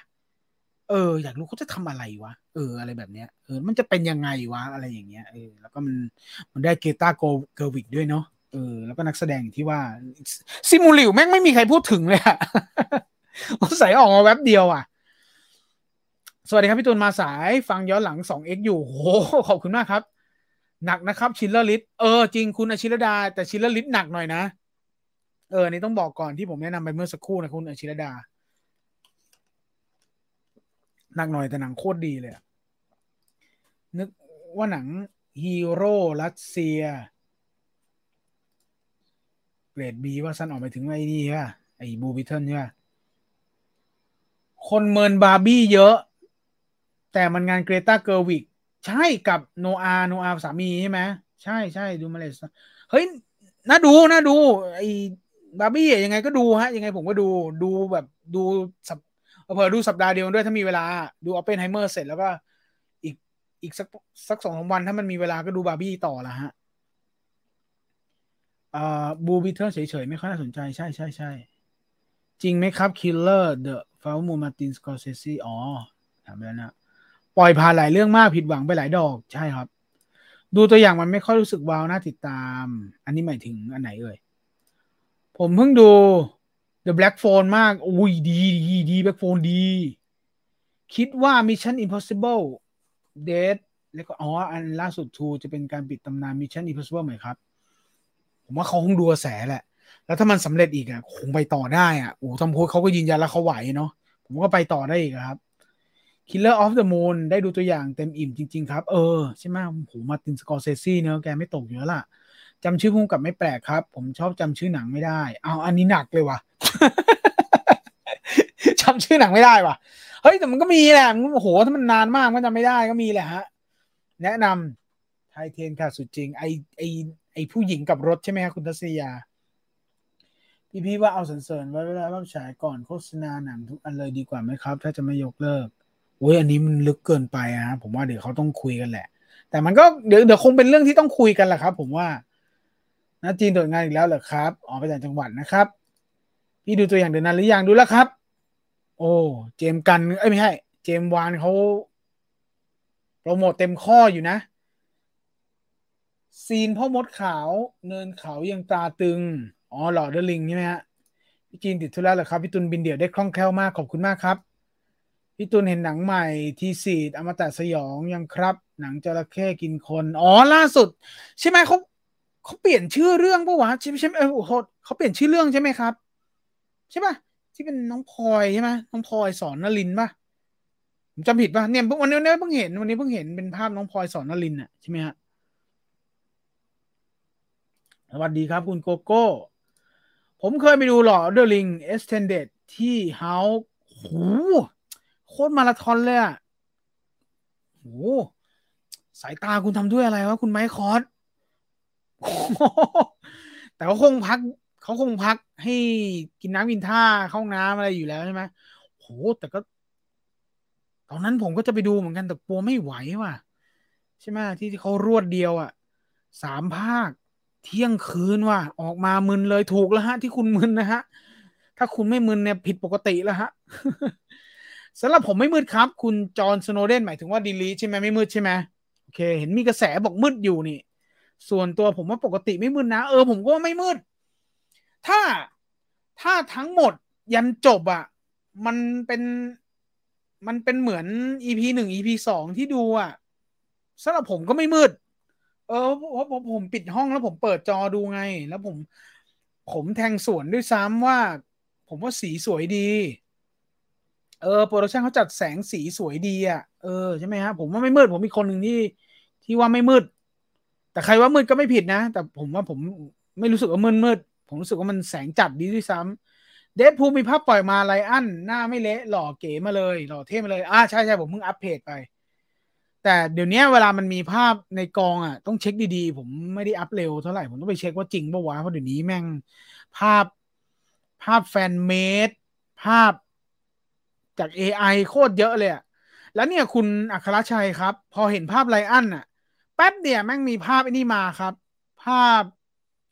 เออ อยากรู้เขาจะทำอะไรวะเออ อะไรแบบเนี้ยเออมันจะเป็นยังไงวะอะไรอย่างเงี้ยเออแล้วก็มันมันได้ Greta Gerwig ด้วยเนาะเออแล้วก็นักแสดงที่ว่า Simu Liu แม่งไม่มีใครพูดถึงเลยอะใส่ออกมาแว็บเดียวอะสวัสดีครับพี่ตูนมาสายฟังย้อนหลัง 2x อยู่โหขอบคุณมากครับ หนักนะครับ ชิลเลอร์ลิสเออจริงคุณอาชิรดา แต่ชิลเลอร์ลิสหนักหน่อยนะ เออนี่ต้องบอกก่อนที่ผมแนะนำไปเมื่อสักครู่นะคุณอาชิรดา หนักหน่อยแต่หนังโคตรดีเลยนึกว่าหนังฮีโร่รัสเซียเกรดบีว่าสั้นออกไปถึงไอ้นี่ค่ะไอ้ Blue Beetle ใช่ไหมคนเมินบาร์บี้เยอะ แต่มันงาน Greta Gerwig ใช่กับ Noah Noah สามีใช่ไหมใช่ใช่ดูมาเลยเฮ้ยน่าดูน่าดู ไอ้บาร์บี้ยังไงก็ดูฮะ ยังไงผมก็ดูดูแบบดูสับเผื่อดูสัปดาห์เดียวด้วยถ้ามีเวลา ดูออปเปนไฮเมอร์เสร็จแล้วก็อีกอีกสักสักสองสามวันถ้ามันมีเวลาก็ดูบาร์บี้ต่อละฮะอ่า Blue Beetle เฉยๆ ไม่ค่อยน่าสนใจใช่ใช่ใช่จริงไหมครับ Killers of the Flower Moon Martin Scorsese อ๋อถามแล้วนะ ปล่อยผ่านหลายเรื่องมากผิดหวังไปหลายดอกใช่ครับ ดูตัวอย่างมันไม่ค่อยรู้สึกว้าวน่าติดตาม อันนี้หมายถึงอันไหนเอ่ยผมเพิ่งดู The Black Phone มากอุ้ยดีดีดี Black Phone ดี คิดว่า Mission Impossible Dead แล้วก็อ๋ออันล่าสุดทูจะเป็นการปิดตำนาน Mission Impossible ไหมครับ ผมว่าเขาคงดูกระแสแหละ แล้วถ้ามันสำเร็จอีกอะคงไปต่อได้อะโอ้ทอมโพสเขาก็ยืนยันแล้วเขาไหวเนาะผมก็ไปต่อได้อีกครับ Killer of the Moon ได้ดูตัวอย่างเต็มอิ่มจริง ๆ ครับ เออ ใช่ไหมโหมาตินสกอร์เซซี่เนอะแกไม่ตกเยอะล่ะจำชื่อพุ่งกับไม่แปลกครับ ผมชอบจำชื่อหนังไม่ได้ เอาอันนี้หนักเลยว่ะจำชื่อหนังไม่ได้ว่ะ เฮ้ย แต่มันก็มีแหละโอ้โห ถ้ามันนานมากมันจำไม่ได้ก็มีแหละฮะ แนะนำไทเทนค่ะสุดจริง ไอไอไอผู้หญิงกับรถใช่ไหมครับคุณทัศยาพี่พี่ว่าเอาสันเสริญไว้เวลารอบฉายก่อนโฆษณาหนังทุกอันเลยดีกว่าไหมครับ ถ้าจะไม่ยกเลิก อ้ยอันนี้มันลึกเกินไปฮะผมว่าเดี๋ยวเขาต้องคุยกันแหละ แต่มันก็เดี๋ยวเดี๋ยวคงเป็นเรื่องที่ต้องคุยกันแหละครับ ผมว่านะจีนตรวจงานอีกแล้วเหรอครับออกไปจากจังหวัดนะครับ พี่ดูตัวอย่างเดือนนั้นหรือยังดูแล้วครับ โอ้เจมกันเอ้ยไม่ใช่เจมวานเขาโปรโมทเต็มข้ออยู่นะ ซีนพ่อมดขาวเนินเขายังตาตึงอ๋อหล่อเดลิงใช่ไหมฮะพี่จีนติดธุระเหรอครับพี่ตุนบินเดี่ยวได้คล่องแคล่วมากขอบคุณมากครับ พี่ตุนเห็นหนังใหม่ทีสีดอมตะสยองยังครับ หนังจระเข้กินคน อ๋อล่าสุด ใช่ไหมเขาเขาเปลี่ยนชื่อเรื่องปะวะใช่ไหมใช่ไหมเออโหเขาเปลี่ยนชื่อเรื่องใช่ไหมครับ ใช่ปะที่เป็นน้องพลอยใช่ไหมน้องพลอยสอนนลินปะผมจำผิดปะเนี่ยวันนี้เพิ่งเห็นวันนี้เพิ่งเห็นเป็นภาพน้องพลอยสอนนลินอะใช่ไหมฮะสวัสดีครับคุณโกโก้ ผมเคยไปดู Lord of the Rings Extended ที่ House โหโคตรมาราธอนเลยอะโหสายตาคุณทำด้วยอะไรวะคุณไมค์คอร์สแต่เขาคงพักเขาคงพักให้กินน้ำกินท่าเข้าน้ำอะไรอยู่แล้วใช่ไหมโหแต่ก็ ตอนนั้นผมก็จะไปดูเหมือนกันแต่กลัวไม่ไหวว่ะ ใช่ไหมที่เขารวดเดียวอะสามภาค เที่ยงคืนว่ะออกมามึนเลยถูกแล้วฮะ ที่คุณมึนนะฮะ ถ้าคุณไม่มึนเนี่ยผิดปกติแล้วฮะ สำหรับผมไม่มืดครับ คุณจอห์นสโนเดนหมายถึงว่าดีลีใช่ไหมไม่มืดใช่ไหมโอเค เห็นมีกระแสบอกมืดอยู่นี่ ส่วนตัวผมว่าปกติไม่มืดนะ เออผมก็ว่าไม่มืด ถ้าถ้าทั้งหมดยันจบอะ่ะ มันเป็นมันเป็นเหมือน EP หนึ่ง EP สองที่ดูอะ่ะสำหรับผมก็ไม่มืด เออเพราะผมผมปิดห้องแล้วผมเปิดจอดูไง แล้วผม ผมแทงสวนด้วยซ้ำว่า ผมว่าสีสวยดี เออโปรดักชันเขาจัดแสงสีสวยดีอะ่ะเออใช่ไหมฮะผมว่าไม่มืดผมมีคนหนึ่งที่ ที่ว่าไม่มืด แต่ใครว่ามืดก็ไม่ผิดนะ แต่ผมว่าผมไม่รู้สึกว่ามืดมืดผมรู้สึกว่ามันแสงจัดดีด้วยซ้ำเดดพูมีภาพปล่อยมาไลอันหน้าไม่เละหล่อเก๋มาเลย หล่อเท่มาเลยอ่าใช่ใช่ผมเพิ่งอัปเพจไป แต่เดี๋ยวนี้เวลามันมีภาพในกองอะ ต้องเช็คดีๆ ผมไม่ได้อัปเร็วเท่าไหร่ ผมต้องไปเช็คว่าจริงปะวะเพราะเดี๋ยวนี้แม่งภาพภาพ fan-made ภาพ จาก AI โคตรเยอะเลยอะแล้วเนี่ยคุณอัครชัยครับ พอเห็นภาพ Ryan อะแป๊บเดียวแม่งมีภาพไอ้นี่มาครับ ภาพ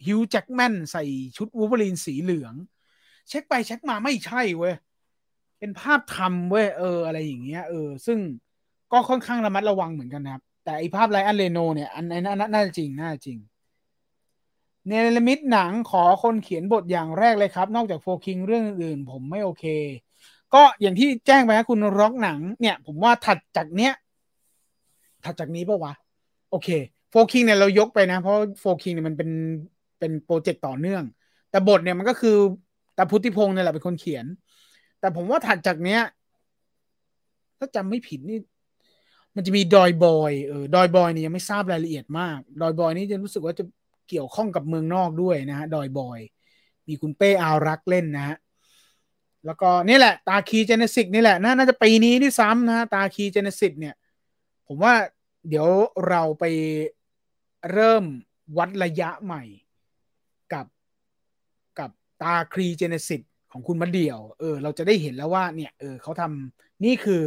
Hugh Jackman ใส่ชุดวูเวอรีนสีเหลือง เช็คไปเช็คมาไม่ใช่เว้ย เป็นภาพทำเว้ยเอออะไรอย่างเงี้ยเออ ซึ่งก็ค่อนข้างระมัดระวังเหมือนกันนะครับ แต่อีภาพ Ryan Reynolds เนี่ย อันนั้นน่าจะจริงน่าจริงเนรมิตหนังขอคนเขียนบทอย่างแรกเลยครับ นอกจาก4 Kings เรื่องอื่นผมไม่โอเค ก็อย่างที่แจ้งไปนะคุณร็อกหนังเนี่ย ผมว่าถัดจากเนี้ยถัดจากนี้ปะวะ โอเค 4 Kings เนี่ยเรายกไปนะ เพราะ 4 Kings เนี่ยมันเป็นเป็นโปรเจกต์ต่อเนื่อง แต่บทเนี่ยมันก็คือตาพุทธิพงศ์เนี่ยแหละเป็นคนเขียน แต่ผมว่าถัดจากเนี้ย ถ้าจำไม่ผิดนี่ มันจะมีดอยบอยเออดอยบอยนี่ยังไม่ทราบรายละเอียดมาก ดอยบอยนี่จะรู้สึกว่าจะเกี่ยวข้องกับเมืองนอกด้วยนะฮะดอยบอย มีคุณเป้อารักเล่นนะฮะ แล้วก็นี่แหละ ตาคลี Genesis นี่แหละ น่าจะปีนี้ที่ซ้ำนะฮะตาคลี Genesis เนี่ย ผมว่าเดี๋ยวเราไปเริ่มวัดระยะใหม่กับกับตาครีเจเนซิสของคุณมะเดี่ยว เออ เราจะได้เห็นแล้วว่าเนี่ย เออเขาทำนี่คือ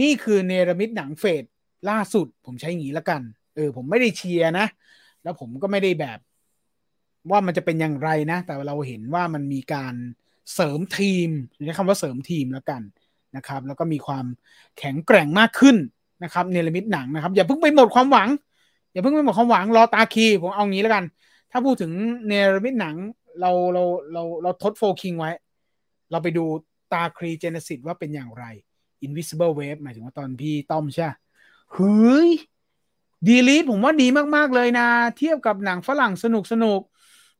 นี่คือเนรมิตหนังเฟดล่าสุด ผมใช้งี้แล้วกัน เออ ผมไม่ได้เชียร์นะ แล้วผมก็ไม่ได้แบบ ว่ามันจะเป็นอย่างไรนะ แต่เราเห็นว่ามันมีการ เสริมทีมใช้คำว่าเสริมทีมแล้วกันนะครับ แล้วก็มีความแข็งแกร่งมากขึ้นนะครับเนรมิตหนังนะครับ อย่าเพิ่งไปหมดความหวัง อย่าเพิ่งไปหมดความหวังรอตาคลีผมเอางี้แล้วกัน ถ้าพูดถึงเนรมิตหนังเราเราเราเราทด 4 Kings ไว้ เราไปดูตาคลี Genesis ว่าเป็นอย่างไร Invisible Wave หมายถึงว่าตอนพี่ต้อมใช่เฮ้ย Delete ผมว่าดีมาก ๆ เลยนะ เทียบกับหนังฝรั่งสนุกสนุก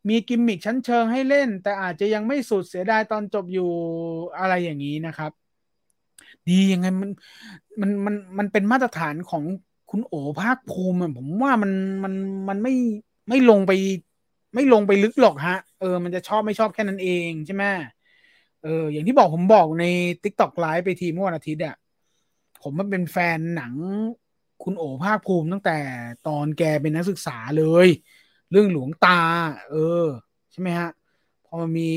มีกิมมิคชั้นเชิงให้เล่น แต่อาจจะยังไม่สุดเสียดายตอนจบอยู่อะไรอย่างนี้นะครับ ดียังไงมันมันมันมันเป็นมาตรฐานของคุณโอภาคภูมิผมว่ามันมันมันไม่ไม่ลงไป ไม่ลงไปลึกหรอกฮะ เออ มันจะชอบไม่ชอบแค่นั้นเองใช่ไหมเออ อย่างที่บอกผมบอกใน t ิ k t o k ไลฟ์ไปทีเมื่อวันอาทิตย์อะผมมันเป็นแฟนหนังคุณโอภาคภูมิตั้งแต่ตอนแกเป็นนักศึกษาเลย เรื่องหลวงตา เออ ใช่ไหมฮะ พอมามี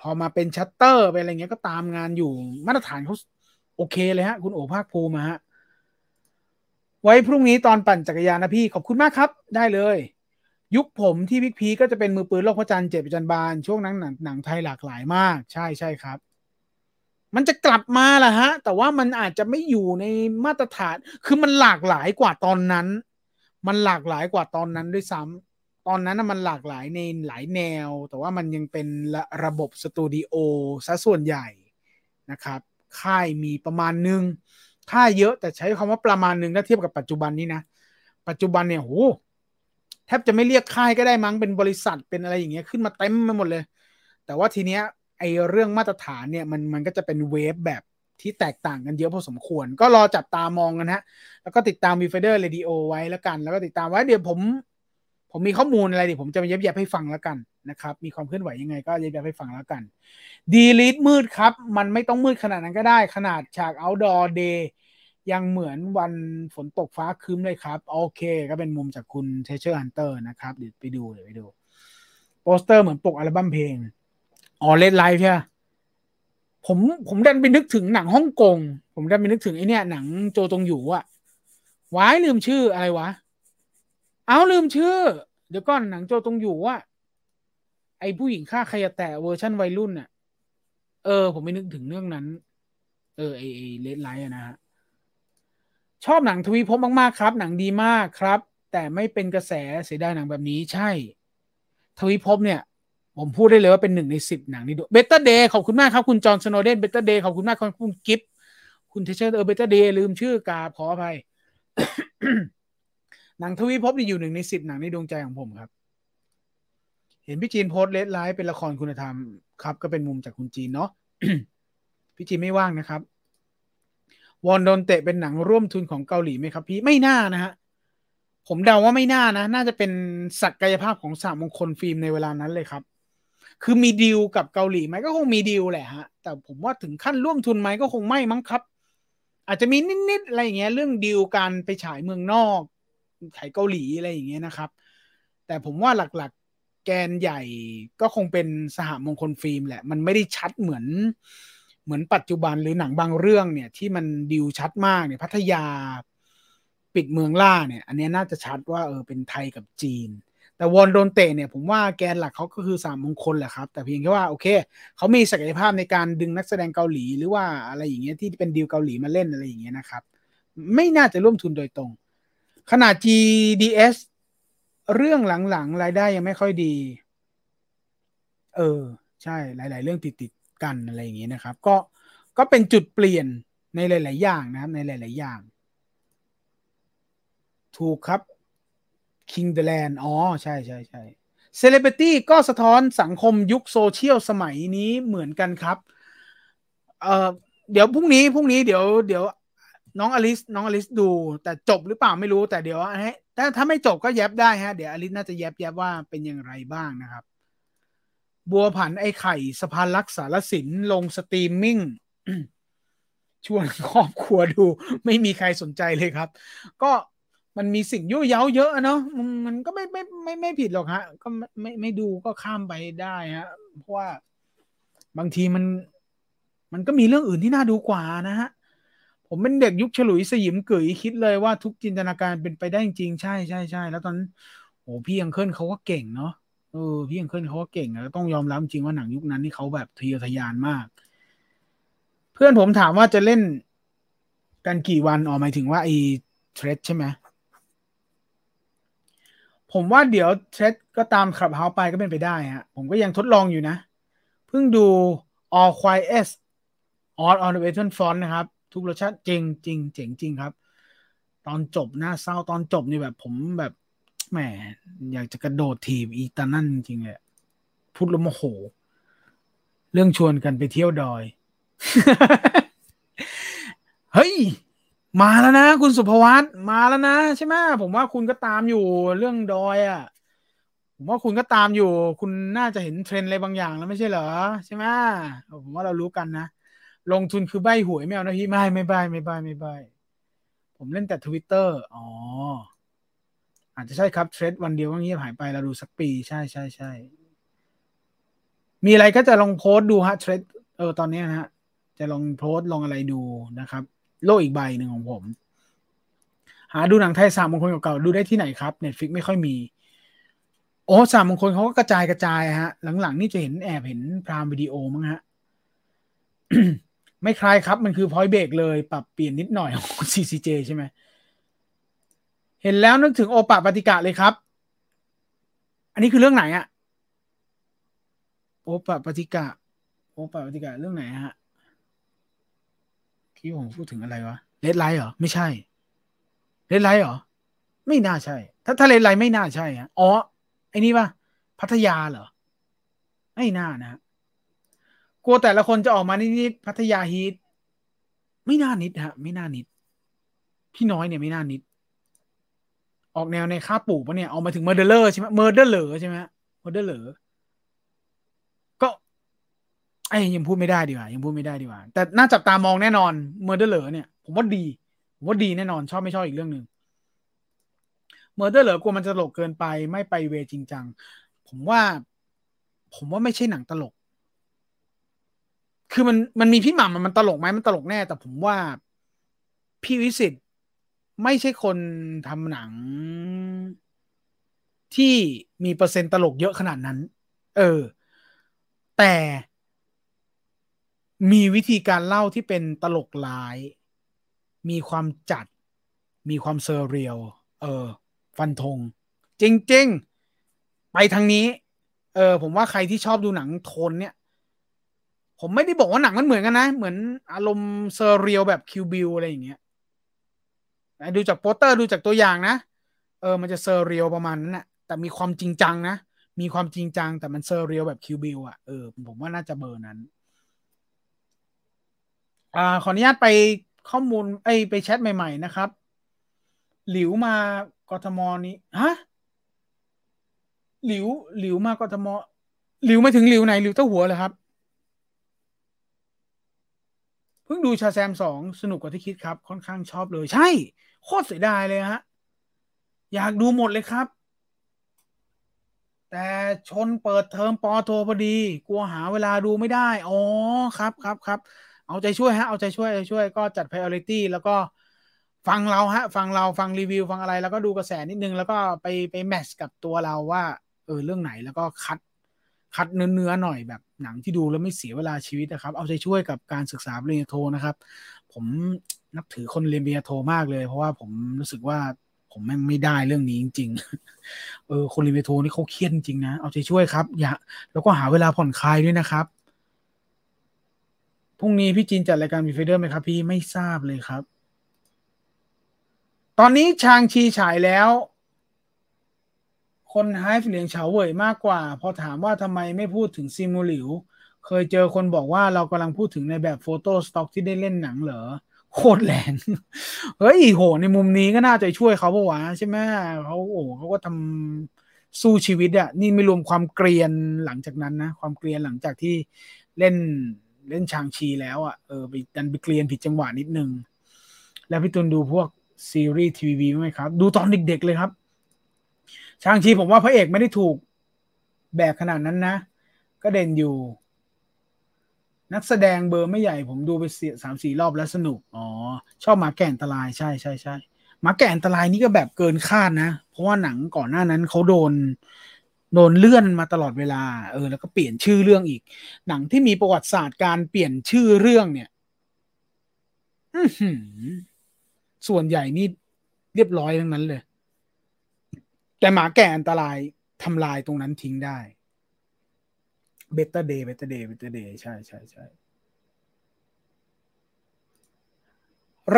พอมาเป็นชัตเตอร์ไปอะไรเงี้ยก็ตามงานอยู่มาตรฐานเขาโอเคเลยฮะ คุณโอภาคภูมิฮะ ไว้พรุ่งนี้ตอนปั่นจักรยานนะพี่ ขอบคุณมากครับ ได้เลย ยุคผมที่พิกพีก็จะเป็นมือปืนโลกพระจันทร์เจ็บจันบาน ช่วงนั้นหนังหนังไทยหลากหลายมาก ใช่ใช่ครับ มันจะกลับมาแหละฮะ แต่ว่ามันอาจจะไม่อยู่ในมาตรฐาน คือมันหลากหลายกว่าตอนนั้น มันหลากหลายกว่าตอนนั้นด้วยซ้ำ ตอนนั้นมันหลากหลายในหลายแนว แต่ว่ามันยังเป็นระระบบสตูดิโอซะส่วนใหญ่นะครับ ค่ายมีประมาณนึง ค่ายเยอะแต่ใช้คำว่าประมาณนึงถ้าเทียบกับปัจจุบันนี้นะ ปัจจุบันเนี่ยโหแทบจะไม่เรียกค่ายก็ได้มั้งเป็นบริษัทเป็นอะไรอย่างเงี้ยขึ้นมาเต็มไปหมดเลย แต่ว่าทีเนี้ยไอเรื่องมาตรฐานเนี่ยมันมันก็จะเป็นเวฟแบบที่แตกต่างกันเยอะพอสมควร ก็รอจับตามองกันฮะ แล้วก็ติดตาม Viewfinder Radio ไว้แล้วกัน แล้วก็ติดตามไว้เดี๋ยวผม ผมมีข้อมูลอะไรเดี๋ยวผมจะมาแย็บแย็บให้ฟังแล้วกันนะครับ มีความเคลื่อนไหวยังไงก็แย็บแย็บให้ฟังแล้วกัน Delete มืดครับ มันไม่ต้องมืดขนาดนั้นก็ได้ ขนาดฉาก outdoor day ยังเหมือนวันฝนตกฟ้าครึ้มเลยครับ โอเค ก็เป็นมุมจากคุณ Treasure Hunter นะครับ เดี๋ยวไปดูเดี๋ยวไปดู โปสเตอร์เหมือนปกอัลบั้มเพลงอ๋อ Red Life ใช่ผมผมดันไปนึกถึงหนังฮ่องกง ผมดันไปนึกถึงไอเนี้ยหนังโจตงอยู่อะวายลืมชื่ออะไรวะ เอาลืมชื่อ เดี๋ยวก่อนหนังโจตรงอยู่อะไอผู้หญิงฆ่าใครแต่เวอร์ชั่นวัยรุ่นอะเออ ผมไม่นึกถึงเรื่องนั้น เออไอเลดไลท์นะฮะชอบหนังทวีพบมากๆครับ หนังดีมากครับ แต่ไม่เป็นกระแสเสียดายหนังแบบนี้ใช่ ทวิภพเนี่ย ผมพูดได้เลยว่าเป็นหนึ่งในสิบหนังนี้ดู Better Days ขอบคุณมากครับ คุณจอห์นสโนเดน Better Days ขอบคุณมากคุณกิฟคุณ Treasure เออ Better Days ลืมชื่อกาขออภัย หนังทวิภพนี่อยู่หนึ่งในสิบหนังในดวงใจของผมครับ เห็นพี่จีนโพส Red Life เป็นละครคุณธรรมครับ ก็เป็นมุมจากคุณจีนเนาะพี่จีนไม่ว่างนะครับ วอนโดนเตะเป็นหนังร่วมทุนของเกาหลีไหมครับ พี่ไม่น่านะฮะผมเดาว่าไม่น่านะ น่าจะเป็นศักยภาพของสามมงคลฟิล์มในเวลานั้นเลยครับ คือมีดีลกับเกาหลีไหมก็คงมีดีลแหละฮะ แต่ผมว่าถึงขั้นร่วมทุนไหมก็คงไม่มั้งครับ อาจจะมีนิดๆอะไรอย่างเงี้ยเรื่องดีลการไปฉายเมืองนอก ฉายเกาหลีอะไรอย่างเงี้ยนะครับ แต่ผมว่าหลักๆแกนใหญ่ก็คงเป็นสหมงคลฟิล์มแหละ มันไม่ได้ชัดเหมือน เหมือนปัจจุบันหรือหนังบางเรื่องเนี่ย ที่มันดีลชัดมากเนี่ยพัทยาปิดเมืองล่าเนี่ย อันนี้น่าจะชัดว่าเออเป็นไทยกับจีน แต่วอนโดนเตะเนี่ย ผมว่าแกนหลักเขาก็คือสามมงคลแหละครับ แต่เพียงแค่ว่าโอเคเขามีศักยภาพในการดึงนักแสดงเกาหลีหรือว่าอะไรอย่างเงี้ยที่เป็นดีลเกาหลีมาเล่นอะไรอย่างเงี้ยนะครับ ไม่น่าจะร่วมทุนโดยตรง ขนาด GDS เรื่องหลังๆ รายได้ยังไม่ค่อยดี เออ ใช่ หลาย ๆ เรื่องติดๆกันอะไรอย่างเงี้นะครับ ก็ก็เป็นจุดเปลี่ยนในหลาย ๆ อย่างนะครับ ในหลาย ๆ อย่าง ถูกครับ King the Land อ๋อ ใช่ใช่ใช่เซเลบริตี้ก็สะท้อนสังคมยุคโซเชียลสมัยนี้เหมือนกันครับ เอ่อเดี๋ยวพรุ่งนี้พรุ่งนี้เดี๋ยวเดี๋ยว น้องอลิสน้องอลิสดู แต่จบหรือเปล่าไม่รู้แต่เดี๋ยวให้ถ้าถ้าไม่จบก็แย็บได้ฮะ เดี๋ยวอลิสน่าจะแย็บแย็บว่าเป็นอย่างไรบ้างนะครับ บัวผันไอ้ไข่สะพานรักษารสินลงสตรีมมิ่งชวนครอบครัวดู ไม่มีใครสนใจเลยครับ ก็มันมีสิ่งยั่วเย้าเยอะเนาะมันมันก็ไม่ไม่ไม่ไม่ผิดหรอกฮะ ก็ไม่ไม่ดูก็ข้ามไปได้ฮะเพราะว่าบางทีมัน มันก็มีเรื่องอื่นที่น่าดูกว่านะฮะ ผมเป็นเด็กยุคฉลุยสยึ๋มกึ๋ยคิดเลยว่าทุกจินตนาการเป็นไปได้จริงใช่ใช่ใช่แล้วตอนโอ้พี่ยังเคิลเขาก็เก่งเนาะเออพี่ยังเคิลเขาก็เก่งแล้วต้องยอมรับจริงว่าหนังยุคนั้นที่เขาแบบทะเยอทะยานมาก เพื่อนผมถามว่าจะเล่นกันกี่วันอ๋อหมายถึงว่าไอ้เทรดใช่ไหมผมว่าเดี๋ยวเทรดก็ตามขับเฮาไปก็เป็นไปได้ฮะผมก็ยังทดลองอยู่นะ เพิ่งดู All Quiet All on the Western Front นะครับ ทุกรสชาติจริงจริงเจ๋งจริงครับ ตอนจบน่าเศร้าตอนจบนี่แบบผมแบบแหมอยากจะกระโดดทีมอีตานั่นจริงเลยพูดลมโห เรื่องชวนกันไปเที่ยวดอย เฮ้ย มาแล้วนะ คุณสุภวัตมาแล้วนะ ใช่ไหมผมว่าคุณก็ตามอยู่เรื่องดอยอะผมว่าคุณก็ตามอยู่ คุณน่าจะเห็นเทรนอะไรบางอย่างแล้วไม่ใช่เหรอ ใช่ไหมผมว่าเรารู้กันนะ ลงทุนคือใบหวยไม่เอานะพี่ไม่ไม่ใบไม่ใบไม่ใบผมเล่นแต่ทวิตเตอร์อ๋อ อาจจะใช่ครับ Threads วันเดียวก็เงียบหายไปเราดูสักปี ใช่ใช่ใช่มีอะไรก็จะลองโพสต์ดูฮะ Threads เออตอนนี้ฮะ จะลองโพสต์ลองอะไรดูนะครับ โลกอีกใบหนึ่งของผม หาดูหนังไทยสหมงคลเก่าๆดูได้ที่ไหนครับ Netflix ไม่ค่อยมี โอ้สหมงคลเขาก็กระจายกระจายฮะ หลังๆ นี่จะเห็นแอบเห็น Prime Video มั้งฮะ ไม่คลายครับ มันคือ Point Break เลย ปรับเปลี่ยนนิดหน่อยของ CCJ ใช่ไหม เห็นแล้วนึกถึงโอปปาติกะเลยครับ อันนี้คือเรื่องไหนอะโอปปาติกะ โอปปาติกะเรื่องไหนฮะที่ผมพูดถึงอะไรวะ RedLife เหรอ ไม่ใช่ RedLife เหรอ ไม่น่าใช่ ถ้าถ้าเลดไลท์ไม่น่าใช่ฮะอ๋อไอ้นี่ปะพัทยาเหรอ ไม่น่านะ กลัวแต่ละคนจะออกมานิดๆพัทยาฮีทไม่น่านิดฮะ ไม่น่านิด พี่น้อยเนี่ยไม่น่านิด ออกแนวในค่าปลูกปะเนี่ยออกมาถึงเมอร์เดอร์ใช่ไหมเมอร์เดอร์ใช่ไหมเมอร์เดอร์ไอ้ยังพูดไม่ได้ดีกว่ายังพูดไม่ได้ดีกว่า แต่น่าจับตามองแน่นอนเมอร์เดอร์เหลอเนี่ย ผมว่าดีผมว่าดีแน่นอนชอบไม่ชอบอีกเรื่องหนึ่งเมอร์เด้อเหรอกลัวมันจะตลกเกินไปไม่ไป way จริงจัง ผมว่า ผมว่าไม่ใช่หนังตลก คือมันมันมีพี่หม่ำมันตลกไหมมันตลกแน่ แต่ผมว่าพี่วิสิตไม่ใช่คนทำหนัง ที่มีเปอร์เซ็นต์ตลกเยอะขนาดนั้น เออ แต่มีวิธีการเล่าที่เป็นตลกร้าย มีความจัด มีความ surreal เออ ฟันธง จริง ๆ ไปทางนี้ เออ ผมว่าใครที่ชอบดูหนังโทนเนี่ย ผมไม่ได้บอกว่าหนังมันเหมือนกันนะ เหมือนอารมณ์ surreal แบบ Kill Bill อะไรอย่างเงี้ยดูจากโปสเตอร์ดูจากตัวอย่างนะ เออ มันจะ surreal ประมาณนั้นแหละแต่มีความจริงจังนะ มีความจริงจัง แต่มัน surreal แบบ Kill Bill อะ เออ ผมว่าน่าจะเบอร์นั้น อ่า ขออนุญาตไปข้อมูล ไอไปแชทใหม่ ๆ นะครับ หลิวมากทมนี้ ฮะ หลิว หลิวมากทม หลิวมาถึงหลิวไหน หลิวเต้าหัวเลยครับ เพิ่งดู Shazam สองสนุกกว่าที่คิดครับ ค่อนข้างชอบเลย ใช่ โคตรเสียดายเลยฮะ อยากดูหมดเลยครับ แต่ชนเปิดเทอมปอโทพอดี กลัวหาเวลาดูไม่ได้ อ๋อครับครับครับเอาใจช่วยฮะ เอาใจช่วยช่วยก็จัด priority แล้วก็ฟังเราฮะ ฟังเราฟังรีวิวฟังอะไร แล้วก็ดูกระแสนิดนึง แล้วก็ไปไปแมทช์กับตัวเราว่า เออเรื่องไหนแล้วก็คัด คัดเนื้อเนื้อหน่อยแบบ หนังที่ดูแล้วไม่เสียเวลาชีวิตนะครับ เอาใจช่วยกับการศึกษาปริญญาโทนะครับ ผมนับถือคนเรียนปริญญาโทมากเลย เพราะว่าผมรู้สึกว่าผมแม่งไม่ได้เรื่องนี้จริง ๆ เออ คนเรียนปริญญาโทนี่เขาเครียดจริงนะเอาใจช่วยครับ อย่า แล้วก็หาเวลาผ่อนคลายด้วยนะครับพรุ่งนี้พี่จินจัดรายการมีเฟเดอร์ไหมครับ พี่ไม่ทราบเลยครับ ตอนนี้ชางชีฉายแล้ว คนไฮฟ์เหลียงเฉาเว่ยมากกว่า พอถามว่าทำไมไม่พูดถึงซิมูหลิว เคยเจอคนบอกว่าเรากำลังพูดถึงในแบบโฟโต้สต็อกที่ได้เล่นหนังเหรอ โคตรแรงเฮ้ยโห ในมุมนี้ก็น่าจะช่วยเขาปะวะใช่ไหมเขาโอ้เขาก็ทำสู้ชีวิตอะนี่ไม่รวมความเกรียนหลังจากนั้นนะ ความเกรียนหลังจากที่เล่นเล่นชางชีแล้วอะเออไปดันไปเกรียนผิดจังหวะนิดนึง แล้วพี่ตุนดูพวกซีรีส์ทีวีไหมครับ ดูตอนเด็กๆเลยครับ ชางชีผมว่าพระเอกไม่ได้ถูกแบกขนาดนั้นนะ ก็เด่นอยู่ นักแสดงเบอร์ไม่ใหญ่ผมดูไปสามสี่รอบแล้วสนุก อ๋อ ชอบหมาแก่อันตรายใช่ใช่ใช่หมาแก่อันตรายนี่ก็แบบเกินคาดนะ เพราะว่าหนังก่อนหน้านั้นเขาโดนโดนเลื่อนมาตลอดเวลา เออ แล้วก็เปลี่ยนชื่อเรื่องอีก หนังที่มีประวัติศาสตร์การเปลี่ยนชื่อเรื่องเนี่ยส่วนใหญ่นี่เรียบร้อยทั้งนั้นเลย แต่หมาแก่อันตรายทำลายตรงนั้นทิ้งได้ Better Day Better Day Better Day ใช่ใช่ใช่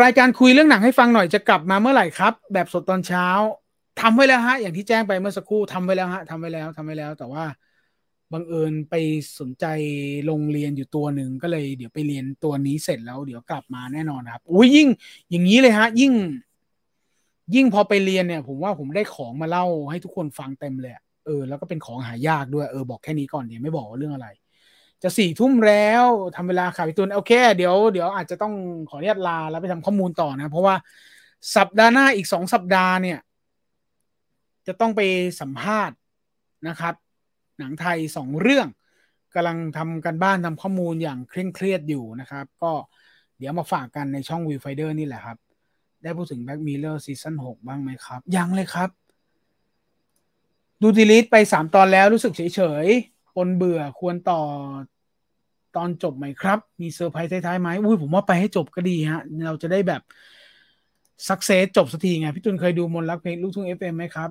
รายการคุยเรื่องหนังให้ฟังหน่อยจะกลับมาเมื่อไหร่ครับ แบบสดตอนเช้าทำไว้แล้วฮะ อย่างที่แจ้งไปเมื่อสักครู่ทำไว้แล้วฮะทำไว้แล้วทำไว้แล้ว แต่ว่าบังเอิญไปสนใจโรงเรียนอยู่ตัวหนึ่งก็เลย เดี๋ยวไปเรียนตัวนี้เสร็จแล้ว เดี๋ยวกลับมาแน่นอนครับอุ้ยยิ่ง อย่างนี้เลยฮะ ยิ่ง ยิ่งพอไปเรียนเนี่ย ผมว่าผมได้ของมาเล่าให้ทุกคนฟังเต็มเลยเออแล้วก็เป็นของหายากด้วยเออบอกแค่นี้ก่อนเดี๋ยวไม่บอกว่าเรื่องอะไร จะสี่ทุ่มแล้วทำเวลาข่ายตุนโอเคเดี๋ยวเดี๋ยวอาจจะต้องขออนุญาตลาแล้วไปทำข้อมูลต่อนะ เพราะว่าสัปดาห์หน้าอีกสองสัปดาห์เนี่ย จะต้องไปสัมภาษณ์นะครับ หนังไทยสองเรื่องกำลังทำกันบ้านทำข้อมูลอย่างเคร่งเครียดอยู่นะครับ ก็เดี๋ยวมาฝากกันในช่อง Viewfinder นี่แหละครับ ได้พูดถึง Black Mirror ซีซั่นหกบ้างไหมครับ ยังเลยครับ ดู Delete ไปสามตอนแล้วรู้สึกเฉยๆปนเบื่อควรต่อตอนจบไหมครับ มีเซอร์ไพรส์ท้ายๆไหมอุ้ยผมว่าไปให้จบก็ดีฮะ เราจะได้แบบ success จบสักทีไง พี่ตุนเคยดูมนรักเพลงลูกทุ่ง FM ไหมครับ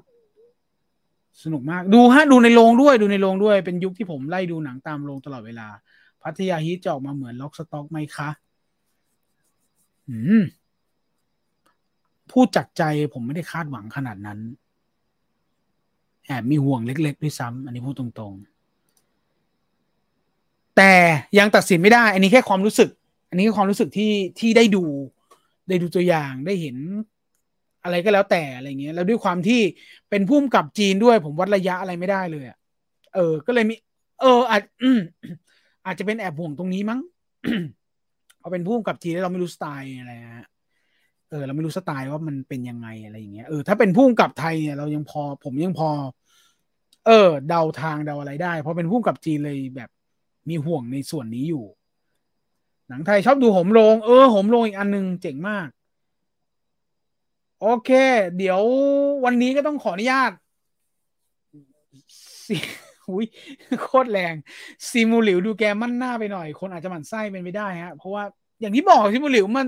สนุกมากดูฮะ ดูในโรงด้วยดูในโรงด้วยเป็นยุคที่ผมไล่ดูหนังตามโรงตลอดเวลา พัทยาฮิตจะออกมาเหมือนล็อกสต็อกไหมคะ อืม พูดจากใจผมไม่ได้คาดหวังขนาดนั้น แอบมีห่วงเล็ก ๆ ด้วยซ้ำอันนี้พูดตรงๆ แต่ยังตัดสินไม่ได้ อันนี้แค่ความรู้สึก อันนี้คือความรู้สึกที่ที่ได้ดู ได้ดูตัวอย่างได้เห็นอะไรก็แล้วแต่อะไรเงี้ย แล้วด้วยความที่เป็นพุ่มกับจีนด้วย ผมวัดระยะอะไรไม่ได้เลยอะเออ ก็เลยมี เออ อาจอาจจะเป็นแอบห่วงตรงนี้มั้งพอเป็นพุ่มกับจีนแล้วเราไม่รู้สไตล์อะไรฮะ เออเราไม่รู้สไตล์ว่ามันเป็นยังไงอะไรอย่างเงี้ยเออถ้าเป็นผู้กำกับไทยเนี่ยเรายังพอผมยังพอ เออ เดาทางเดาอะไรได้ เพราะเป็นผู้กำกับจีนเลยแบบมีห่วงในส่วนนี้อยู่ หนังไทยชอบดูหมโรงเออหมโรงอีกอันนึงเจ๋งมาก โอเค เดี๋ยววันนี้ก็ต้องขออนุญาตอุ้ยโคตรแรงซีมูหลิวดูแกมั่นหน้าไปหน่อย คนอาจจะหมั่นไส้เป็นไปได้ฮะ เพราะว่าอย่างที่บอกซีมูหลิวมัน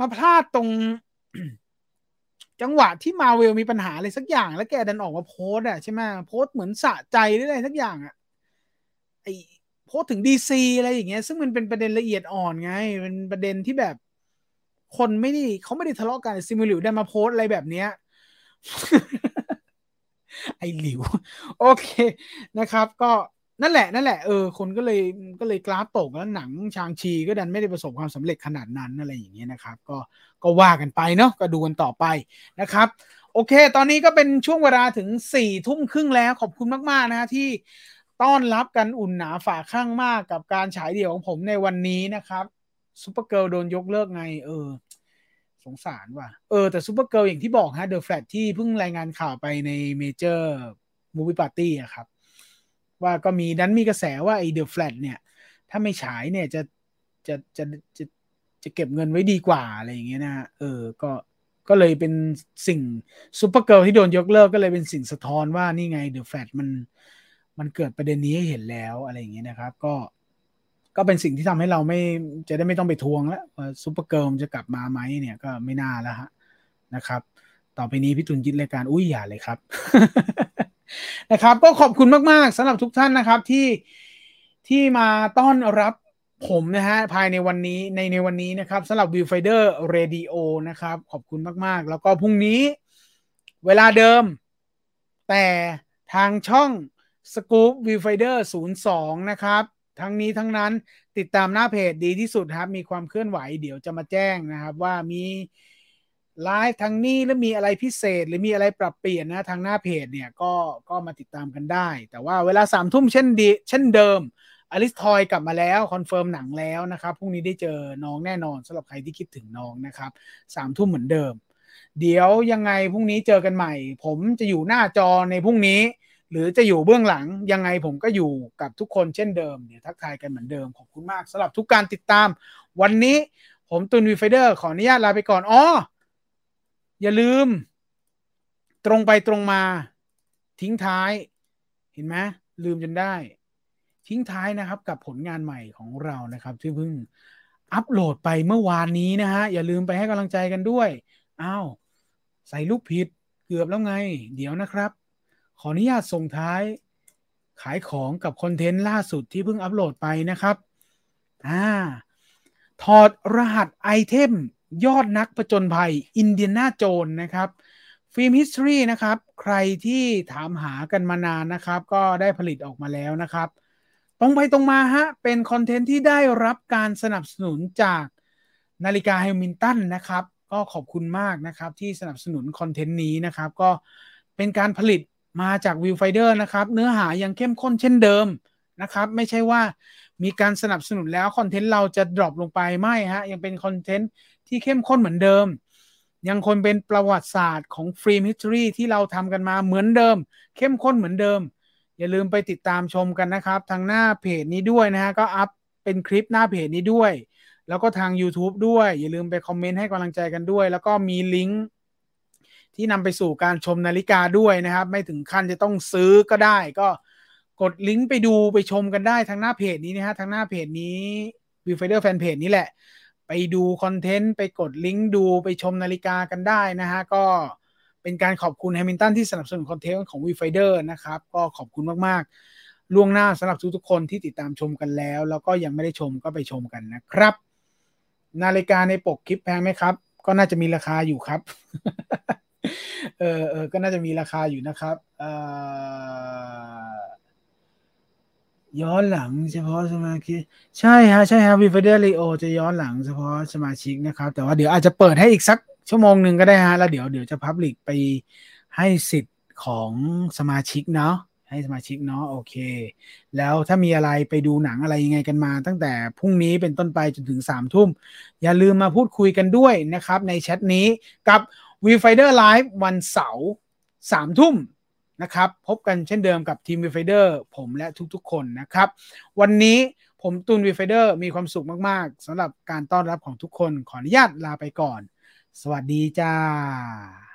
มาพลาดตรง จังหวะที่มาเวลมีปัญหาอะไรสักอย่าง แล้วแกดันออกมาโพสอะใช่ไหมโพสเหมือนสะใจหรืออะไรสักอย่างอะไอโพสถึงดีซีอะไรอย่างเงี้ย ซึ่งมันเป็นประเด็นละเอียดอ่อนไงเป็นประเด็นที่แบบ คนไม่ได้เขาไม่ได้ทะเลาะกันซิมูลิวได้มาโพสอะไรแบบเนี้ยไอหลิว โอเคนะครับ ก็ นั่นแหละนั่นแหละเออคนก็เลยก็เลยกราฟตกแล้วหนังชางชีก็ดันไม่ได้ประสบความสำเร็จขนาดนั้นอะไรอย่างเงี้ยนะครับ ก็ก็ว่ากันไปเนาะก็ดูกันต่อไปนะครับ โอเค ตอนนี้ก็เป็นช่วงเวลาถึงสี่ทุ่มครึ่งแล้วขอบคุณมากๆนะฮะที่ต้อนรับกันอุ่นหนาฝาคั่งมากกับการฉายเดี่ยวของผมในวันนี้นะครับ Supergirl โดนยกเลิกไง เออ สงสารว่ะเออแต่ Supergirl อย่างที่บอกฮะ The Flash ที่เพิ่งรายงานข่าวไปใน Major Movie Party อะครับ ว่าก็มีนั้นมีกระแสว่าไอ The Flash เนี่ย ถ้าไม่ฉายเนี่ยจะจะจะจะจะเก็บเงินไว้ดีกว่าอะไรอย่างเงี้ยนะเออก็ก็เลยเป็นสิ่งSupergirl ที่โดนยกเลิกก็เลยเป็นสิ่งสะท้อนว่านี่ไง The Flash มันมันเกิดประเด็นนี้ให้เห็นแล้วอะไรอย่างเงี้ยนะครับ ก็ก็เป็นสิ่งที่ทำให้เราไม่จะได้ไม่ต้องไปทวงแล้วว่า Supergirl จะกลับมาไหมเนี่ยก็ไม่น่าแล้วฮะนะครับ ต่อไปนี้พี่ตุนยึดรายการอุ้ยอย่าเลยครับ นะครับ ก็ขอบคุณมาก ๆสำหรับทุกท่านนะครับที่ที่มาต้อนรับผมนะฮะภายในวันนี้ในในวันนี้นะครับสำหรับ Viewfinder Radio นะครับ ขอบคุณมาก ๆ แล้วก็พรุ่งนี้เวลาเดิม แต่ทางช่อง Scoop Viewfinder 02นะครับ ทั้งนี้ทั้งนั้นติดตามหน้าเพจดีที่สุดครับ มีความเคลื่อนไหวเดี๋ยวจะมาแจ้งนะครับ ว่ามี ไลฟ์ทางนี้แล้วมีอะไรพิเศษ หรือมีอะไรปรับเปลี่ยนนะทางหน้าเพจเนี่ยก็ก็มาติดตามกันได้ แต่ว่าเวลาสามทุ่มเช่นดีเช่นเดิมอลิสทอยกลับมาแล้ว confirm นั่งแล้วนะครับพรุ่งนี้ได้เจอน้องแน่นอนสำหรับใครที่คิดถึงน้องนะครับสามทุ่มเหมือนเดิม เดี๋ยวยังไงพรุ่งนี้เจอกันใหม่ ผมจะอยู่หน้าจอในพรุ่งนี้ หรือจะอยู่เบื้องหลังยังไงผมก็อยู่กับทุกคนเช่นเดิมเดี๋ยวทักทายกันเหมือนเดิมขอบคุณมากสำหรับทุกการติดตาม วันนี้ผมตุน Viewfinder ขออนุญาตลาไปก่อนอ๋อ อย่าลืม ตรงไปตรงมา ทิ้งท้าย เห็นไหมลืมจนได้ ทิ้งท้ายนะครับ กับผลงานใหม่ของเรานะครับ ที่เพิ่งอัปโหลดไปเมื่อวานนี้นะฮะ อย่าลืมไปให้กำลังใจกันด้วยอ้าวใส่รูปผิดเกือบแล้วไง เดี๋ยวนะครับ ขออนุญาตส่งท้าย ขายของกับคอนเทนต์ล่าสุดที่เพิ่งอัปโหลดไปนะครับอ่าถอดรหัสไอเทม ยอดนักผจญภัย Indiana Jones นะครับ Film History นะครับ ใครที่ถามหากันมานานนะครับ ก็ได้ผลิตออกมาแล้วนะครับ ตรงไปตรงมาฮะ เป็นคอนเทนต์ที่ได้รับการสนับสนุนจากนาฬิกา Hamilton นะครับ ก็ขอบคุณมากนะครับ ที่สนับสนุนคอนเทนต์นี้นะครับ ก็เป็นการผลิตมาจาก Viewfinder นะครับ เนื้อหายังเข้มข้นเช่นเดิมนะครับ ไม่ใช่ว่ามีการสนับสนุนแล้วคอนเทนต์เราจะ drop ลงไปไม่ฮะ ยังเป็นคอนเทนต์ ที่เข้มข้นเหมือนเดิม ยังคงเป็นประวัติศาสตร์ของ Film History ที่เราทำกันมาเหมือนเดิม เข้มข้นเหมือนเดิม อย่าลืมไปติดตามชมกันนะครับ ทางหน้าเพจนี้ด้วยนะฮะก็อัพเป็นคลิปหน้าเพจนี้ด้วย แล้วก็ทาง YouTube ด้วย อย่าลืมไปคอมเมนต์ให้กำลังใจกันด้วย แล้วก็มีลิงก์ที่นำไปสู่การชมนาฬิกาด้วยนะครับ ไม่ถึงขั้นจะต้องซื้อก็ได้ ก็กดลิงก์ไปดูไปชมกันได้ทางหน้าเพจนี้นะฮะทางหน้าเพจนี้ v i e w f i n d e r Fan Page นี้แหละ ไปดูคอนเทนต์ ไปกดลิงก์ดูไปชมนาฬิกากันได้นะฮะ ก็เป็นการขอบคุณ Hamilton ที่สนับสนุนคอนเทนต์ของ Viewfinder นะครับ ก็ขอบคุณมาก ๆ ล่วงหน้าสำหรับทุกๆคนที่ติดตามชมกันแล้ว แล้วก็ยังไม่ได้ชมก็ไปชมกันนะครับ นาฬิกาในปกคลิปแพงไหมครับ ก็น่าจะมีราคาอยู่ครับ เออเออก็น่าจะมีราคาอยู่นะครับเออ ย้อนหลังเฉพาะสมาชิก ใช่ฮะ ใช่ฮะ Viewfinder Radio จะย้อนหลังเฉพาะสมาชิกนะครับ แต่ว่าเดี๋ยวอาจจะเปิดให้อีกสักชั่วโมงหนึ่งก็ได้ฮะ แล้วเดี๋ยวเดี๋ยวจะ public ไปให้สิทธิ์ของสมาชิกเนาะให้สมาชิกเนาะโอเค แล้วถ้ามีอะไรไปดูหนังอะไรยังไงกันมา ตั้งแต่พรุ่งนี้เป็นต้นไปจนถึงสามทุ่ม อย่าลืมมาพูดคุยกันด้วยนะครับ ในแชทนี้กับ v i e f i d e r Live วันเสาร์สามทุ่ม นะครับ พบกันเช่นเดิมกับทีม Viewfinder ผมและทุกๆ คนนะครับ วันนี้ผมตูน Viewfinder มีความสุขมากๆสำหรับการต้อนรับของทุกคนขออนุญาตลาไปก่อน สวัสดีจ้า